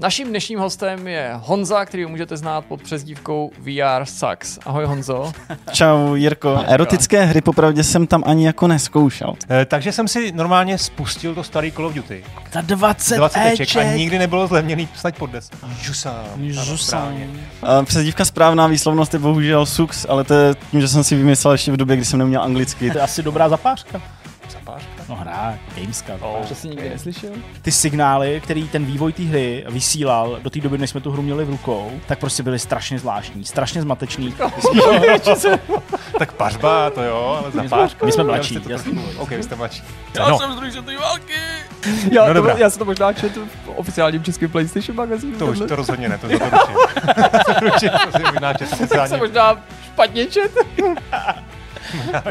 Naším dnešním hostem je Honza, který můžete znát pod přezdívkou VR Sucks. Ahoj Honzo. Čau Jirko. Erotické hry popravdě jsem tam ani jako neskoušel. Eh, takže jsem si normálně spustil to starý Call of Duty. Za 20, 20 eček a nikdy nebylo zlevněný snad pod 10. Žusám. Žusám. Přezdívka správná výslovnost je bohužel Sux, ale to je tím, že jsem si vymyslel ještě v době, kdy jsem neměl anglicky. To je asi dobrá zapářka. Zapářka? No hra, Gameska. Oh. To jsi nikdy neslyšel? Ty signály, který ten vývoj té hry vysílal do té doby, než jsme tu hru měli v rukou, tak prostě byly strašně zvláštní, strašně zmatečný. tak pařba, to jo, ale zapářka. My jsme mladší, to jasný. Ok, vy jste mladší. Já no. jsem z druhé světové války. Já, no, to, já jsem to možná četl v oficiálním českém PlayStation magazínu. To už to rozhodně ne, to za to ručím. to si možná četl Tak jsem možná špatně čet.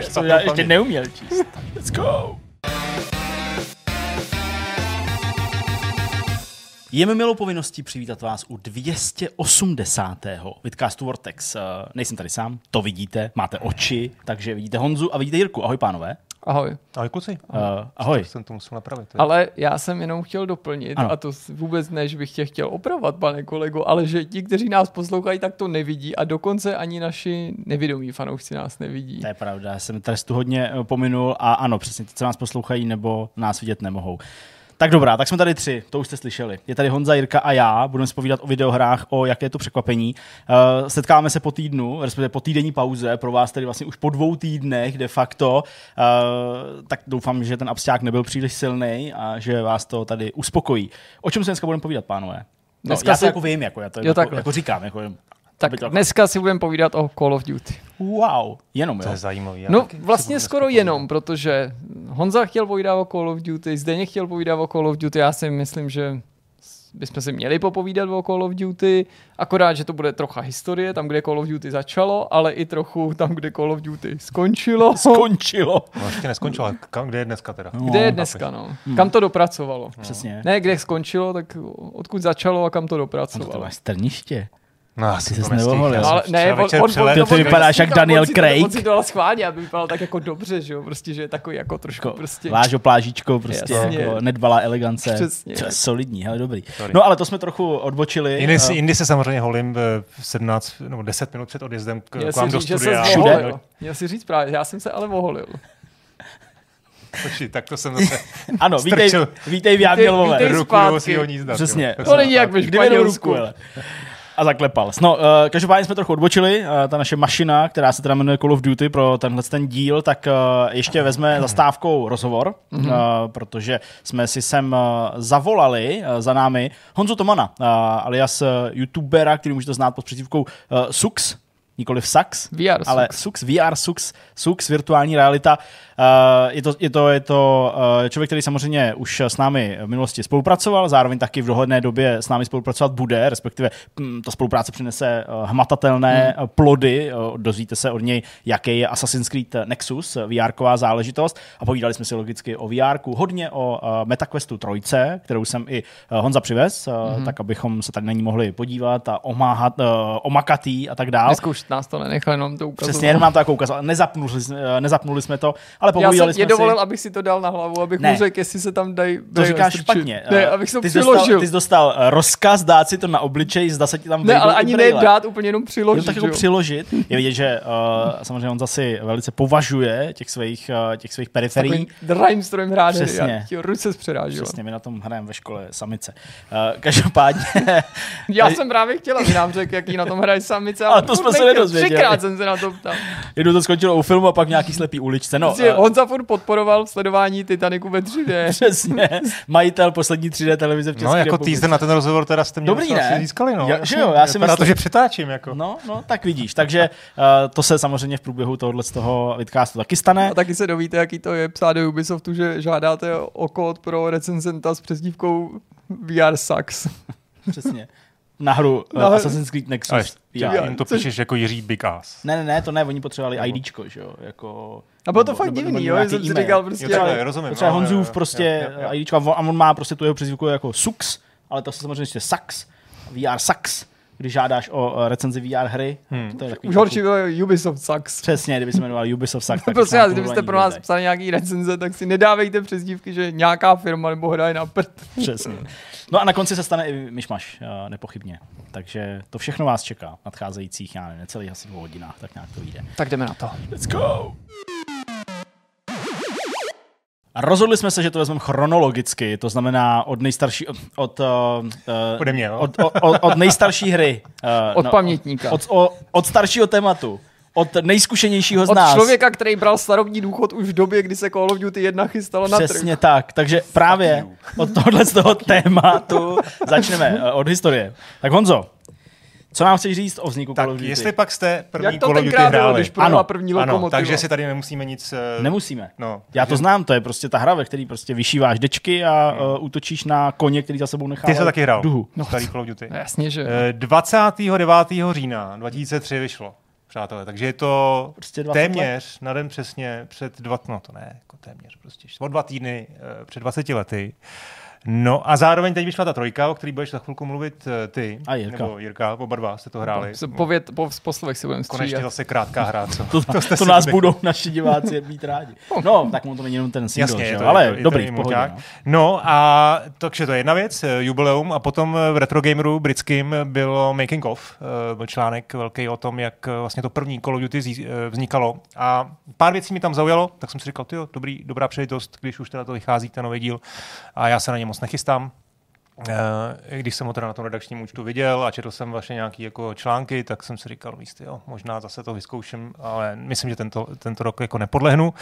to já ještě neuměl číst. Let's go! Je mi milou povinností přivítat vás u 280. Vidcastu Vortex. Nejsem tady sám, to vidíte, máte oči, takže vidíte Honzu a vidíte Jirku. Ahoj pánové. Ahoj. Ahoj kluci. Uh, ahoj. Jsem to musel napravit. Ale já jsem jenom chtěl doplnit, ano. a to vůbec ne, že bych tě chtěl opravovat, pane kolego, ale že ti, kteří nás poslouchají, tak to nevidí a dokonce ani naši nevědomí fanoušci nás nevidí. To je pravda, já jsem trestu hodně eh, pominul a ano, přesně ti, co nás poslouchají nebo nás vidět nemohou. Tak dobrá, tak jsme tady tři, to už jste slyšeli. Je tady Honza, Jirka a já, budeme si povídat o videohrách, o jaké je to překvapení. Uh, setkáme se po týdnu, respektive po týdenní pauze, pro vás tedy vlastně už po dvou týdnech de facto. Uh, tak doufám, že ten absťák nebyl příliš silný a že vás to tady uspokojí. O čem se dneska budeme povídat, pánové? No, dneska já to si... jako vím, jako já to jo, jako, jako říkám. Jako, tak dneska si budeme povídat o Call of Duty. Wow, jenom jo. To je zajímavý. No vlastně skoro povídat. jenom, protože Honza chtěl povídat o Call of Duty, Zdeně chtěl povídat o Call of Duty, já si myslím, že bychom si měli popovídat o Call of Duty, akorát, že to bude trocha historie, tam, kde Call of Duty začalo, ale i trochu tam, kde Call of Duty skončilo. Skončilo. No ještě neskončilo, kam, kde je dneska teda? No, kde je dneska, no. Hmm. Kam to dopracovalo. No. Přesně. Ne, kde skončilo, tak odkud začalo a kam to dopracovalo. No to máš strniště. No, asi to nemohl, Ale ne, on, on, on, ty vypadáš jak Daniel Craig. On si to dal schválně, aby vypadal tak jako dobře, že jo, prostě, že je takový jako trošku jako prostě. Vážo plážičko, prostě, Jasně. jako nedbalá elegance. Přesně. To je solidní, hele, dobrý. Sorry. No ale to jsme trochu odbočili. Jindy, uh, jindy se samozřejmě holím v 17 nebo 10 minut před odjezdem k, k vám do studia. Všude. Měl si říct právě, já jsem se ale oholil. Poči, tak to jsem zase Ano, vítej, vítej v Jámělové. Ruku do svého nízda. Přesně. To není jak ve Španělsku a zaklepal. No, uh, každopádně jsme trochu odbočili. Uh, ta naše mašina, která se teda jmenuje Call of Duty pro tenhle ten díl, tak uh, ještě vezme zastávkou rozhovor, mm-hmm. uh, protože jsme si sem uh, zavolali uh, za námi Honzu Tomana, uh, alias youtubera, který můžete znát pod přezdívkou uh, Sux, nikoli Sux, VR ale Sux, VR Sux, Sux, virtuální realita. Uh, je to, je to, je to uh, člověk, který samozřejmě už s námi v minulosti spolupracoval, zároveň taky v dohledné době s námi spolupracovat bude, respektive hm, ta spolupráce přinese uh, hmatatelné hmm. plody, dozvíte se od něj, jaký je Assassin's Creed Nexus, vr záležitost a povídali jsme si logicky o VR, hodně o MetaQuestu 3, kterou jsem i Honza přivez, hmm. tak abychom se tak na ní mohli podívat a omáhat, omakatý a tak dále. Dneska už nás to nenechal jenom to ukazovat. Přesně, jenom nám to jako ukázal. Nezapnuli, nezapnuli jsme to, ale jsem je dovolil, si... abych si to dal na hlavu, abych ne. mu řekl, jestli se tam dají... To říkáš špatně. Ne, abych to ty přiložil. Dostal, ty jsi dostal eh, rozkaz dát si to na obličej, zda se ti tam Ne, ale ani ne dát, úplně jenom přiložit. tak jako přiložit. Je vidět, že uh, samozřejmě on zase velice považuje těch svých, uh, těch svých periferií. Drahým strojem hrát Přesně. Já ruce zpřerážil. Přesně, my na tom hrajeme ve škole samice. Uh, každopádně... Já jsem právě chtěl, aby nám řekl, jaký na tom hraje samice. Ale to jsme se nedozvěděli. Třikrát jsem se na to ptal. Jednou to skončilo u filmu a pak nějaký slepý uličce. No, on za furt podporoval sledování Titaniku ve 3D. Přesně. Majitel poslední 3D televize v České No, jako teaser na ten rozhovor teda jste mě Dobrý, ne? získali, no. Já, že jo, já si myslím... to, že přetáčím, jako. No, no, tak vidíš. Takže uh, to se samozřejmě v průběhu tohohle z toho vidcastu taky stane. A taky se dovíte, jaký to je psát do Ubisoftu, že žádáte o kód pro recenzenta s přezdívkou VR Sucks. Přesně na hru uh, Assassin's Creed Nexus. Ale, já, jen to píšeš jako Jiří Big Ass. Ne, ne, ne, to ne, oni potřebovali IDčko, že jo, jako... A bylo to fakt divný, jo, jsem si říkal prostě... Jo, třeba, rozumím. Třeba Honzův prostě jo, jo, jo. IDčko a on má prostě tu jeho přezdívku jako Sux, ale to se samozřejmě ještě Sax, VR Sax, když žádáš o eh, recenzi VR hry. Hmm. To je takový Už horší bylo Ubisoft Sucks. Přesně, kdyby se jmenoval Ubisoft Sucks. tak Prostě vás, na kdybyste pro nás psali nějaký recenze, tak si nedávejte přezdívky, že nějaká firma nebo hra je na prd. Přesně. No a na konci se stane i myšmaš, eh, nepochybně. Takže to všechno vás čeká v nadcházejících, já nevím, necelých asi dvou hodinách, tak nějak to vyjde. Tak jdeme na to. Let's go! A rozhodli jsme se, že to vezmeme chronologicky, to znamená od nejstarší, od, od, uh, Ode mě, od, od, od, od nejstarší hry. Uh, Od pamětníka. Od, od, od staršího tématu. Od nejzkušenějšího z Od nás. člověka, který bral starobní důchod už v době, kdy se Call of Duty 1 chystalo na trh. Přesně tak. Takže právě od tohohle z toho tématu začneme uh, od historie. Tak Honzo, co nám chceš říct o vzniku Tak Call of Duty? jestli pak jste první Jak to Call of Duty bylo, hráli. když projela Ano, první Ano, lokomotiva? takže si tady nemusíme nic... eh, Nemusíme. No, Já to znám, to je prostě ta hra, ve které prostě vyšíváš dečky a uh, útočíš na koně, který za sebou nechá. Ty jsi taky hrál, Duhu. no. starý Call of Duty. No, jasně, že. Eh, 29. října 2003 vyšlo, přátelé, takže je to Prostě 20 téměř na den přesně před dva, no to ne, jako téměř, prostě o dva týdny eh, před 20 lety. No a zároveň teď vyšla ta trojka, o který budeš za chvilku mluvit eh, ty. A Jirka. Nebo Jirka, oba dva jste to hráli. Se Pověd, po, z poslovech si budeme Konečně střídat. zase krátká hra, co? To, to, to si nás vy- budou naši diváci mít rádi. No, tak mu to není jenom ten single, Jasně, že je jo? to, ale je to, je dobrý, to v pohodě. No. No a takže to je jedna věc, eh, jubileum, a potom eh, v Retro Gameru britským bylo Making of, byl článek velký o tom, jak vlastně to první Call of Duty vznikalo. A pár věcí mi tam zaujalo, tak jsem si říkal, tyjo, dobrý, dobrá příležitost, když už teda to vychází, ten nový díl, a já se na ně moc nechystám. Eh, Když jsem ho teda na tom redakčním účtu viděl a četl jsem vaše nějaké jako články, tak jsem si říkal, ty jo, možná zase to vyzkouším, ale myslím, že tento, tento rok jako nepodlehnu.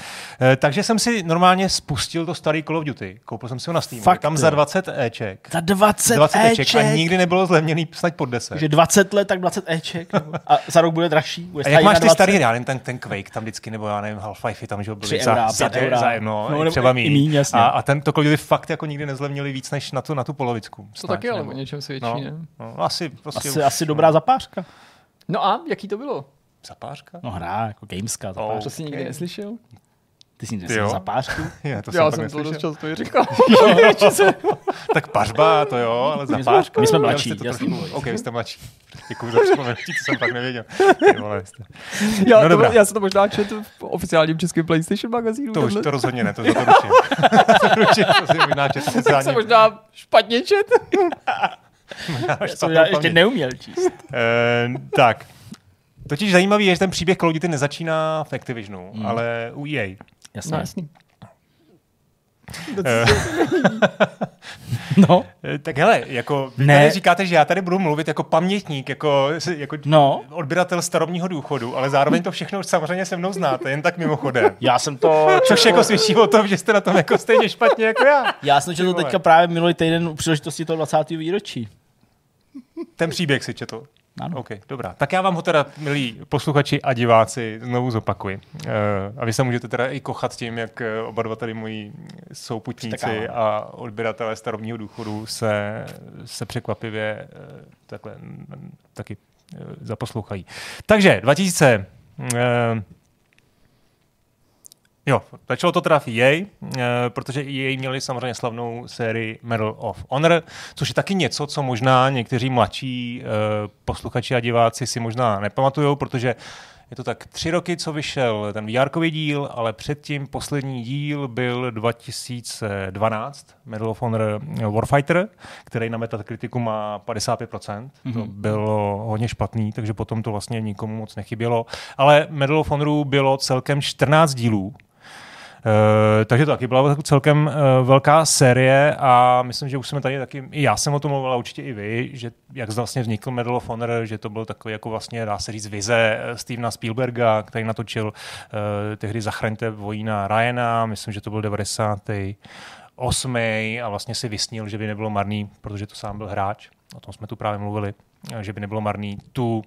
Eh, Takže jsem si normálně spustil to starý Call of Duty. Koupil jsem si ho na Steam. Fakt, tam jo. za 20 Eček. Za 20, 20 Eček Eček. a nikdy nebylo zlevněný snad pod 10. že 20 let, tak 20 Eček. A za rok bude dražší. Bude A jak máš ty 21. starý, já nevím, ten, ten Quake tam vždycky, nebo já nevím, Half-Life tam, že byly za, eura, za, eura. za, no, No, třeba míň. A, a ten to Call of Duty fakt jako nikdy nezlevnili víc než na tu, na tu polovicku. To snad, taky ale nebo- o něčem svědčí, No, ne? no, asi, prostě Asi, už, asi dobrá zapářka. No a jaký to bylo? Zapářka? No hra, jako gameská zapářka. To si nikdy Okay. neslyšel? Ty jsi Jo. neslyšel zapářku? Je, to Já jsem to dost často říkal. Tak pařba, to jo, ale jsme- zapářka. my jsme mladší, to jasný. trošku- OK, vy jste mladší. Děkuji za připomenutí, to jsem pak nevěděl. Ty vole, jste. Já, No to, dobrá. já jsem to možná četl v oficiálním českém PlayStation magazínu. To už to rozhodně ne, to za to ručím. to ručím, to si možná četl tak jsem možná špatně čet. já ještě neuměl číst. Eh, tak. Totiž zajímavý je, že ten příběh Call of Duty nezačíná v Activisionu, Hmm. ale u EA. Jasně. No jasný. Eh, No, eh, tak hele, jako vy Ne. tady říkáte, že já tady budu mluvit jako pamětník, jako, jako no. odběratel starobního důchodu, ale zároveň to všechno už samozřejmě se mnou znáte, jen tak mimochodem. Já jsem to... Což jako svědčí o tom, že jste na tom jako stejně špatně jako já. Já jsem četl teďka právě minulý týden u příležitosti toho 20. výročí. Ten příběh si četl. Ano. OK, dobrá. Tak já vám ho teda, milí posluchači a diváci, znovu zopakuji. Uh, a vy se můžete teda i kochat tím, jak eh, oba dva tady moji souputníci a odběratelé starobního důchodu se, se překvapivě uh, takhle mm, taky uh, zaposlouchají. Takže 2000... Uh, Jo, začalo to teda v EA, eh, protože EA měli samozřejmě slavnou sérii Medal of Honor, což je taky něco, co možná někteří mladší eh, posluchači a diváci si možná nepamatujou, protože je to tak tři roky, co vyšel ten vr díl, ale předtím poslední díl byl 2012, Medal of Honor Warfighter, který na Metacriticu má 55%. Mm-hmm. To bylo hodně špatný, takže potom to vlastně nikomu moc nechybělo. Ale Medal of Honoru bylo celkem 14 dílů, takže to taky byla celkem uh, velká série a myslím, že už jsme tady taky, i já jsem o tom mluvil, a určitě i vy, že jak vlastně vznikl Medal of Honor, že to byl takový jako vlastně, dá se říct, vize eh, Stevena Spielberga, který natočil tehdy Zachraňte vojína Ryana, myslím, že to byl 98. a vlastně si vysnil, že by nebylo marný, protože to sám byl hráč, o tom jsme tu právě mluvili, eh, že by nebylo marný tu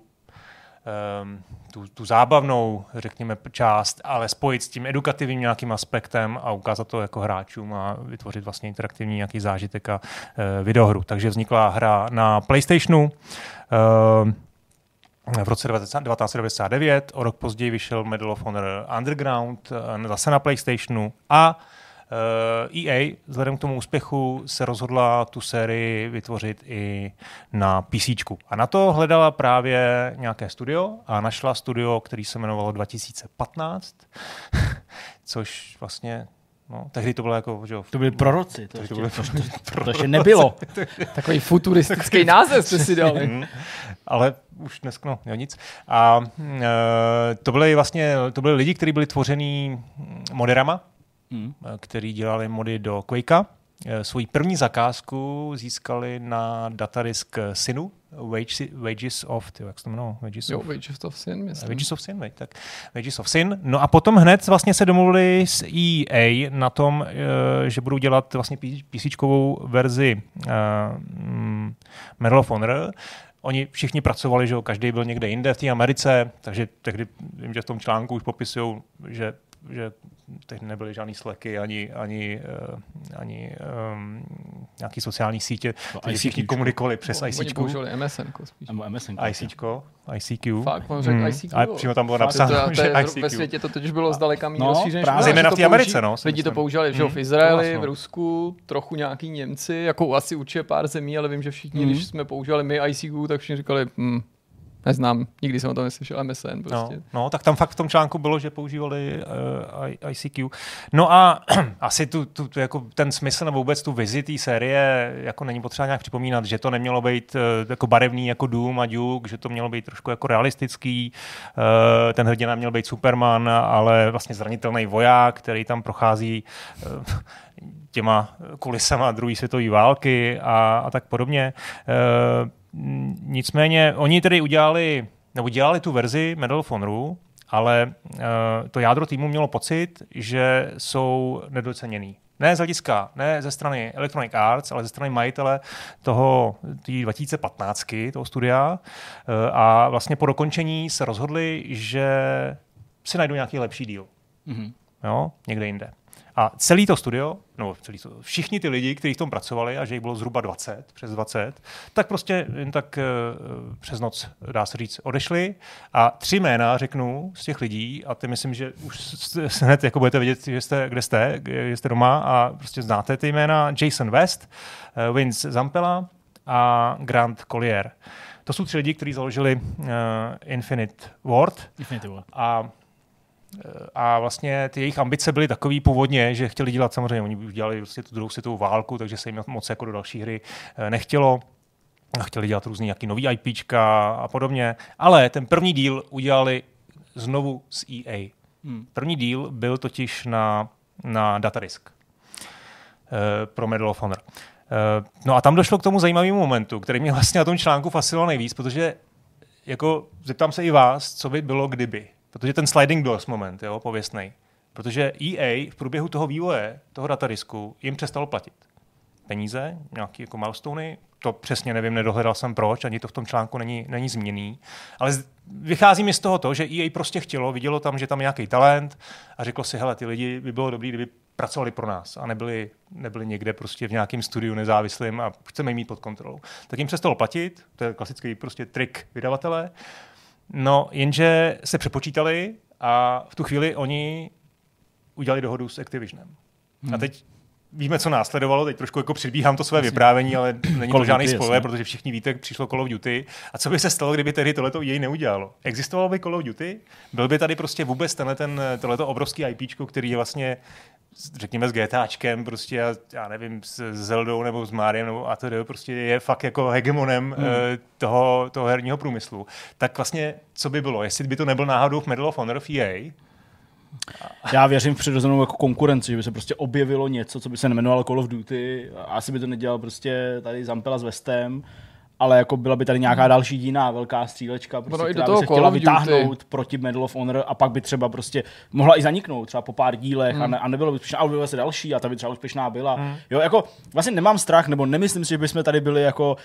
tu, tu zábavnou, řekněme, část, ale spojit s tím edukativním nějakým aspektem a ukázat to jako hráčům a vytvořit vlastně interaktivní nějaký zážitek a uh, videohru. Takže vznikla hra na PlayStationu. Uh, v roce 1999, o rok později vyšel Medal of Honor Underground, eh, zase na PlayStationu a EA vzhledem k tomu úspěchu se rozhodla tu sérii vytvořit i na PC. A na to hledala právě nějaké studio a našla studio, který se jmenovalo 2015, což vlastně No, tehdy to bylo jako, že jo, To byli proroci, to, ještě, to to, byly to, to ještě nebylo. Takový futuristický název jste si dali. Ale už dnes, no, jo, nic. A e, to byly vlastně, to byly lidi, kteří byli tvořený moderama, Hmm. e, který dělali mody do Quakea. E, Svoji první zakázku získali na datadisk Synu, Wages, Wages of, tyjo, jak se to jmenuje? Wages Jo, of, Wages of Sin, myslím. Wages of Sin, veď, tak Wages of Sin. No a potom hned vlastně se domluvili s EA na tom, eh, že budou dělat vlastně PCčkovou verzi uh, Medal of Honor. Oni všichni pracovali, že jo, každý byl někde jinde v té Americe, takže tehdy vím, že v tom článku už popisují, že že tehdy nebyly žádný sleky, ani, ani, uh, ani um, nějaký sociální sítě, No, všichni ICQ. komunikovali přes Oni ICQ. používali MSN spíš. Nebo MSN. ICčko, ICQ. Fakt, on řekl Hmm. ICQ. A přímo tam bylo Fakt, napsáno, to, to že ICQ. Ve světě to totiž bylo zdaleka méně No, rozšířené. právě. že Zejména v té Americe, no, Lidi to používali Hmm, v Izraeli, v Rusku, trochu nějaký Němci, jako asi určitě pár zemí, ale vím, že všichni, Hmm. když jsme používali my ICQ, tak všichni říkali, hm, neznám, nikdy jsem o tom neslyšel, MSN No, prostě. no, tak tam fakt v tom článku bylo, že používali uh, ICQ. No a asi tu, tu, tu, jako ten smysl nebo vůbec tu vizi té série jako není potřeba nějak připomínat, že to nemělo být uh, jako barevný jako Doom a Duke, že to mělo být trošku jako realistický. Uh, ten hrdina měl být Superman, ale vlastně zranitelný voják, který tam prochází uh, těma kulisama druhé světové války a, a tak podobně. Uh, nicméně oni tedy udělali, nebo dělali tu verzi Medal of Honoru, ale uh, to jádro týmu mělo pocit, že jsou nedoceněný. Ne z hlediska, ne ze strany Electronic Arts, ale ze strany majitele toho tý 2015, toho studia. Uh, a vlastně po dokončení se rozhodli, že si najdou nějaký lepší díl. Mhm. Jo, někde jinde. A celý to studio, no celý to, všichni ty lidi, kteří v tom pracovali, a že jich bylo zhruba 20, přes 20, tak prostě jen tak uh, přes noc, dá se říct, odešli. A tři jména řeknu z těch lidí, a ty myslím, že už s- hned jako budete vědět, že jste, kde jste, kde jste doma a prostě znáte ty jména. Jason West, uh, Vince Zampella a Grant Collier. To jsou tři lidi, kteří založili uh, Infinite Ward, Infinity War. a a vlastně ty jejich ambice byly takový původně, že chtěli dělat samozřejmě, oni už dělali prostě tu druhou světovou válku, takže se jim moc jako do další hry eh, nechtělo. A chtěli dělat různý nějaký nový IPčka a podobně. Ale ten první díl udělali znovu s EA. Hmm. První díl byl totiž na, na datadisk eh, pro Medal of Honor. Eh, no a tam došlo k tomu zajímavému momentu, který mě vlastně na tom článku fascinoval nejvíc, protože jako zeptám se i vás, co by bylo kdyby. Protože ten sliding doors moment, jo, pověstnej. Protože EA v průběhu toho vývoje, toho datadisku, jim přestalo platit peníze, nějaké jako milestony, to přesně nevím, nedohledal jsem proč, ani to v tom článku není, není změný. Ale z- vychází mi z toho to, že EA prostě chtělo, vidělo tam, že tam je nějaký talent a řeklo si, hele, ty lidi by bylo dobrý, kdyby pracovali pro nás a nebyli, nebyli někde prostě v nějakém studiu nezávislým a chceme je mít pod kontrolou. Tak jim přestalo platit, to je klasický prostě trik vydavatele. No, jenže se přepočítali a v tu chvíli oni udělali dohodu s Activisionem. Hmm. A teď víme, co následovalo, teď trošku jako předbíhám to své vyprávění, ale není to žádný spoiler, jasně. protože všichni víte, jak přišlo Call of Duty. A co by se stalo, kdyby tehdy tohleto jej neudělalo? Existovalo by Call of Duty? Byl by tady prostě vůbec tenhle ten, tohleto obrovský IPčko, který je vlastně řekněme s GTAčkem, prostě já, já nevím, s Zeldou nebo s Mariem nebo a to prostě je fakt jako hegemonem hmm. toho, toho herního průmyslu. Tak vlastně, co by bylo? Jestli by to nebyl náhodou v Medal of Honor v EA, Já věřím v přirozenou jako konkurenci, že by se prostě objevilo něco, co by se nemenovalo Call of Duty. A Asi by to nedělal prostě tady Zampela s Vestem, ale jako byla by tady nějaká další jiná velká střílečka, prostě, do která toho by se chtěla Duty. vytáhnout proti Medal of Honor a pak by třeba prostě mohla i zaniknout třeba po pár dílech Hmm. a, ne, a nebylo by úspěšná, ale byla se další a ta by třeba úspěšná byla. Jo, jako vlastně nemám strach, nebo nemyslím si, že bychom tady byli jako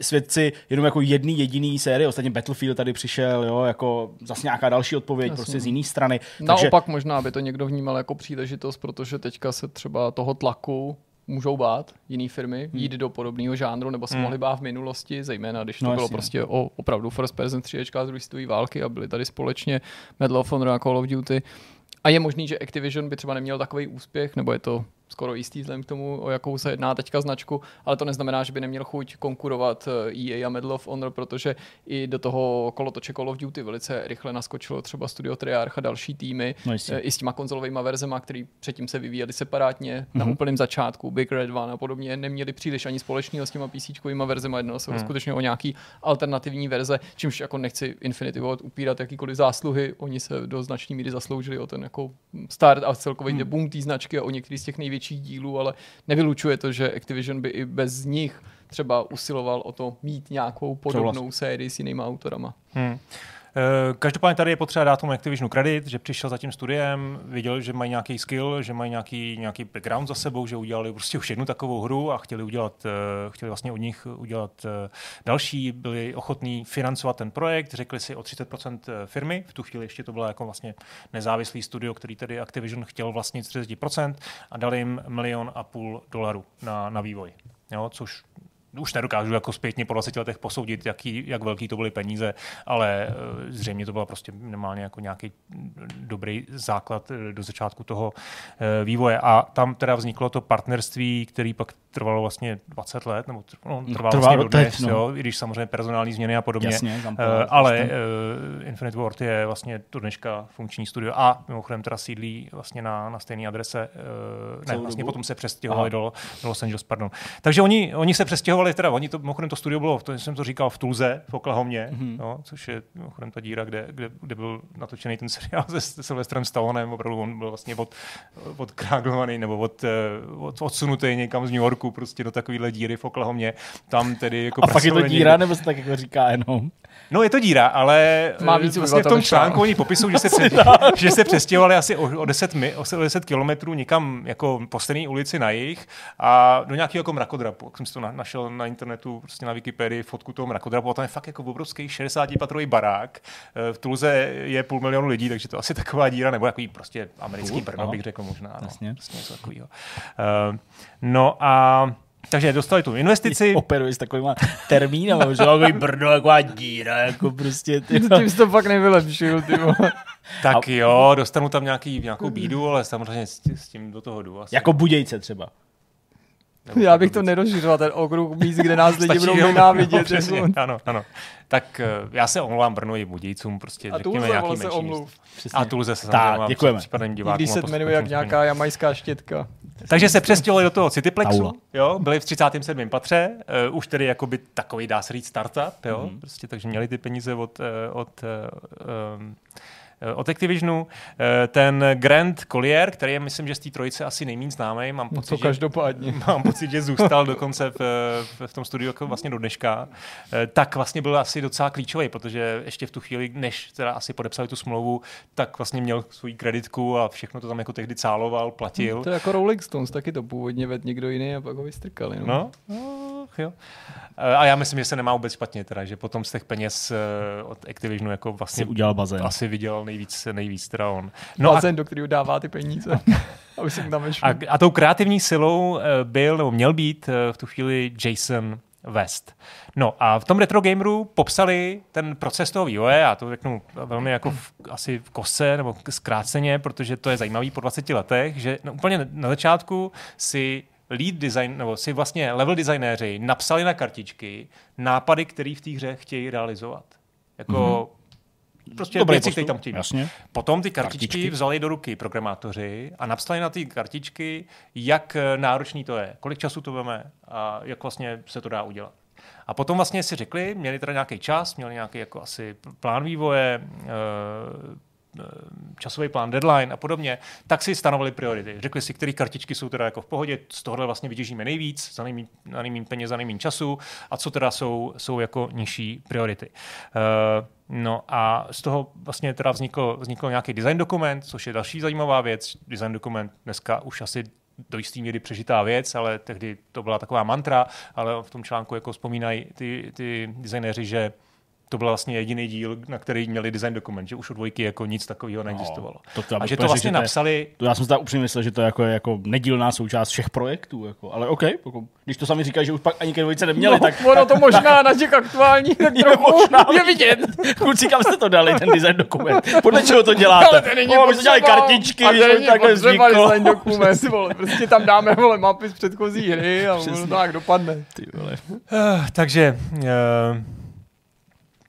svědci jenom jako jedný jediný série, ostatně Battlefield tady přišel, jo, jako zase nějaká další odpověď Jasně. prostě z jiné strany. Naopak možná by to někdo vnímal jako příležitost, protože teďka se třeba toho tlaku můžou bát jiné firmy, Hmm. jít do podobného žánru, nebo se Hmm. mohli bát v minulosti, zejména když to No bylo jasně. prostě o opravdu first person střílečka z druhé světové války a byli tady společně Medal of Honor a Call of Duty. A je možný, že Activision by třeba neměl takový úspěch, nebo je to skoro jistý vzhledem k tomu, o jakou se jedná teďka značku, ale to neznamená, že by neměl chuť konkurovat EA a Medal of Honor, protože i do toho kolotoče Call of Duty velice rychle naskočilo třeba Studio Treyarch a další týmy, No jistě. i s těma konzolovými verzema, které předtím se vyvíjely separátně mm-hmm. na Mhm. úplném začátku, Big Red One a podobně, neměli příliš ani společného s těma PC verzema, jednalo se Hmm. skutečně o nějaký alternativní verze, čímž jako nechci Infinity Ward upírat jakýkoliv zásluhy, oni se do značné míry zasloužili o ten jako start a celkový hmm. boom té značky a o některý z těch největších dílů, ale nevylučuje to, že Activision by i bez nich třeba usiloval o to mít nějakou podobnou sérii s jinýma autorama. Hmm. Eh, Každopádně tady je potřeba dát tomu Activisionu kredit, že přišel za tím studiem, viděl, že mají nějaký skill, že mají nějaký, nějaký background za sebou, že udělali prostě už jednu takovou hru a chtěli udělat, eh, chtěli vlastně od nich udělat eh, další, byli ochotní financovat ten projekt, řekli si o 30% firmy, v tu chvíli ještě to bylo jako vlastně nezávislý studio, který tedy Activision chtěl vlastnit 30% a dali jim milion a půl dolarů na, na vývoj. Jo, což už nedokážu jako zpětně po 20 letech posoudit, jaký, jak velký to byly peníze, ale eh, zřejmě to byl prostě minimálně jako nějaký dobrý základ eh, do začátku toho eh, vývoje. A tam teda vzniklo to partnerství, který pak trvalo vlastně 20 let, nebo tr- no, trvalo Trvá vlastně do dodnes, teď, no. jo, i když samozřejmě personální změny a podobně. Jasně, Eh, ale uh, Infinite Ward je vlastně do dneška funkční studio a mimochodem teda sídlí vlastně na, na stejné adrese. Uh, ne, Celou vlastně dobu? potom se přestěhovali do, do Los Angeles, pardon. Takže oni, oni se přestěhovali, teda oni to, mimochodem to studio bylo, to jsem to říkal, v Tulze, v Oklahomě, Mhm. mm-hmm. no, což je mimochodem ta díra, kde, kde, kde byl natočený ten seriál se, Sylvestrem Stallonem, opravdu on byl vlastně od, odkráglovaný nebo od, eh, od, odsunutý někam z New Yorku prostě do takovéhle díry v Oklahomě. Tam tedy jako A fakt je to díra, nebo se tak jako říká jenom? No je to díra, ale Má eh, víc vlastně v tom článku oni popisují, že se, pře- že se přestěhovali asi o, o 10, mi, o 10 kilometrů někam jako po ulici na jich a do nějakého jako mrakodrapu. Jak jsem si to na, našel na internetu, prostě na Wikipedii fotku toho mrakodrapu a tam je fakt jako obrovský 60-patrový barák. Eh, V Tulze je půl milionu lidí, takže to asi taková díra, nebo takový prostě americký Půl, Brno bych řekl možná. No, Jasně. prostě něco takového. Uh, no a takže dostali tu investici. Operuji s takovýma termínama, že takový brdo, taková díra, jako prostě. Ty, Tím jsi to fakt nevylepšil, ty. Tak jo, dostanu tam nějaký, nějakou bídu, ale samozřejmě s, s tím do toho jdu. Asi. jako budějce třeba. Nebo Já bych to nerozšiřoval, ten okruh míst, kde nás lidi budou nenávidět. no, přesně, ano, ano. Tak eh, já se omlouvám Brnu i Budějcům, prostě A řekněme nějaký se omluv. Přesně. A Tulze se Tak, děkujeme. případným divákům. když se jmenuje jak nějaká jamajská štětka. Takže se přestěhovali do toho Cityplexu, jo, byli v 37. patře, uh, už tedy jakoby takový, dá se říct, startup, jo, Mhm. mm-hmm. prostě, takže měli ty peníze od, eh, od, uh, um, od Activisionu. Eh, Ten Grand Collier, který je, myslím, že z té trojice asi nejméně známý, mám No pocit, to že, každopádně. mám pocit, že zůstal dokonce v, v, v tom studiu jako vlastně do dneška, Eh, tak vlastně byl asi docela klíčový, protože ještě v tu chvíli, než teda asi podepsali tu smlouvu, tak vlastně měl svou kreditku a všechno to tam jako tehdy cáloval, platil. To je jako Rolling Stones, taky to původně vedl někdo jiný a pak ho vystrkali. No. No, no jo. Eh, A já myslím, že se nemá vůbec špatně, teda, že potom z těch peněz eh, od Activisionu jako vlastně udělal bazén. asi vydělal nejvíc, nejvíc teda on. No a, Bazén, do kterého dává ty peníze. Aby se tam a, a tou kreativní silou eh, byl, nebo měl být eh, v tu chvíli Jason West. No a v tom retro gameru popsali ten proces toho vývoje, já to řeknu velmi jako v, asi v kose nebo zkráceně, protože to je zajímavý po 20 letech, že no, úplně na začátku si lead design, nebo si vlastně level designéři napsali na kartičky nápady, které v té hře chtějí realizovat. Jako mm-hmm. Prostě Dobrý věci, které tam chtějí. Jasně. Potom ty kartičky, Kartičky. vzali do ruky programátoři a napsali na ty kartičky, jak eh, náročný to je, kolik času to veme a jak vlastně se to dá udělat. A potom vlastně si řekli, měli teda nějaký čas, měli nějaký jako asi plán vývoje, eh, časový plán, deadline a podobně, tak si stanovili priority. Řekli si, které kartičky jsou teda jako v pohodě, z tohohle vlastně vytěžíme nejvíc, za nejmín, na nejmín peněz, za nejmín času a co teda jsou, jsou jako nižší priority. Uh, no a z toho vlastně teda vznikl, vznikl nějaký design dokument, což je další zajímavá věc. Design dokument dneska už asi do jistý míry přežitá věc, ale tehdy to byla taková mantra, ale v tom článku jako vzpomínají ty, ty designéři, že to byl vlastně jediný díl, na který měli design dokument, že už u dvojky jako nic takového neexistovalo. No, to a že to vlastně že to je- napsali, To já jsem si upřímně myslel, že to je jako, jako nedílná součást všech projektů. Jako. Ale OK, jako, když to sami říkají, že už pak ani ke dvojce neměli, No, tak ono to možná na těch aktuálních tak Je trochu možná. je vidět. kluci, kam jste to dali, ten design dokument? Podle čeho to děláte? Ale to není o, jsme dělali potřeba. kartičky, a že to není takhle potřeba vzniklo. design dokument, vole. Prostě tam dáme vole, mapy z předchozí hry a ono to tak dopadne. Ty vole. uh, takže uh,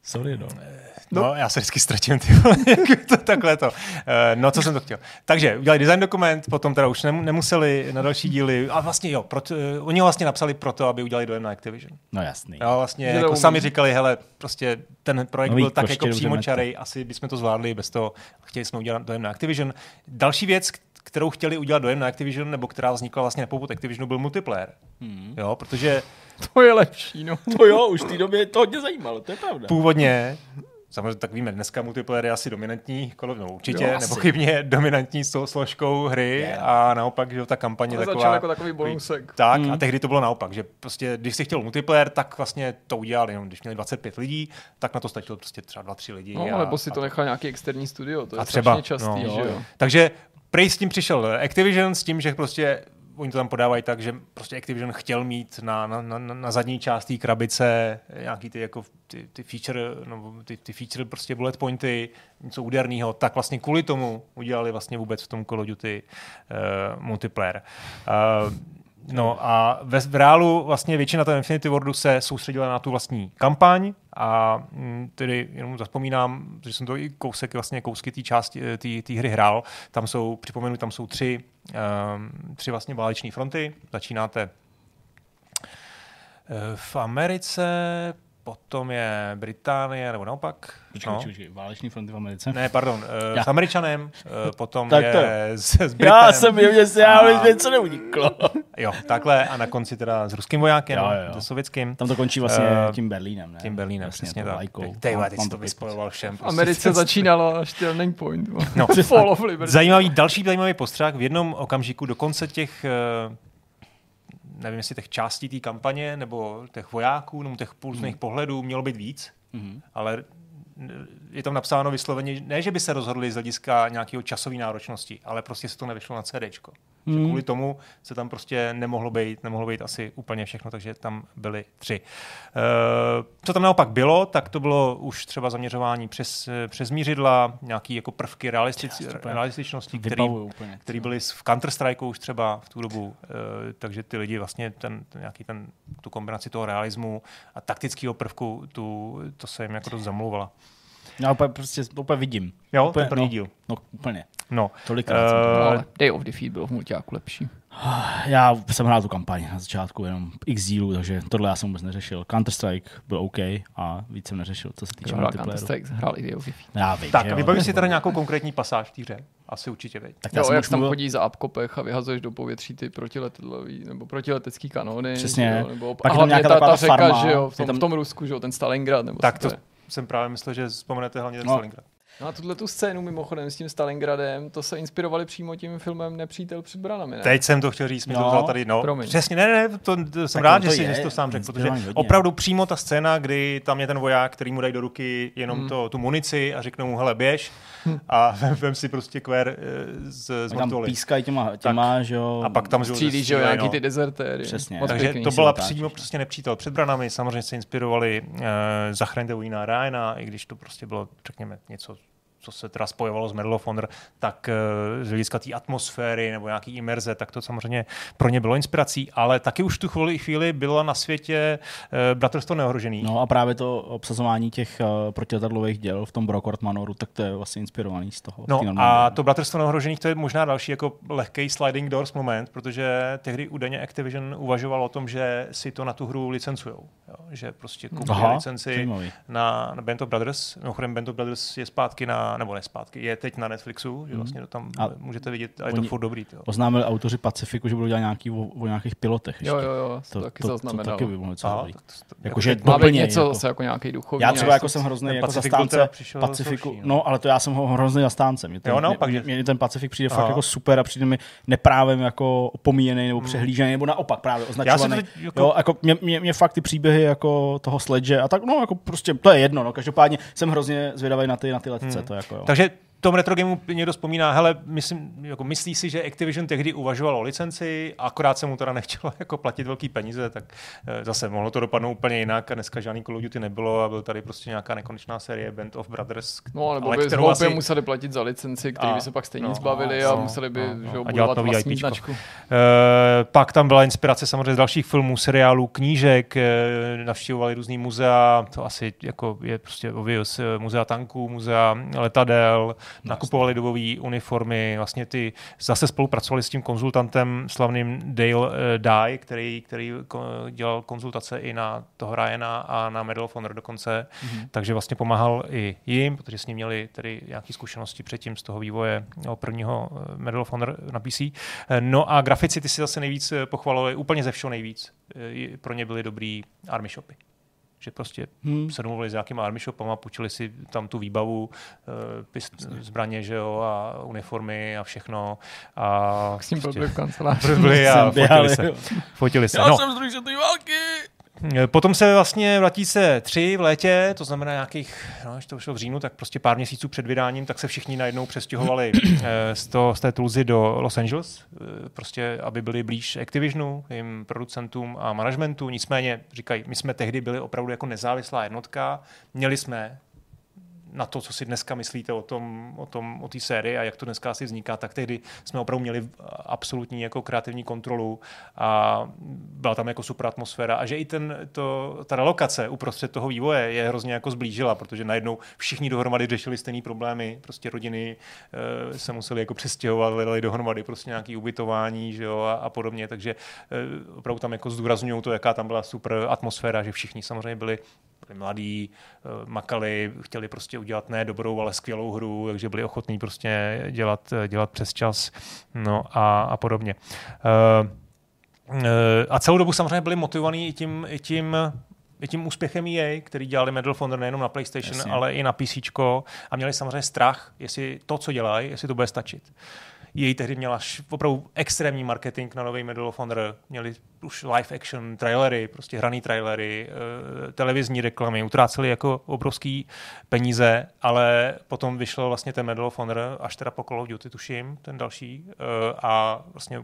Sorry, no. No, no, já se vždycky ztratím, ty vole, jak to takhle to. Uh, no, co jsem to chtěl. Takže udělali design dokument, potom teda už nem, nemuseli na další díly, a vlastně jo, proto, uh, oni ho vlastně napsali proto, aby udělali dojem na Activision. No jasný. Jo, vlastně Že to jako sami říkali, hele, prostě ten projekt Nový byl tak jako dobře přímočarej, asi bychom to zvládli bez toho, chtěli jsme udělat dojem na Activision. Další věc, kterou chtěli udělat dojem na Activision, nebo která vznikla vlastně na popud Activisionu, byl multiplayer. Hmm. Jo, protože To je lepší, no. To jo, už v té době to hodně zajímalo, to je pravda. původně, samozřejmě tak víme, dneska multiplayer je asi dominantní, kolo, no, určitě, Jo, asi. nepochybně dominantní s tou složkou hry Je. a naopak, že jo, ta kampaně To taková... začal jako takový bonusek. Tak, a tehdy to bylo naopak, že prostě, když si chtěl multiplayer, tak vlastně to udělali, jenom když měli 25 lidí, tak na to stačilo prostě třeba 2-3 lidi. No, a, nebo si a to nechal nějaký externí studio, to je a třeba, strašně častý, no, že jo. Takže prej s tím přišel Activision s tím, že prostě oni to tam podávají tak, že prostě Activision chtěl mít na, na, na, na zadní část té krabice nějaký ty, jako, ty, ty feature, no, ty, ty feature prostě bullet pointy, něco úderného, tak vlastně kvůli tomu udělali vlastně vůbec v tom Call of Duty uh, multiplayer. Uh, No a ve, v reálu vlastně většina toho Infinity Wardu se soustředila na tu vlastní kampaň a mm, tedy jenom zapomínám, že jsem to i kousek, vlastně kousky té části eh, té- hry hrál. Tam jsou, připomenu, tam jsou tři, um, tři vlastně váleční fronty. Začínáte eh, v Americe, potom je Británie, nebo naopak. Počkej, počkej, počkej, váleční fronty v Americe. Ne, pardon, uh, Já. s Američanem, uh, potom Tak je to s, s Britanem. Já jsem si, já A- něco neuniklo. Jo, takhle a na konci teda s ruským vojákem, Jo, jo, se sovětským. Tam to končí vlastně Eh, tím Berlínem, ne? Tím Berlínem, Jasně, přesně to tak. Mám- teď to to vyspojoval všem. V Americe začínalo až turning point. No. No. Fall of Liberty. Zajímavý, další zajímavý postřeh. V jednom okamžiku do konce těch, eh, nevím jestli těch částí té kampaně, nebo těch vojáků, nebo těch různých pohledů mělo být víc, Mhm. ale je tam napsáno vysloveně, ne, že by se rozhodli z hlediska nějakého časové náročnosti, ale prostě se to nevyšlo na CDčko. Že kvůli tomu se tam prostě nemohlo být, nemohlo být asi úplně všechno, takže tam byly tři. Uh, co tam naopak bylo, tak to bylo už třeba zaměřování přes, přes mířidla, nějaký jako prvky realistic, úplně realističnosti, který, úplně. který byly v Counter-Strike už třeba v tu dobu, uh, takže ty lidi vlastně ten, ten nějaký ten, tu kombinaci toho realismu a taktického prvku, tu, to se jim jako dost zamlouvala. Já úplně, prostě, úplně vidím. Jo, úplně, ten první no, díl. No, úplně. No. Tolikrát jsem to ale Day of Defeat byl v multiáku lepší. Já jsem hrál tu kampaň na začátku, jenom x dílů, takže tohle já jsem vůbec neřešil. Counter-Strike byl OK a víc jsem neřešil, co se týče Kdo hrál. Counter-Strike, hrál i Day of Defeat. Já vím, Tak, vybavíš si teda nějakou konkrétní pasáž v té hře? Asi určitě, veď. Tak Jo, jak tam mluvil- chodí za apkopech a vyhazuješ do povětří ty protiletadlový, nebo protiletecký kanony. Přesně. Jo, nebo, Pak je a tam hlavně nějaká ta, ta řeka, farma, že jo, v tom, tam- v tom Rusku, že jo, ten Stalingrad. Nebo Tak to. Jsem právě myslel, že vzpomenete hlavně ten No. Stalingrad. No a tuhle tu scénu mimochodem s tím Stalingradem, to se inspirovali přímo tím filmem Nepřítel před branami, ne? Teď jsem to chtěl říct, mi to No, vzal tady, no. promiň. Přesně, ne, ne, to, to jsem Tak rád, že to jsi, je jsi to sám řekl, protože hodně. opravdu přímo ta scéna, kdy tam je ten voják, který mu dají do ruky jenom Hmm. to, tu munici a řeknou mu, hele, běž a vem, vem si prostě kvér eh, z, z Tak tam pískají těma, těma že jo. A pak tam Střílí, že jo, střílejí, nějaký no. ty dezertéry. Přesně. Moc Takže to byla přímo prostě nepřítel před branami. Samozřejmě se inspirovali uh, Zachraňte Vojna Ryana, i když to prostě bylo, řekněme, něco, co se teda spojovalo s Medal of Honor, tak uh, z hlediska té atmosféry nebo nějaký imerze, tak to samozřejmě pro ně bylo inspirací, ale taky už tu chvíli, chvíli bylo na světě uh, Bratrstvo neohrožených. No a právě to obsazování těch uh, protiletadlových děl v tom Brokort Manoru, tak to je vlastně inspirovaný z toho. No a to Bratrstvo neohrožených, to je možná další jako lehký sliding doors moment, protože tehdy údajně Activision uvažoval o tom, že si to na tu hru licencujou. Jo? Že prostě Aha, licenci na, na Band of Brothers. Mimochodem Band of Brothers je zpátky na na, nebo ne zpátky, je teď na Netflixu, že vlastně to tam A můžete vidět a je to furt dobrý. Jo. Oznámili autoři Pacifiku, že budou dělat nějaký o, o nějakých pilotech. Jo, ještě. jo, jo, to, To, taky to, to, zaznamenal. taky by bylo docela dobrý. Jakože jako něco jako. zase jako nějaký duchovní. Já třeba jako jsem hrozný jako zastánce Pacifiku. no. No, ale to já jsem ho hrozný zastánce. Mě ten, Jo, naopak, mě, že- mě, ten Pacifik přijde Aha. fakt jako super a přijde mi neprávem jako opomíjený nebo přehlížený, nebo naopak právě označovaný. teď jako- Jo, jako mě, mě, mě, fakt ty příběhy jako toho sledge a tak, no jako prostě to je jedno, no každopádně jsem hrozně zvědavý na ty, na ty letce, Hmm. to jako jo. Takže tom retro gameu někdo vzpomíná, hele, myslím, jako myslí si, že Activision tehdy uvažovalo o licenci, akorát se mu teda nechtělo jako platit velký peníze, tak eh, zase mohlo to dopadnout úplně jinak a dneska žádný Call of Duty nebylo a byl tady prostě nějaká nekonečná série Band of Brothers, No, nebo ale by kterou asi- museli platit za licenci, který A- by se pak stejně no, zbavili no, a no, museli by no, no. že A dělat nový vlastní IPčko. značku. Eh, pak tam byla inspirace samozřejmě z dalších filmů, seriálů, knížek, eh, navštěvovali různý muzea, to asi jako je prostě obvious, muzea tanků, muzea letadel, nakupovali dobové uniformy, vlastně ty zase spolupracovali s tím konzultantem slavným Dale eh, Dye, který, který ko- dělal konzultace i na toho Ryana a na Medal of Honor dokonce, mm-hmm. takže vlastně pomáhal i jim, protože s ním měli tedy nějaké zkušenosti předtím z toho vývoje no, prvního eh, Medal of Honor na PC. Eh, No a grafici ty si zase nejvíc eh, pochvalovali, úplně ze všeho nejvíc. Eh, Pro ně byly dobrý army shopy. Že prostě hmm. se domluvili s nějakýma army shopama, půjčili si tam tu výbavu, eh, pist, zbraně, že jo, a uniformy a všechno. A S tím prostě byl v kanceláři. byli a fotili se. Fotili se. Já No. jsem z druhé války! Eh, Potom se vlastně vrátí se tři v létě, to znamená nějakých, no, když to šlo v říjnu, tak prostě pár měsíců před vydáním, tak se všichni najednou přestěhovali eh, z, to, z té Tulzy do Los Angeles, eh, prostě aby byli blíž Activisionu, jim producentům a managementu. Nicméně říkají, my jsme tehdy byli opravdu jako nezávislá jednotka, měli jsme na to, co si dneska myslíte o tom, o tom, o té sérii a jak to dneska asi vzniká, tak tehdy jsme opravdu měli absolutní jako kreativní kontrolu a byla tam jako super atmosféra. A že i ten, to, ta relokace uprostřed toho vývoje je hrozně jako zblížila, protože najednou všichni dohromady řešili stejné problémy, prostě rodiny e, se museli jako přestěhovat, hledali dohromady prostě nějaké ubytování že jo, a, a podobně, takže e, opravdu tam jako zdůrazňují to, jaká tam byla super atmosféra, že všichni samozřejmě byli mladí, eh, makali, chtěli prostě udělat ne dobrou, ale skvělou hru, takže byli ochotní prostě dělat, dělat přes čas no a, a podobně. Uh, uh, a celou dobu samozřejmě byli motivovaní i tím, i tím i tím úspěchem EA, který dělali Medal of Honor nejenom na PlayStation, Jasně. ale i na PC a měli samozřejmě strach, jestli to, co dělají, jestli to bude stačit. Její tehdy měla opravdu extrémní marketing na nový Medal of Honor, měli už live action trailery, prostě hraný trailery, eh, televizní reklamy, utráceli jako obrovský peníze, ale potom vyšel vlastně ten Medal of Honor, až teda po Call of Duty tuším, ten další, eh, a vlastně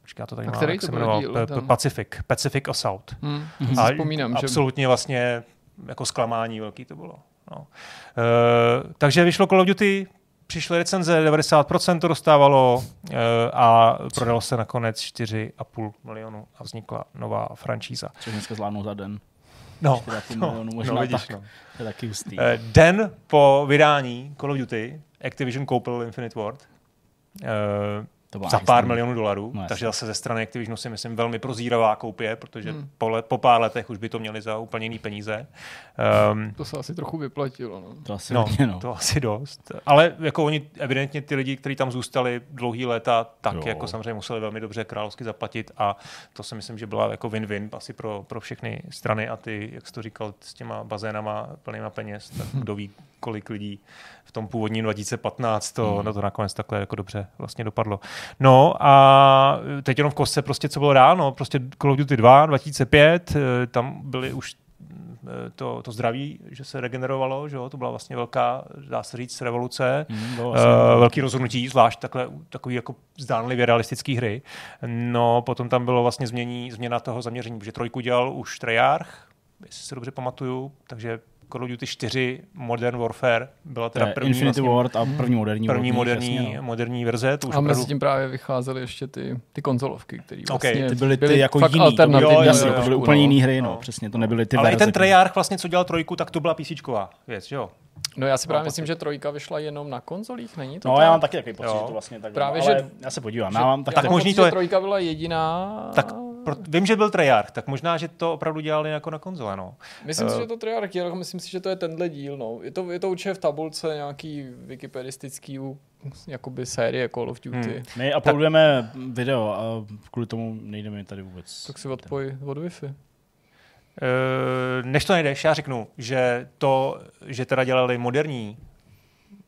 Počkej, to tady mám, který jak to se jmenoval, díl, ten? Pacific, Pacific Assault. Hmm, A vzpomínám, že absolutně vlastně jako zklamání velký to bylo. No. E, takže vyšlo Call of Duty, přišly recenze, 90% to dostávalo e, a prodalo se nakonec 4,5 milionu a vznikla nová franšíza. Což dneska zvládnou za den. No, 4,5 milionů, možná no, vidíš, tak. no. To je taky hustý. E, den po vydání Call of Duty Activision koupil Infinite Ward. To za pár milionů dolarů, No, takže zase ze strany Activisionu si myslím velmi prozíravá koupě, protože Hmm. po, le, po pár letech už by to měli za úplně jiný peníze. Um, to se asi trochu vyplatilo. No. To asi no, hodně, no. to asi dost. Ale jako oni, evidentně ty lidi, kteří tam zůstali dlouhý léta, tak jo. jako samozřejmě museli velmi dobře královsky zaplatit a to si myslím, že byla jako win-win asi pro, pro všechny strany a ty, jak jsi to říkal, s těma bazénama plnýma peněz, tak kdo ví, kolik lidí v tom původním 2015 to, Hmm. no to nakonec takhle jako dobře vlastně dopadlo. No a teď jenom v kostce prostě, co bylo dál, no prostě Call of Duty 2, 2005, eh, tam byly už eh, to, to zdraví, že se regenerovalo, že jo? to byla vlastně velká, dá se říct, revoluce. Mm, bylo Uh, vlastně- velký rozhodnutí, zvlášť takhle, takový jako zdánlivě realistické hry. No, potom tam bylo vlastně změní, změna toho zaměření, protože trojku dělal už Treyarch, jestli se dobře pamatuju, takže Call of Duty 4 Modern Warfare byla To teda první, Infinity vlastně, Ward a první moderní první World, moderní, jasně, no. moderní verze. To už A mezi tím právě vycházely ještě ty, ty konzolovky, které vlastně Ty byly ty jako fakt jiný, to byly, alternativní. jo, jasně, jo, to jo, byly trošku, úplně no. jiný hry, no, No. přesně, to nebyly ty Ale i verze. ten Treyarch vlastně, co dělal trojku, tak to byla PCčková věc, jo? No já si právě Mám myslím, že trojka vyšla jenom na konzolích, není to No, tak? já mám taky takový pocit, Jo. že to vlastně tak Právě, že- já se podívám, Že- já mám taky Tak možný pocit, to že je- trojka byla jediná. Tak pro, vím, že byl Treyarch, tak možná, že to opravdu dělali jako na konzole, no. Myslím si, Eh, že to Treyarch je, myslím si, že to je tenhle díl, no. Je to, je to určitě v tabulce nějaký wikipedistický jakoby série Call of Duty. Hmm. My uploadujeme video a kvůli tomu nejdeme tady vůbec. Tak si odpoj od Wi-Fi. Eh, než to nejdeš, já řeknu, že to, že teda dělali moderní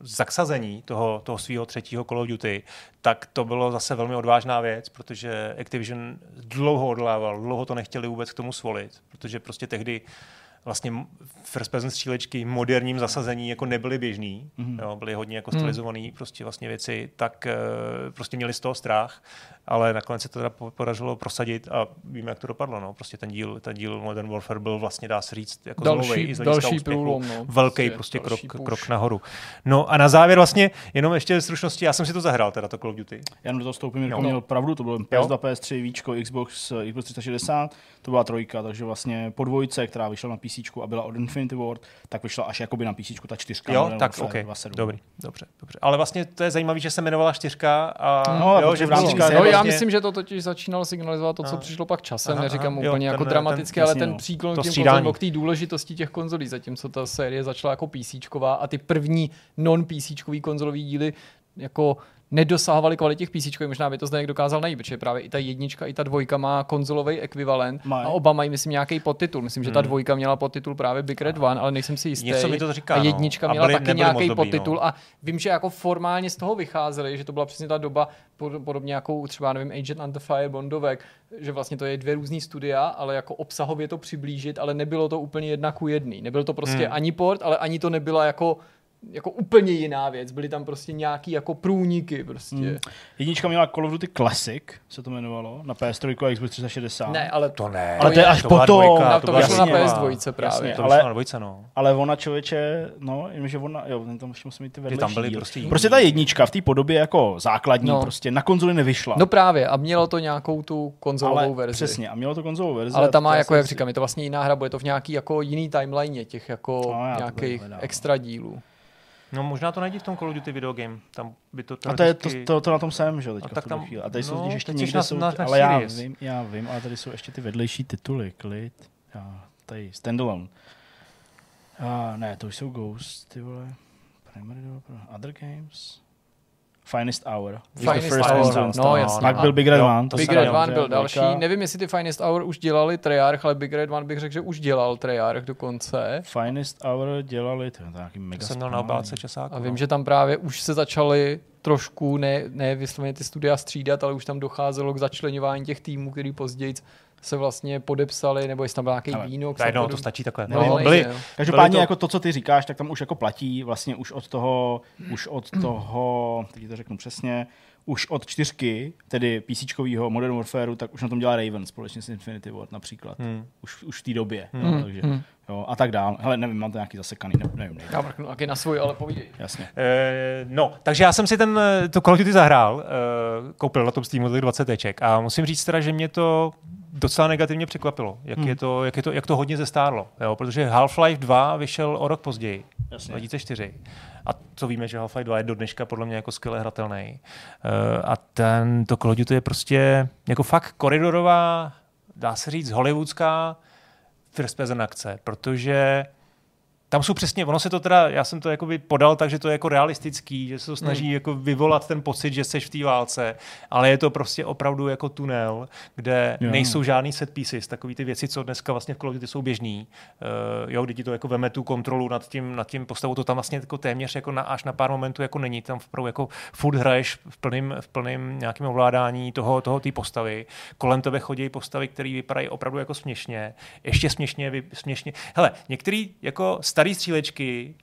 zaksazení toho, toho svého třetího Call of Duty, tak to bylo zase velmi odvážná věc, protože Activision dlouho odlával, dlouho to nechtěli vůbec k tomu svolit, protože prostě tehdy vlastně first person střílečky moderním zasazení jako nebyly běžný, mm-hmm. jo, byly hodně jako stylizovaný prostě vlastně věci, tak e, prostě měli z toho strach, ale nakonec se to teda po- podařilo prosadit a víme, jak to dopadlo, no, prostě ten díl, ten díl Modern Warfare byl vlastně, dá se říct, jako Další- zlomovej i z další úspěchu. průlom, no. velký Prostě prostě další krok, push. krok nahoru. No a na závěr vlastně, jenom ještě stručnosti, já jsem si to zahrál, teda to Call of Duty. Já do toho stoupím, Jo. měl pravdu, to bylo PS2, PS3, Víčko, Xbox, eh, Xbox 360, to byla trojka, takže vlastně po dvojce, která vyšla na PC a byla od Infinity Ward, tak vyšla až jakoby na PC ta čtyřka. Jo, tak OK, 2.7. dobrý, dobře, dobře. Ale vlastně to je zajímavé, že se jmenovala čtyřka a No, a jo, že v rámci vlastně No, vlastně- já myslím, že to totiž začínalo signalizovat to, co Aha. přišlo pak časem. Aha, Neříkám aha, jo, úplně jako ten- dramaticky, ten- ale ten no. příklon k té důležitosti těch konzolí, zatímco ta série začala jako PC a ty první non-PC konzolový díly jako nedosahovaly kvality těch PC, možná by to zde někdo dokázal najít, protože právě i ta jednička, i ta dvojka má konzolový ekvivalent Mají. a oba mají, myslím, nějaký podtitul. Myslím, že ta dvojka měla podtitul právě Big Red One, ale nejsem si jistý. Hmm. Něco mi to říká, a no. jednička A měla byly- taky nebyly moc nějaký dobrý, podtitul no. a vím, že jako formálně z toho vycházeli, že to byla přesně ta doba, pod- podobně jako třeba, nevím, Agent Under Fire, Bondovek, že vlastně to je dvě různý studia, ale jako obsahově to přiblížit, ale nebylo to úplně jedna ku jedný. Nebyl to prostě Hmm. ani port, ale ani to nebyla jako jako úplně jiná věc. Byly tam prostě nějaký jako průniky prostě. Hmm. Jednička měla Call of Duty Classic, se to jmenovalo, na PS3 a Xbox 360. Ne, ale To ne. Ale to je až byla potom. dvojka, Na to byla vyšlo na jasně. PS2 právě. Jasně. To Ale- na dvojce, no. Ale ona člověče, no, jenže ona, jo, tam ještě musí mít ty vedlejší tam byly prostě jiný. prostě ta jednička v té podobě jako základní, No. no. prostě na konzoli nevyšla. No právě, a mělo to nějakou tu konzolovou ale verzi. Přesně, a mělo to konzolovou verzi. Ale ta má, to jako jak říkám, je to vlastně jiná hra, bude to v nějaký jako jiný timeline těch jako No, to nějakých no. extra dílů. No možná to najdi v tom Call of Duty videogame. Tam by to A to, je, to, teoreticky- to, to, na tom jsem, že jo, teďka A tak v tuhle tam-. A tady jsou no, totiž ještě někde na- jsou, na- na ale já vím, já vím, ale tady jsou ještě ty vedlejší tituly, klid. Já, tady, standalone. A ne, to už jsou Ghost, ty vole. Primary developer, Other Games. Finest Hour. Finest First Hour, Instance, no, jasně. Pak byl Big Red jo, One. to Big se Red One byl další. velká. Nevím, jestli ty Finest Hour už dělali Treyarch, ale Big Red One bych řekl, že už dělal Treyarch dokonce. Finest Hour dělali, to je nějaký mega To jsem měl na obálce časáku. A no. vím, že tam právě už se začaly trošku, ne, ne vysloveně ty studia střídat, ale už tam docházelo k začlenování těch týmů, který později se vlastně podepsali, nebo jestli tam byl nějaký Ale výnok. Najednou to stačí takhle. No, No, byli, jo. Každopádně Byly to- jako to, co ty říkáš, tak tam už jako platí vlastně už od toho, už od toho, teď to řeknu přesně, už od čtyřky, tedy PC Modern Warfareu, tak už na tom dělá Raven společně s Infinity Ward například. Hmm. Už, už v té době. Hmm, No, takže, hmm. jo, a tak dál. Hele, nevím, mám to nějaký zasekaný, ne, nevím, nejde. Já mrknu taky na svůj, ale povídej. Jasně. Eh, no, takže já jsem si ten, eh, to Call of Duty zahrál, eh, koupil na tom Steamu těch 20 teček a musím říct teda, že mě to docela negativně překvapilo, jak, Hmm. je to, jak, je to, jak to hodně zestárlo, jo, protože Half-Life 2 vyšel o rok později, Jasně. 2004. A co víme, že Half-Life 2 je do dneška podle mě jako skvěle hratelný. Uh, a ten, to Call Duty je prostě jako fakt koridorová, dá se říct, hollywoodská first person akce, protože tam jsou přesně, ono se to teda, já jsem to jakoby podal tak, že to je jako realistický, že se to snaží Hmm. jako vyvolat ten pocit, že seš v té válce, ale je to prostě opravdu jako tunel, kde Jo. nejsou žádný set pieces, takový ty věci, co dneska vlastně v Call jsou běžný. Uh, jo, kdy ti to jako veme tu kontrolu nad tím, nad tím postavou, to tam vlastně jako téměř jako na, až na pár momentů jako není, tam opravdu jako furt hraješ v plným, v plným nějakém ovládání toho, toho té postavy. Kolem tebe chodí postavy, které vypadají opravdu jako směšně, ještě směšně, vy, směšně. Hele, některý jako starý střílečky,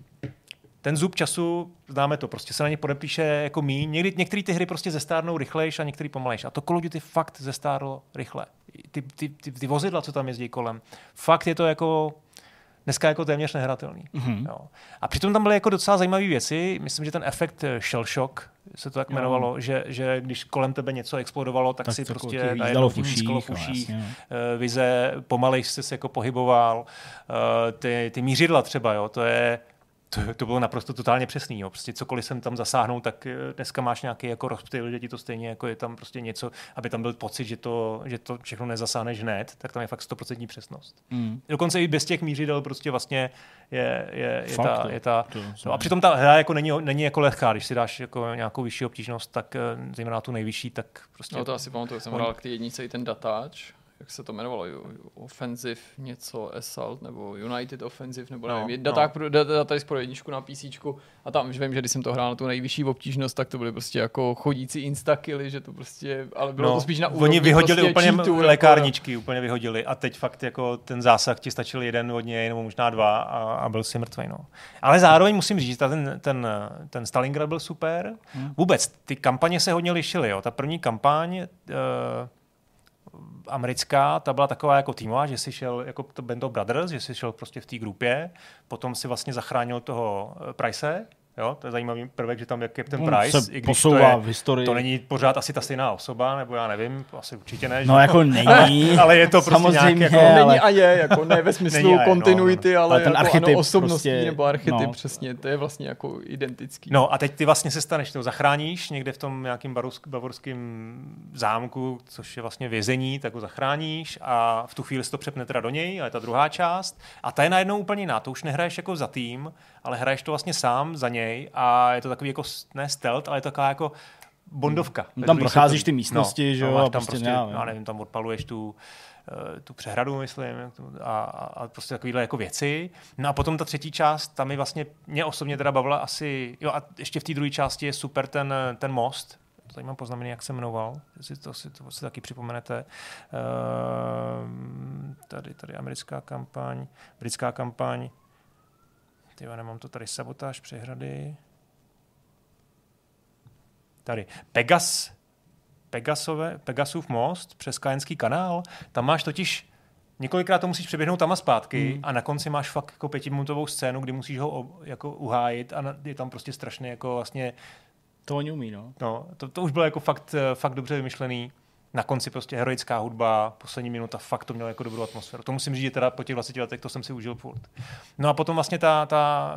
ten zub času, známe to, prostě se na ně podepíše jako míň. Někdy, některé ty hry prostě zestárnou rychlejš a některé pomalejš. A to Call of Duty fakt zestárlo rychle. Ty, ty, ty, ty vozidla, co tam jezdí kolem, fakt je to jako dneska jako téměř nehratelný. Mhm. Jo. A přitom tam byly jako docela zajímavé věci. Myslím, že ten efekt eh, shell shock se to tak Jo. jmenovalo, že, že když kolem tebe něco explodovalo, tak, Tak si prostě jako ti najednou hvízkalo uších, v no, uších, jasně, no. eh, vize, pomalej jsi se jako pohyboval, eh, ty, ty mířidla třeba, jo, to je to, to bylo naprosto totálně přesný. Jo. Prostě cokoliv jsem tam zasáhnul, tak eh, dneska máš nějaký jako rozptyl, že ti to stejně jako je tam prostě něco, aby tam byl pocit, že to, že to všechno nezasáhneš hned, tak tam je fakt 100% přesnost. Mm. Dokonce i bez těch mířidel prostě vlastně je, je, je, Fakt, ta, je ta, To no a přitom ta hra jako není, není jako lehká, když si dáš jako nějakou vyšší obtížnost, tak eh, zejména tu nejvyšší, tak prostě No to asi pamatuju, jsem hrál k té jednice i ten datáč, jak se to jmenovalo, Offensive něco, Assault, nebo United Offensive, nebo No, nevím, no. daták pro, da- database pro jedničku na PC a tam už vím, že když jsem to hrál na tu nejvyšší obtížnost, tak to byly prostě jako chodící instakily, že to prostě, ale bylo to spíš na úrovni No, Oni vyhodili prostě úplně cheatů, jako- lékárničky, úplně vyhodili a teď fakt jako ten zásah ti stačil jeden od něj, nebo možná dva a, a byl si mrtvý. No. Ale zároveň musím říct, že ten, ten, ten Stalingrad byl super. Hmm. Vůbec, ty kampaně se hodně lišily. Jo. Ta první kampaň uh, americká, ta byla taková jako týmová, že si šel jako to Band Brothers, že si šel prostě v té grupě, potom si vlastně zachránil toho eh, Price, Jo, to je zajímavý prvek, že tam jak Captain On Price, se i když posouvá to, je, v historii. to není pořád asi ta stejná osoba, nebo já nevím, asi určitě ne. No že? jako není. ale je to prostě Samozřejmě, nějak jako... ale- Není a je, jako ne ve smyslu Není a je, no, kontinuity, ale, Ale ten jako archetyp ano, osobností prostě, nebo archetyp, no. přesně, to je vlastně jako identický. No a teď ty vlastně se staneš, to zachráníš někde v tom nějakým bavorském zámku, což je vlastně vězení, tak ho zachráníš a v tu chvíli se to přepne teda do něj, ale ta druhá část. A ta je najednou úplně jiná, to už nehraješ jako za tým, ale hraješ to vlastně sám za něj a je to takový jako, ne stealth, ale je to taková jako bondovka. No, Ve tam procházíš ty místnosti, že jo, a tam prostě prostě, já, já nevím, tam odpaluješ tu, eh, tu přehradu, myslím, a, a, a prostě takovýhle jako věci. No a potom ta třetí část, tam mi vlastně, mě osobně teda bavila asi, jo a ještě v té druhé části je super ten, ten most, to tady mám poznamený, jak se jmenoval, jestli to si, to si taky připomenete. Ehm, tady, tady americká kampaň, britská kampaň, ty nemám to tady, sabotáž přehrady. Tady, Pegas, Pegasové, Pegasův most přes Kajenský kanál, tam máš totiž několikrát to musíš přeběhnout tam a zpátky Hmm. a na konci máš fakt jako pětiminutovou scénu, kdy musíš ho ob- jako uhájit a na- je tam prostě strašně jako vlastně To oni umí, no. No, to, to už bylo jako fakt, eh, fakt dobře vymyšlený. Na konci prostě heroická hudba, poslední minuta, fakt to mělo jako dobrou atmosféru. To musím říct, že teda po těch 20 letech to jsem si užil furt. No a potom vlastně ta, ta,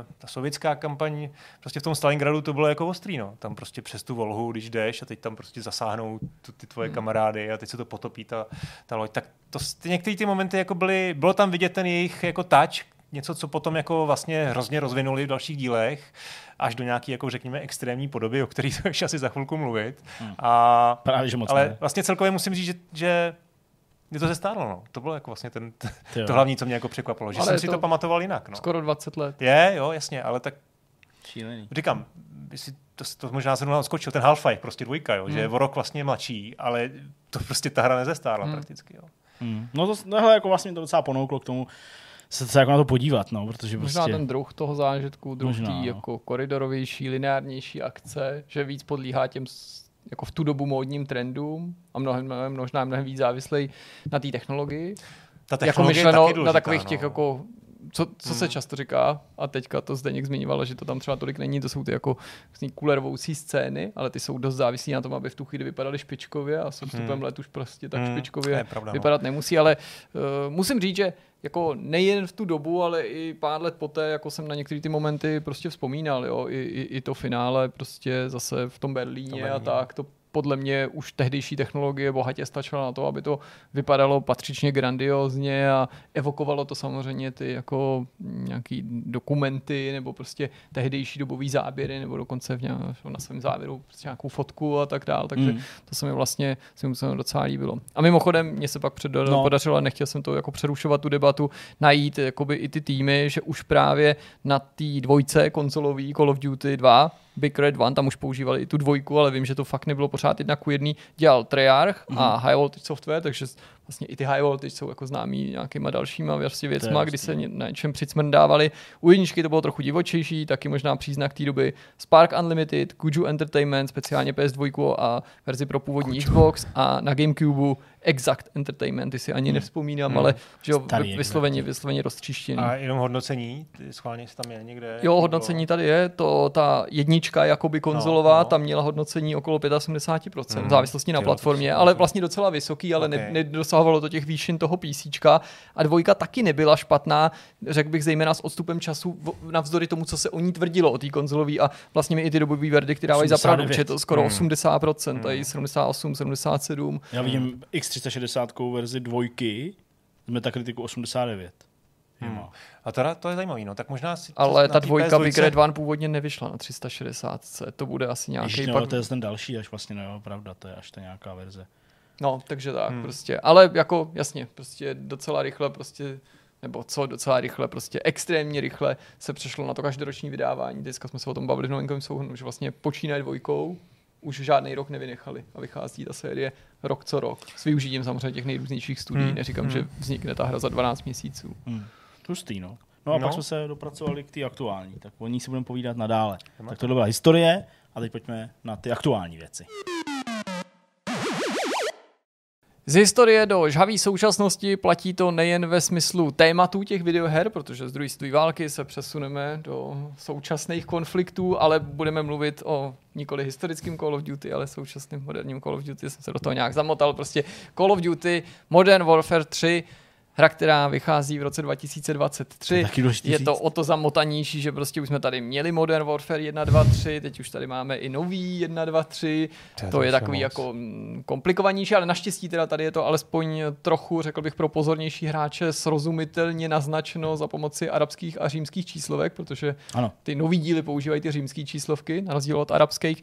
eh, ta sovětská kampaň, prostě v tom Stalingradu to bylo jako ostrý, no. Tam prostě přes tu Volhu, když jdeš a teď tam prostě zasáhnou tu, ty tvoje kamarády a teď se to potopí ta, ta loď. Tak to, ty, některé ty momenty jako byly, bylo tam vidět ten jejich jako touch, něco, co potom jako vlastně hrozně rozvinuli v dalších dílech, až do nějaký, jako řekněme, extrémní podoby, o kterých se ještě asi za chvilku mluvit. Hmm. A, Právě, že moc ale ne. vlastně celkově musím říct, že, že mě to zestárlo. No. To bylo jako vlastně ten, t- to hlavní, co mě jako překvapilo, že Ale jsem si to to pamatoval jinak. No. Skoro 20 let. Je, jo, jasně, ale tak Šílený. říkám, jestli to, to možná zrovna odskočil, ten Half-Life, prostě dvojka, jo, že je Hmm. o rok vlastně mladší, ale to prostě ta hra nezestárla Hmm. prakticky. Jo. Hmm. No to, tohle jako vlastně to docela ponouklo k tomu, se, se jako na to podívat, no, protože Možná prostě... ten druh toho zážitku, druh Možná, tý no. jako koridorovější, lineárnější akce, že víc podlíhá těm jako v tu dobu módním trendům a mnohem, mnohem, možná mnohem víc závislej na té technologii. Ta Jako myšleno taky na důležitá, takových těch no. jako co, co se Hmm. často říká, a teďka to Zdeněk zmiňoval, že to tam třeba tolik není, to jsou ty jako vlastně kulervoucí scény, ale ty jsou dost závislí na tom, aby v tu chvíli vypadaly špičkově a s odstupem Hmm. let už prostě tak Hmm, špičkově je pravda, no. vypadat nemusí, ale uh, musím říct, že jako nejen v tu dobu, ale i pár let poté, jako jsem na některé ty momenty prostě vzpomínal, jo, i, i, i to finále prostě zase v tom Berlíně, To a Berlíně. tak, to podle mě už tehdejší technologie bohatě stačila na to, aby to vypadalo patřičně grandiozně a evokovalo to samozřejmě ty jako nějaký dokumenty nebo prostě tehdejší dobový záběry nebo dokonce v nějak, na svém závěru prostě nějakou fotku a tak dále, takže Mm. to se mi vlastně se mi docela líbilo. A mimochodem, mně se pak před, No. podařilo, nechtěl jsem to jako přerušovat tu debatu, najít jakoby i ty týmy, že už právě na té dvojce konzolový Call of Duty 2 Big Red One, tam už používali i tu dvojku, ale vím, že to fakt nebylo pořád jedna ku jedný, dělal Treyarch Mhm. mm-hmm. a High Voltage Software, takže vlastně i ty High Voltage jsou jako známí nějakýma dalšíma vlastně věcma, kdy se na něčem přicmrdávali. U jedničky to bylo trochu divočejší, taky možná příznak té doby. Spark Unlimited, Kuju Entertainment, speciálně PS2 a verzi pro původní Xbox a na Gamecube Exact Entertainment, ty si ani nevzpomínám, hmm. ale že jo, vysloveně, vysloveně roztříštěný. A jenom hodnocení, ty schválně jestli tam je někde. Jo, hodnocení tady je, to ta jednička jakoby konzolová, No, no, no. no. tam měla hodnocení okolo 75%, Mhm. v závislosti na platformě, ale vlastně docela vysoký, ale Okay. okay. Ne, nedosahovalo to těch výšin toho PC. A dvojka taky nebyla špatná, řekl bych zejména s odstupem času, navzdory tomu, co se o ní tvrdilo, o té konzolové a vlastně mi i ty dobové verdikty dávají za pravdu, 89. že je to skoro Hmm. 80%, tady 78, 77. Já vidím X360 verzi dvojky z Metacriticu 89. Hmm. Hmm. A teda to je zajímavý, no, tak možná si Ale ta dvojka PS2 Big Red One původně nevyšla na 360, to bude asi nějaký Ježiš, no, pak to je ten další až vlastně, no jo, pravda, to je až ta nějaká verze. No, takže tak Hmm. prostě. Ale jako jasně, prostě docela rychle prostě nebo co docela rychle, prostě extrémně rychle se přešlo na to každoroční vydávání. Dneska jsme se o tom bavili v novinkovém souhrnu, že vlastně počínaje dvojkou už žádný rok nevynechali a vychází ta série rok co rok. S využitím samozřejmě těch nejrůznějších studií. Hmm, Neříkám, hmm. že vznikne ta hra za 12 měsíců. Hmm. Hustý, no. No a No. pak jsme se dopracovali k té aktuální, tak o ní si budeme povídat nadále. Tak to byla historie a teď pojďme na ty aktuální věci. Z historie do žhavé současnosti platí to nejen ve smyslu tématů těch videoher, protože z druhé světové války se přesuneme do současných konfliktů, ale budeme mluvit o nikoli historickým Call of Duty, ale současným moderním Call of Duty. Jsem se do toho nějak zamotal. Prostě Call of Duty Modern Warfare 3 hra, která vychází v roce 2023. To je to o to zamotanější, že prostě už jsme tady měli Modern Warfare 1, 2, 3, teď už tady máme i nový 1, 2, 3. To je To je takový moc. jako mm, komplikovanější, ale naštěstí teda tady je to alespoň trochu, řekl bych, pro pozornější hráče srozumitelně naznačeno za pomoci arabských a římských číslovek, protože Ano. ty nový díly používají ty římské číslovky, na rozdíl od arabských.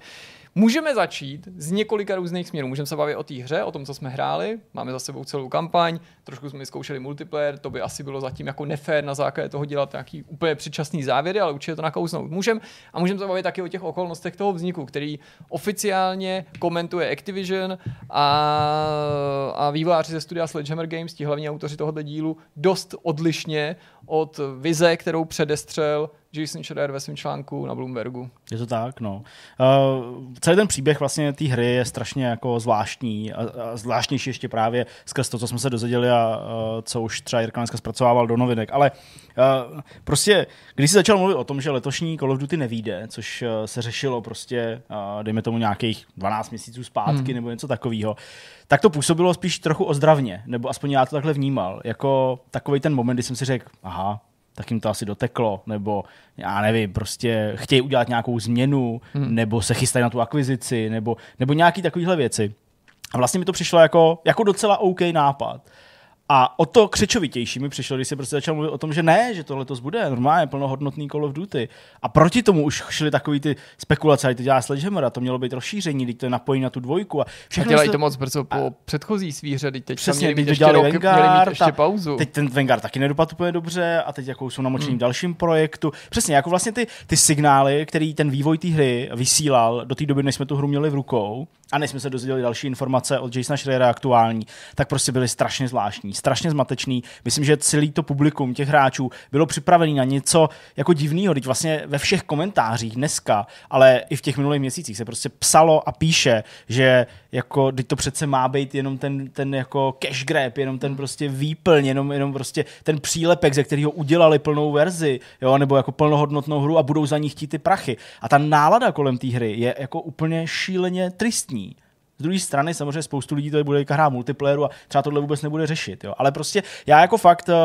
Můžeme začít z několika různých směrů. Můžeme se bavit o té hře, o tom, co jsme hráli. Máme za sebou celou kampaň, trošku jsme zkoušeli multiplayer, to by asi bylo zatím jako nefér na základě toho dělat nějaký úplně předčasný závěry, ale určitě to nakousnout můžeme. A můžeme se bavit taky o těch okolnostech toho vzniku, který oficiálně komentuje Activision a, a vývojáři ze studia Sledgehammer Games, ti hlavní autoři tohoto dílu, dost odlišně od vize, kterou předestřel Jason Schreier ve svém článku na Bloombergu. Je to tak, no. Uh, celý ten příběh vlastně té hry je strašně jako zvláštní a, a zvláštnější ještě právě skrz to, co jsme se dozvěděli a uh, co už třeba Jirka dneska zpracovával do novinek. Ale uh, prostě, když se začal mluvit o tom, že letošní Call of Duty nevíde, což uh, se řešilo prostě, uh, dejme tomu nějakých 12 měsíců zpátky hmm. nebo něco takového, tak to působilo spíš trochu ozdravně, nebo aspoň já to takhle vnímal, jako takový ten moment, kdy jsem si řekl, aha, tak jim to asi doteklo, nebo já nevím, prostě chtějí udělat nějakou změnu, hmm. nebo se chystají na tu akvizici, nebo, nebo nějaký takovýhle věci. A vlastně mi to přišlo jako, jako docela OK nápad. A o to křečovitější mi přišlo, když se prostě začal mluvit o tom, že ne, že tohle to bude normálně plnohodnotný Call of Duty. A proti tomu už šly takový ty spekulace, to dělá Sledgehammer a to mělo být rozšíření, teď to je napojení na tu dvojku. A A všechno dělají se- to moc brzo po a... předchozí svíře, teď, teď tam Přesně, měli teď to dělali rok, měli mít ještě a pauzu. Teď ten Vanguard taky nedopadl úplně dobře a teď jako jsou namočení hmm. v dalším projektu. Přesně, jako vlastně ty, ty signály, který ten vývoj té hry vysílal do té doby, než jsme tu hru měli v rukou a než jsme se dozvěděli další informace od Jasona Schreiera aktuální, tak prostě byly strašně zvláštní, strašně zmatečný. Myslím, že celý to publikum těch hráčů bylo připravený na něco jako divného. Teď vlastně ve všech komentářích dneska, ale i v těch minulých měsících se prostě psalo a píše, že jako, teď to přece má být jenom ten, ten jako cash grab, jenom ten prostě výplň, jenom, jenom prostě ten přílepek, ze kterého udělali plnou verzi, jo, nebo jako plnohodnotnou hru a budou za ní chtít ty prachy. A ta nálada kolem té hry je jako úplně šíleně tristní. Z druhé strany samozřejmě spoustu lidí to bude hrát multiplayeru a třeba tohle vůbec nebude řešit. Jo. Ale prostě já jako fakt eh,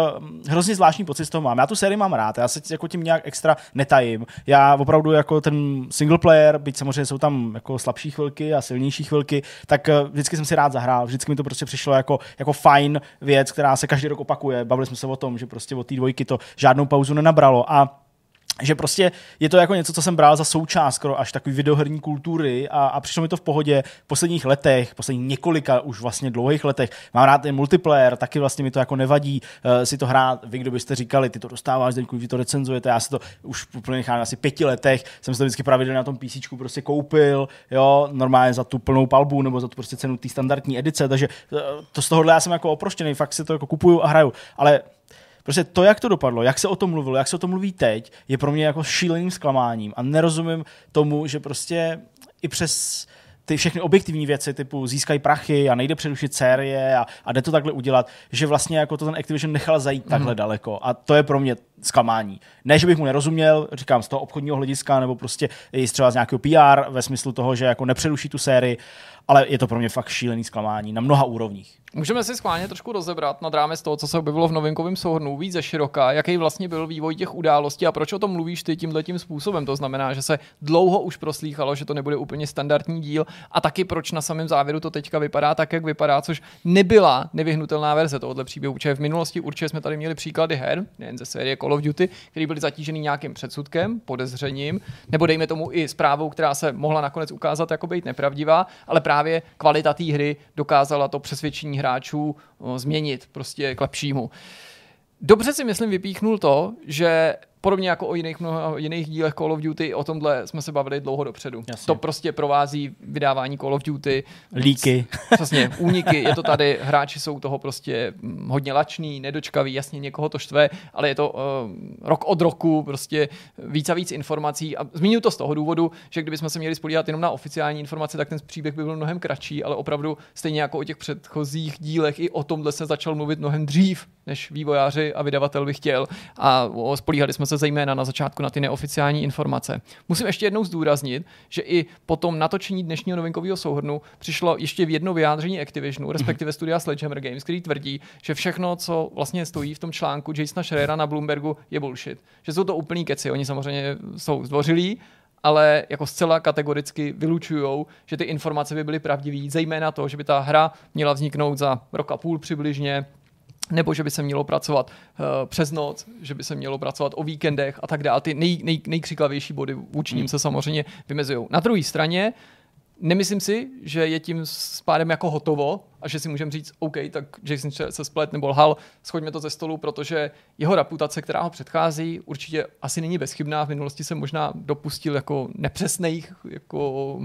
hrozně zvláštní pocit z toho mám. Já tu sérii mám rád, já se jako tím nějak extra netajím. Já opravdu jako ten single player, byť samozřejmě jsou tam jako slabší chvilky a silnější chvilky, tak eh, vždycky jsem si rád zahrál. Vždycky mi to prostě přišlo jako, jako fajn věc, která se každý rok opakuje. Bavili jsme se o tom, že prostě od té dvojky to žádnou pauzu nenabralo. A že prostě je to jako něco, co jsem bral za součást skoro až takový videoherní kultury a, a přišlo mi to v pohodě v posledních letech, posledních několika už vlastně dlouhých letech. Mám rád ten multiplayer, taky vlastně mi to jako nevadí uh, si to hrát. Vy, kdo byste říkali, ty to dostáváš, Zdeňku, vy to recenzujete, já si to už úplně nechám asi pěti letech, jsem si to vždycky pravidelně na tom PC prostě koupil, jo, normálně za tu plnou palbu nebo za tu prostě cenu té standardní edice, takže uh, to z tohohle já jsem jako oproštěný, fakt si to jako kupuju a hraju, ale Prostě to, jak to dopadlo, jak se o tom mluvilo, jak se o tom mluví teď, je pro mě jako šíleným zklamáním a nerozumím tomu, že prostě i přes ty všechny objektivní věci typu získají prachy a nejde přerušit série a, a jde to takhle udělat, že vlastně jako to ten Activision nechal zajít mm. takhle daleko a to je pro mě zklamání. Ne, že bych mu nerozuměl, říkám z toho obchodního hlediska nebo prostě i třeba z nějakého PR ve smyslu toho, že jako nepřeruší tu sérii, ale je to pro mě fakt šílený zklamání na mnoha úrovních. Můžeme si schválně trošku rozebrat nad rámec toho, co se objevilo v novinkovém souhrnu víc ze široka, jaký vlastně byl vývoj těch událostí a proč o tom mluvíš ty tímhle tím způsobem. To znamená, že se dlouho už proslýchalo, že to nebude úplně standardní díl a taky proč na samém závěru to teďka vypadá tak, jak vypadá, což nebyla nevyhnutelná verze tohohle příběhu. Protože v minulosti určitě jsme tady měli příklady her, nejen ze série Call of Duty, které byly zatíženy nějakým předsudkem, podezřením, nebo dejme tomu i zprávou, která se mohla nakonec ukázat jako být nepravdivá, ale právě kvalita té hry dokázala to přesvědčení hráčů změnit prostě k lepšímu. Dobře si myslím vypíchnul to, že podobně jako o jiných, mnoha jiných dílech Call of Duty, o tomhle jsme se bavili dlouho dopředu. Jasně. To prostě provází vydávání Call of Duty. Líky. Přesně, úniky, je to tady, hráči jsou toho prostě hm, hodně lační, nedočkaví, jasně někoho to štve, ale je to uh, rok od roku prostě víc a víc informací. A zmíním to z toho důvodu, že kdybychom se měli spolíhat jenom na oficiální informace, tak ten příběh by byl mnohem kratší, ale opravdu stejně jako o těch předchozích dílech, i o tomhle se začal mluvit mnohem dřív, než vývojáři a vydavatel by chtěl. A spolíhali jsme se zejména na začátku na ty neoficiální informace. Musím ještě jednou zdůraznit, že i po tom natočení dnešního novinkového souhrnu přišlo ještě v jedno vyjádření Activisionu, respektive studia Sledgehammer Games, který tvrdí, že všechno, co vlastně stojí v tom článku Jasona Schreera na Bloombergu, je bullshit. Že jsou to úplný keci. Oni samozřejmě jsou zdvořilí, ale jako zcela kategoricky vylučují, že ty informace by byly pravdivé, zejména to, že by ta hra měla vzniknout za rok a půl přibližně, nebo že by se mělo pracovat uh, přes noc, že by se mělo pracovat o víkendech a tak dále. Ty nej, nej, nejkřiklavější body vůči ním hmm. se samozřejmě vymezují. Na druhé straně Nemyslím si, že je tím spádem jako hotovo a že si můžeme říct, OK, tak Jason se splet nebo lhal, schoďme to ze stolu, protože jeho reputace, která ho předchází, určitě asi není bezchybná. V minulosti se možná dopustil jako nepřesných jako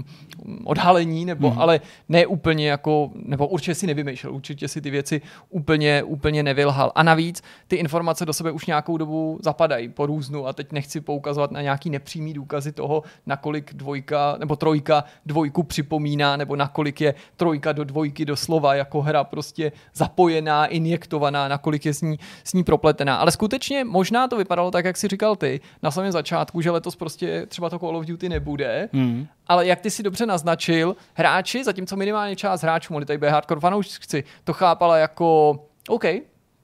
odhalení, nebo, mm. ale ne úplně jako, nebo určitě si nevymýšlel, určitě si ty věci úplně, úplně nevylhal. A navíc ty informace do sebe už nějakou dobu zapadají po různu a teď nechci poukazovat na nějaký nepřímý důkazy toho, nakolik dvojka nebo trojka dvojku připomíná, nebo nakolik je trojka do dvojky doslova jako hra prostě zapojená, injektovaná, nakolik je s ní, s ní propletená. Ale skutečně možná to vypadalo tak, jak si říkal ty, na samém začátku, že letos prostě třeba to Call of Duty nebude, mm. ale jak ty si dobře naznačil, hráči, zatímco minimálně část hráčů, mohli tady být hardcore fanoušci, to chápala jako OK,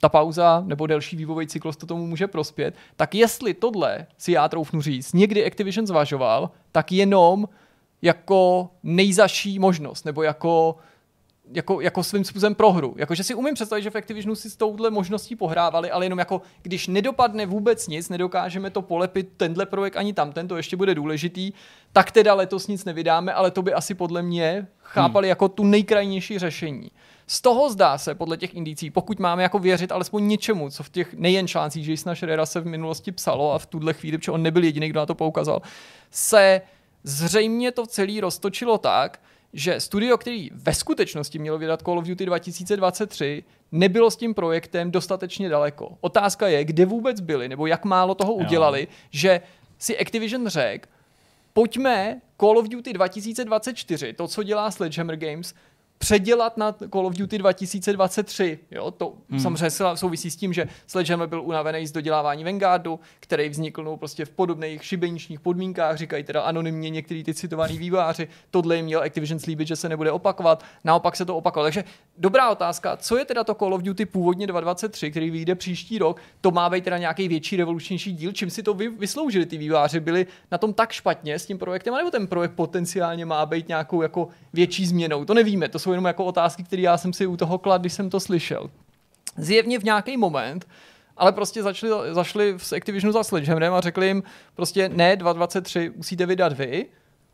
ta pauza nebo delší vývojový cyklus to tomu může prospět, tak jestli tohle si já troufnu říct, někdy Activision zvažoval, tak jenom jako nejzaší možnost, nebo jako jako, jako svým způsobem prohru. Jakože si umím představit, že v Activisionu si s touhle možností pohrávali, ale jenom jako, když nedopadne vůbec nic, nedokážeme to polepit, tenhle projekt ani tam, to ještě bude důležitý, tak teda letos nic nevydáme, ale to by asi podle mě chápali hmm. jako tu nejkrajnější řešení. Z toho zdá se, podle těch indicí, pokud máme jako věřit alespoň něčemu, co v těch nejen článcích Jasona Schreera se v minulosti psalo a v tuhle chvíli, protože on nebyl jediný, kdo na to poukazal, se zřejmě to celý roztočilo tak, že studio, který ve skutečnosti mělo vydat Call of Duty 2023, nebylo s tím projektem dostatečně daleko. Otázka je, kde vůbec byli, nebo jak málo toho udělali, jo. že si Activision řekl, pojďme Call of Duty 2024, to, co dělá Sledgehammer Games, předělat na Call of Duty 2023. Jo? To hmm. samozřejmě souvisí s tím, že Sledgehammer byl unavený z dodělávání Vanguardu, který vznikl no, prostě v podobných šibeničních podmínkách, říkají teda anonymně některý ty citovaný výváři. Tohle jim měl Activision slíbit, že se nebude opakovat, naopak se to opakovalo. Takže dobrá otázka, co je teda to Call of Duty původně 2023, který vyjde příští rok, to má být teda nějaký větší revolučnější díl, čím si to vy, vysloužili ty výváři, byli na tom tak špatně s tím projektem, nebo ten projekt potenciálně má být nějakou jako větší změnou, to nevíme, to jsou jenom jako otázky, které já jsem si u toho klad, když jsem to slyšel. Zjevně v nějaký moment ale prostě začali, zašli z Activisionu za Sledgehammerem a řekli jim prostě ne, 2023 musíte vydat vy,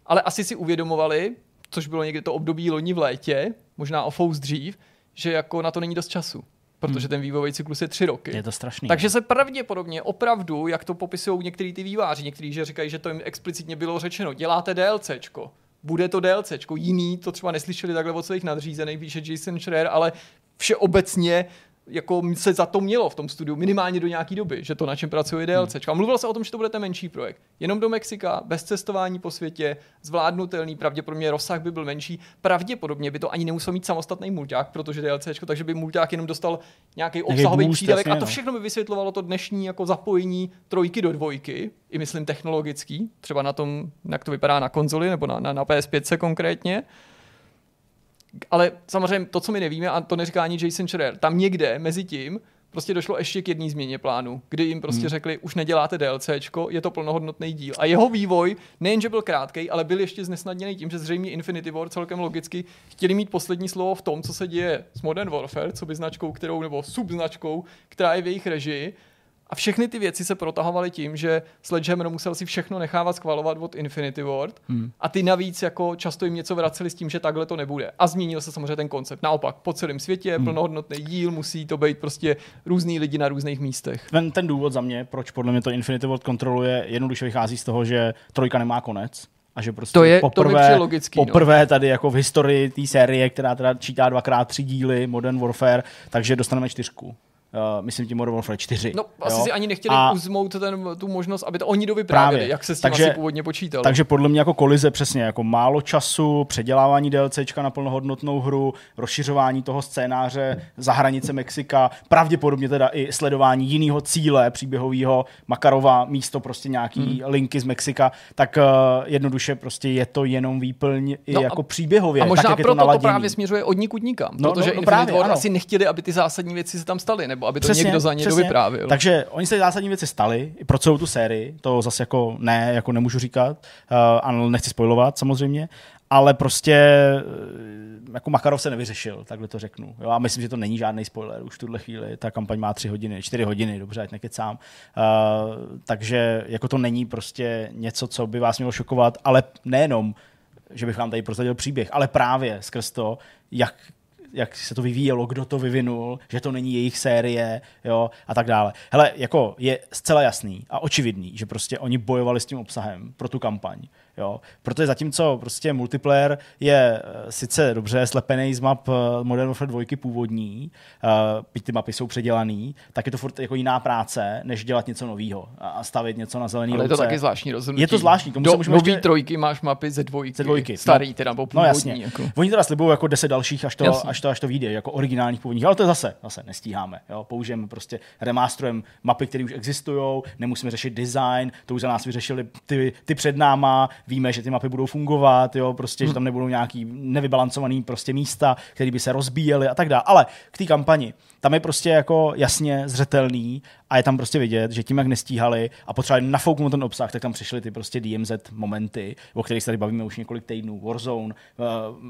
ale asi si uvědomovali, což bylo někdy to období loni v létě, možná o fous dřív, že jako na to není dost času protože hmm. ten vývojový cyklus je tři roky. Je to strašný. Takže se pravděpodobně opravdu, jak to popisují některý ty výváři, někteří že říkají, že to jim explicitně bylo řečeno, děláte DLCčko, bude to DLCčko. Jiný to třeba neslyšeli takhle od svých nadřízených, píše Jason Schreier, ale všeobecně jako se za to mělo v tom studiu, minimálně do nějaké doby, že to na čem pracuje DLC. A mluvilo se o tom, že to bude ten menší projekt. Jenom do Mexika, bez cestování po světě, zvládnutelný, pravděpodobně rozsah by byl menší. Pravděpodobně by to ani nemusel mít samostatný mulťák, protože DLC, takže by mulťák jenom dostal nějaký obsahový boost, přídavek jasně, a to no. všechno by vysvětlovalo to dnešní jako zapojení trojky do dvojky, i myslím technologický, třeba na tom, jak to vypadá na konzoli nebo na, na, na PS5 konkrétně. Ale samozřejmě to, co my nevíme, a to neříká ani Jason Schreier, tam někde mezi tím prostě došlo ještě k jedné změně plánu, kdy jim prostě hmm. řekli, už neděláte DLCčko, je to plnohodnotný díl. A jeho vývoj nejenže byl krátký, ale byl ještě znesnadněný tím, že zřejmě Infinity War celkem logicky chtěli mít poslední slovo v tom, co se děje s Modern Warfare, co by značkou, kterou, nebo subznačkou, která je v jejich režii. A všechny ty věci se protahovaly tím, že Sledgehammer musel si všechno nechávat schvalovat od Infinity Ward hmm. a ty navíc jako často jim něco vraceli s tím, že takhle to nebude. A změnil se samozřejmě ten koncept. Naopak, po celém světě, hmm. plnohodnotný díl, musí to být prostě různý lidi na různých místech. Ten, ten důvod za mě, proč podle mě to Infinity Ward kontroluje, jednoduše vychází z toho, že trojka nemá konec. A že prostě To je- to poprvé, přijde logický, no. poprvé tady jako v historii té série, která teda čítá dvakrát tři díly Modern Warfare, takže dostaneme čtyřku. Uh, myslím tím Modern Warfare 4. No, asi jo? si ani nechtěli A- uzmout ten, tu možnost, aby to oni dovyprávěli, Právě. jak se s tím Takže- asi původně počítalo. Takže podle mě jako kolize přesně, jako málo času, předělávání DLCčka na plnohodnotnou hru, rozšiřování toho scénáře za hranice Mexika, pravděpodobně teda i sledování jiného cíle příběhového Makarova místo prostě nějaký hmm. linky z Mexika, tak uh, jednoduše prostě je to jenom výplň i No a- jako příběhově, a možná tak jak je to proto to, právě směřuje od nikud nikam. No, protože no, no Infinity právě, War ano. asi nechtěli, aby ty zásadní věci se tam staly, nebo aby to někdo za ně dovyprávěl. Takže oni se zásadní věci staly i pro celou tu sérii, to zase jako ne, jako nemůžu říkat, uh, ano, nechci spojovat samozřejmě, ale prostě eh, jako Makarov se nevyřešil, takhle to řeknu. Jo, a myslím, že to není žádný spoiler už v tuhle chvíli. Ta kampaň má tři hodiny, čtyři hodiny, dobře, ať nekecám. Uh, takže jako to není prostě něco, co by vás mělo šokovat, ale nejenom, že bych vám tady prozradil příběh, ale právě skrz to, jak jak se to vyvíjelo, kdo to vyvinul, že to není jejich série, jo, a tak dále. Hele, jako je zcela jasný a očividný, že prostě oni bojovali s tím obsahem pro tu kampaň, jo. Protože zatímco prostě multiplayer je eh, sice dobře slepený z map eh, Modern Warfare 2 původní, uh, byť ty mapy jsou předělaný, tak je to furt jako jiná práce, než dělat něco nového a stavit něco na zelený Ale je to taky zvláštní rozhodnutí. Je to zvláštní, tomu Do se můžeme nový ještě- trojky máš mapy ze dvojky. Ze dvojky. Starý no. teda, nebo No původní. jasně. Jako. Oni teda slibují jako 10 dalších, až to, Jasně. až to, až to vyjde, jako originálních původních, ale to zase, zase nestíháme. Jo? Použijeme prostě remasterem mapy, které už existují, nemusíme řešit design, to už za nás vyřešili ty, ty před náma, víme, že ty mapy budou fungovat, jo? prostě, Hmm. že tam nebudou nějaký nevybalancovaný prostě místa, které by se rozbíjely a tak dále. Ale k té kampani, tam je prostě jako jasně zřetelný a je tam prostě vidět, že tím, jak nestíhali a potřebovali nafouknout ten obsah, tak tam přišly ty prostě DMZ momenty, o kterých se tady bavíme už několik týdnů. Warzone, eh,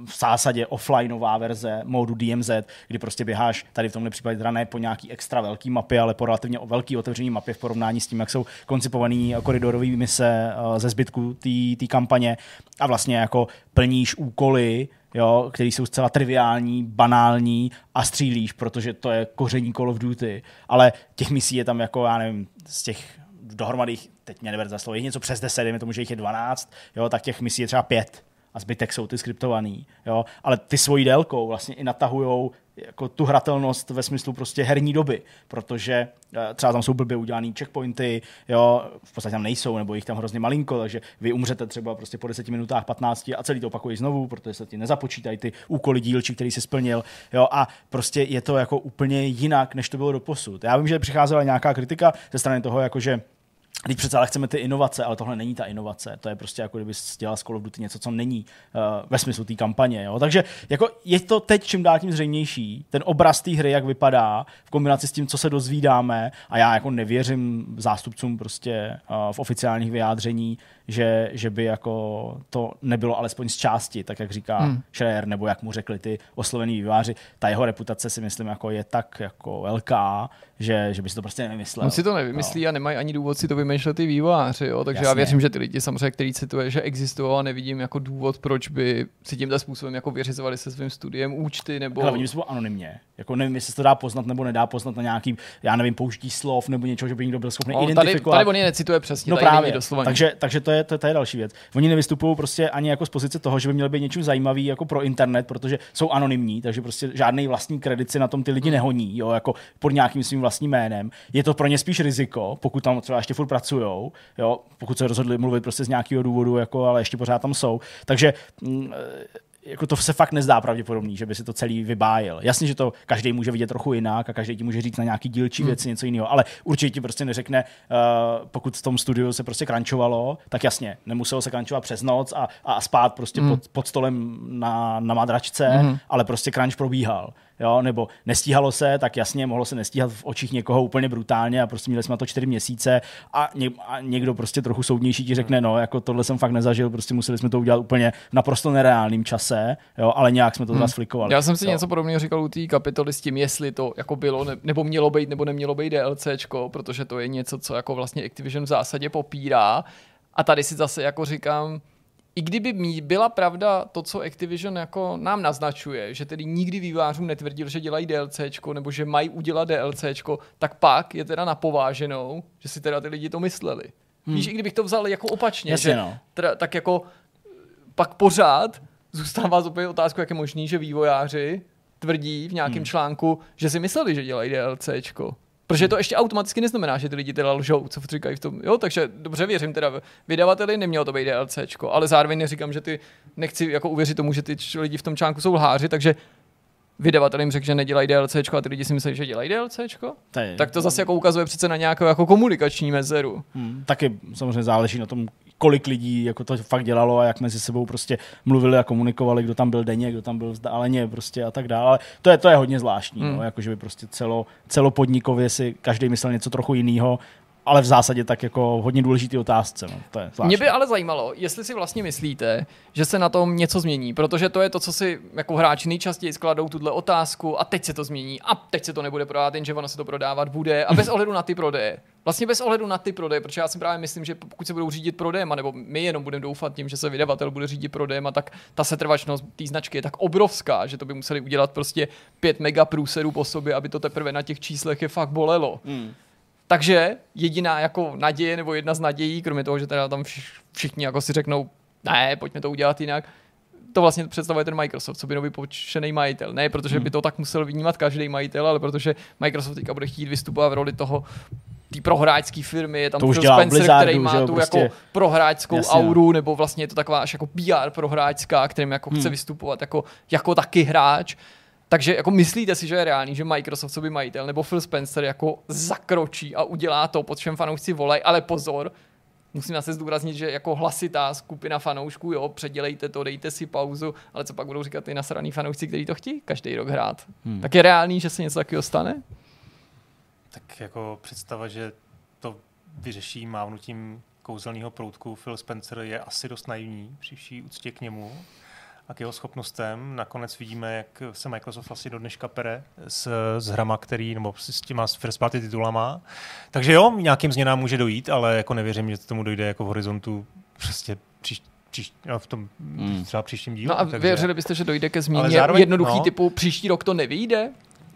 v zásadě offlineová verze módu DMZ, kdy prostě běháš tady v tomhle případě teda ne po nějaký extra velký mapě, ale po relativně velký otevřený mapě v porovnání s tím, jak jsou koncipované koridorové mise eh, ze zbytku té kampaně a vlastně jako plníš úkoly, jo, které jsou zcela triviální, banální a střílíš, protože to je koření Call of Duty. Ale těch misí je tam jako, já nevím, z těch dohromady, teď mě neber za slovo, je něco přes 10, dejme tomu, že jich je 12, jo, tak těch misí je třeba pět a zbytek jsou ty skriptovaný, jo, ale ty svojí délkou vlastně i natahujou jako tu hratelnost ve smyslu prostě herní doby, protože eh, třeba tam jsou blbě udělaný checkpointy, jo, v podstatě tam nejsou, nebo jich tam hrozně malinko, takže vy umřete třeba prostě po 10 minutách 15 a celý to opakuješ znovu, protože se ti nezapočítají ty úkoly dílčí, který si splnil, jo, a prostě je to jako úplně jinak, než to bylo do posud. Já vím, že přicházela nějaká kritika ze strany toho, jakože Teď přece ale chceme ty inovace, ale tohle není ta inovace. To je prostě jako kdyby dělal z Call of Duty něco, co není uh, ve smyslu té kampaně. Jo? Takže jako je to teď čím dál tím zřejmější. Ten obraz té hry, jak vypadá, v kombinaci s tím, co se dozvídáme, a já jako nevěřím zástupcům prostě uh, v oficiálních vyjádření, že, že by jako to nebylo alespoň z části, tak jak říká hmm. Schreier, nebo jak mu řekli ty oslovený výváři. Ta jeho reputace si myslím jako je tak jako velká, že, že by si to prostě nevymyslel. On si to nevymyslí a nemají ani důvod si to vymýšlet ty vývojáři, jo? takže já Jasně. věřím, že ty lidi samozřejmě, který cituje, že existují a nevidím jako důvod, proč by si tímhle způsobem jako vyřizovali se svým studiem účty nebo... Oni jsou anonymně. Jako nevím, jestli se to dá poznat nebo nedá poznat na nějaký, já nevím, použití slov nebo něčeho, že by někdo byl schopný No, tady, identifikovat. tady on je necituje přesně, No tady právě, doslova takže, takže to, je, to, to je další věc. Oni nevystupují prostě ani jako z pozice toho, že by měli být něčím zajímavý jako pro internet, protože jsou anonymní, takže prostě žádný vlastní kredit si na tom ty lidi nehoní, jo, jako pod nějakým svým vlastním jménem. Je to pro ně spíš riziko, pokud tam třeba ještě furt pracují, jo, pokud se rozhodli mluvit prostě z nějakého důvodu, jako, ale ještě pořád tam jsou. Takže mm, jako to se fakt nezdá pravděpodobný, že by si to celý vybájil. Jasně, že to každý může vidět trochu jinak a každý ti může říct na nějaký dílčí hmm. věci něco jiného, ale určitě ti prostě neřekne, uh, pokud v tom studiu se prostě krančovalo, tak jasně, nemuselo se krančovat přes noc a, a spát prostě hmm. pod, pod stolem na, na madračce, hmm. ale prostě crunch probíhal jo, nebo nestíhalo se, tak jasně, mohlo se nestíhat v očích někoho úplně brutálně a prostě měli jsme na to čtyři měsíce a, ně, a někdo prostě trochu soudnější ti řekne, no, jako tohle jsem fakt nezažil, prostě museli jsme to udělat úplně naprosto nereálném čase, jo, ale nějak jsme to hmm. flikovali. Já jsem si jo. něco podobného říkal u té kapitoly s tím, jestli to jako bylo, ne, nebo mělo být, nebo nemělo být DLCčko, protože to je něco, co jako vlastně Activision v zásadě popírá. A tady si zase jako říkám, i kdyby byla pravda to, co Activision jako nám naznačuje, že tedy nikdy vývářům netvrdil, že dělají DLCčko nebo že mají udělat DLCčko, tak pak je teda napováženou, že si teda ty lidi to mysleli. Hmm. Víš, i kdybych to vzal jako opačně, Jasně, že no. teda, tak jako pak pořád zůstává opět otázku, jak je možný, že vývojáři tvrdí v nějakém hmm. článku, že si mysleli, že dělají DLCčko. Protože to ještě automaticky neznamená, že ty lidi teda lžou, co říkají v tom. Jo, takže dobře věřím teda vydavateli, nemělo to být DLCčko, ale zároveň neříkám, že ty nechci jako uvěřit tomu, že ty lidi v tom článku jsou lháři, takže vydavatel jim řekl, že nedělají DLCčko a ty lidi si myslí, že dělají DLCčko. To je- Tak to zase jako ukazuje přece na nějakou jako komunikační mezeru. Hmm. Taky samozřejmě záleží na tom, kolik lidí jako to fakt dělalo a jak mezi sebou prostě mluvili a komunikovali, kdo tam byl denně, kdo tam byl vzdáleně prostě a tak dále. Ale to je, to je hodně zvláštní, hmm. no, jako že by prostě celo, celopodnikově si každý myslel něco trochu jiného, ale v zásadě tak jako hodně důležitý otázce. No. To je zvláštní. Mě by ale zajímalo, jestli si vlastně myslíte, že se na tom něco změní, protože to je to, co si jako hráči nejčastěji skladou tuhle otázku a teď se to změní a teď se to nebude prodávat, jenže ono se to prodávat bude a bez ohledu na ty prodeje. Vlastně bez ohledu na ty prodeje, protože já si právě myslím, že pokud se budou řídit prodejem, nebo my jenom budeme doufat tím, že se vydavatel bude řídit prodejem, tak ta setrvačnost té značky je tak obrovská, že to by museli udělat prostě 5 mega průserů po sobě, aby to teprve na těch číslech je fakt bolelo. Hmm. Takže jediná jako naděje nebo jedna z nadějí, kromě toho, že teda tam vš- všichni jako si řeknou, ne, pojďme to udělat jinak, to vlastně představuje ten Microsoft, co by nový počený majitel. Ne, protože by to tak musel vnímat každý majitel, ale protože Microsoft teďka bude chtít vystupovat v roli toho té prohráčské firmy, je tam To už Phil Spencer, Blizzardu, který má že tu prostě. jako prohráčskou Jasně, no. auru, nebo vlastně je to taková až jako PR prohráčská, kterým jako chce Hmm. vystupovat jako, jako taky hráč. Takže jako myslíte si, že je reálný, že Microsoft, co by majitel, nebo Phil Spencer jako zakročí a udělá to, pod čem fanoušci volají, ale pozor, musím zase zdůraznit, že jako hlasitá skupina fanoušků, jo, předělejte to, dejte si pauzu, ale co pak budou říkat ty nasraný fanoušci, kteří to chtějí každý rok hrát. Hmm. Tak je reálný, že se něco takového stane? Tak jako představa, že to vyřeší mávnutím kouzelného proutku Phil Spencer je asi dost naivní při vší úctě k němu a k jeho schopnostem. Nakonec vidíme, jak se Microsoft asi do dneška pere s, s hrama, který, nebo s s těma first party titulama. Takže jo, nějakým změnám může dojít, ale jako nevěřím, že tomu dojde jako v horizontu prostě příš, příš, no, v tom Hmm. třeba příštím dílu. No a takže... věřili byste, že dojde ke změně zároveň- jednoduchý no. typu příští rok to nevyjde?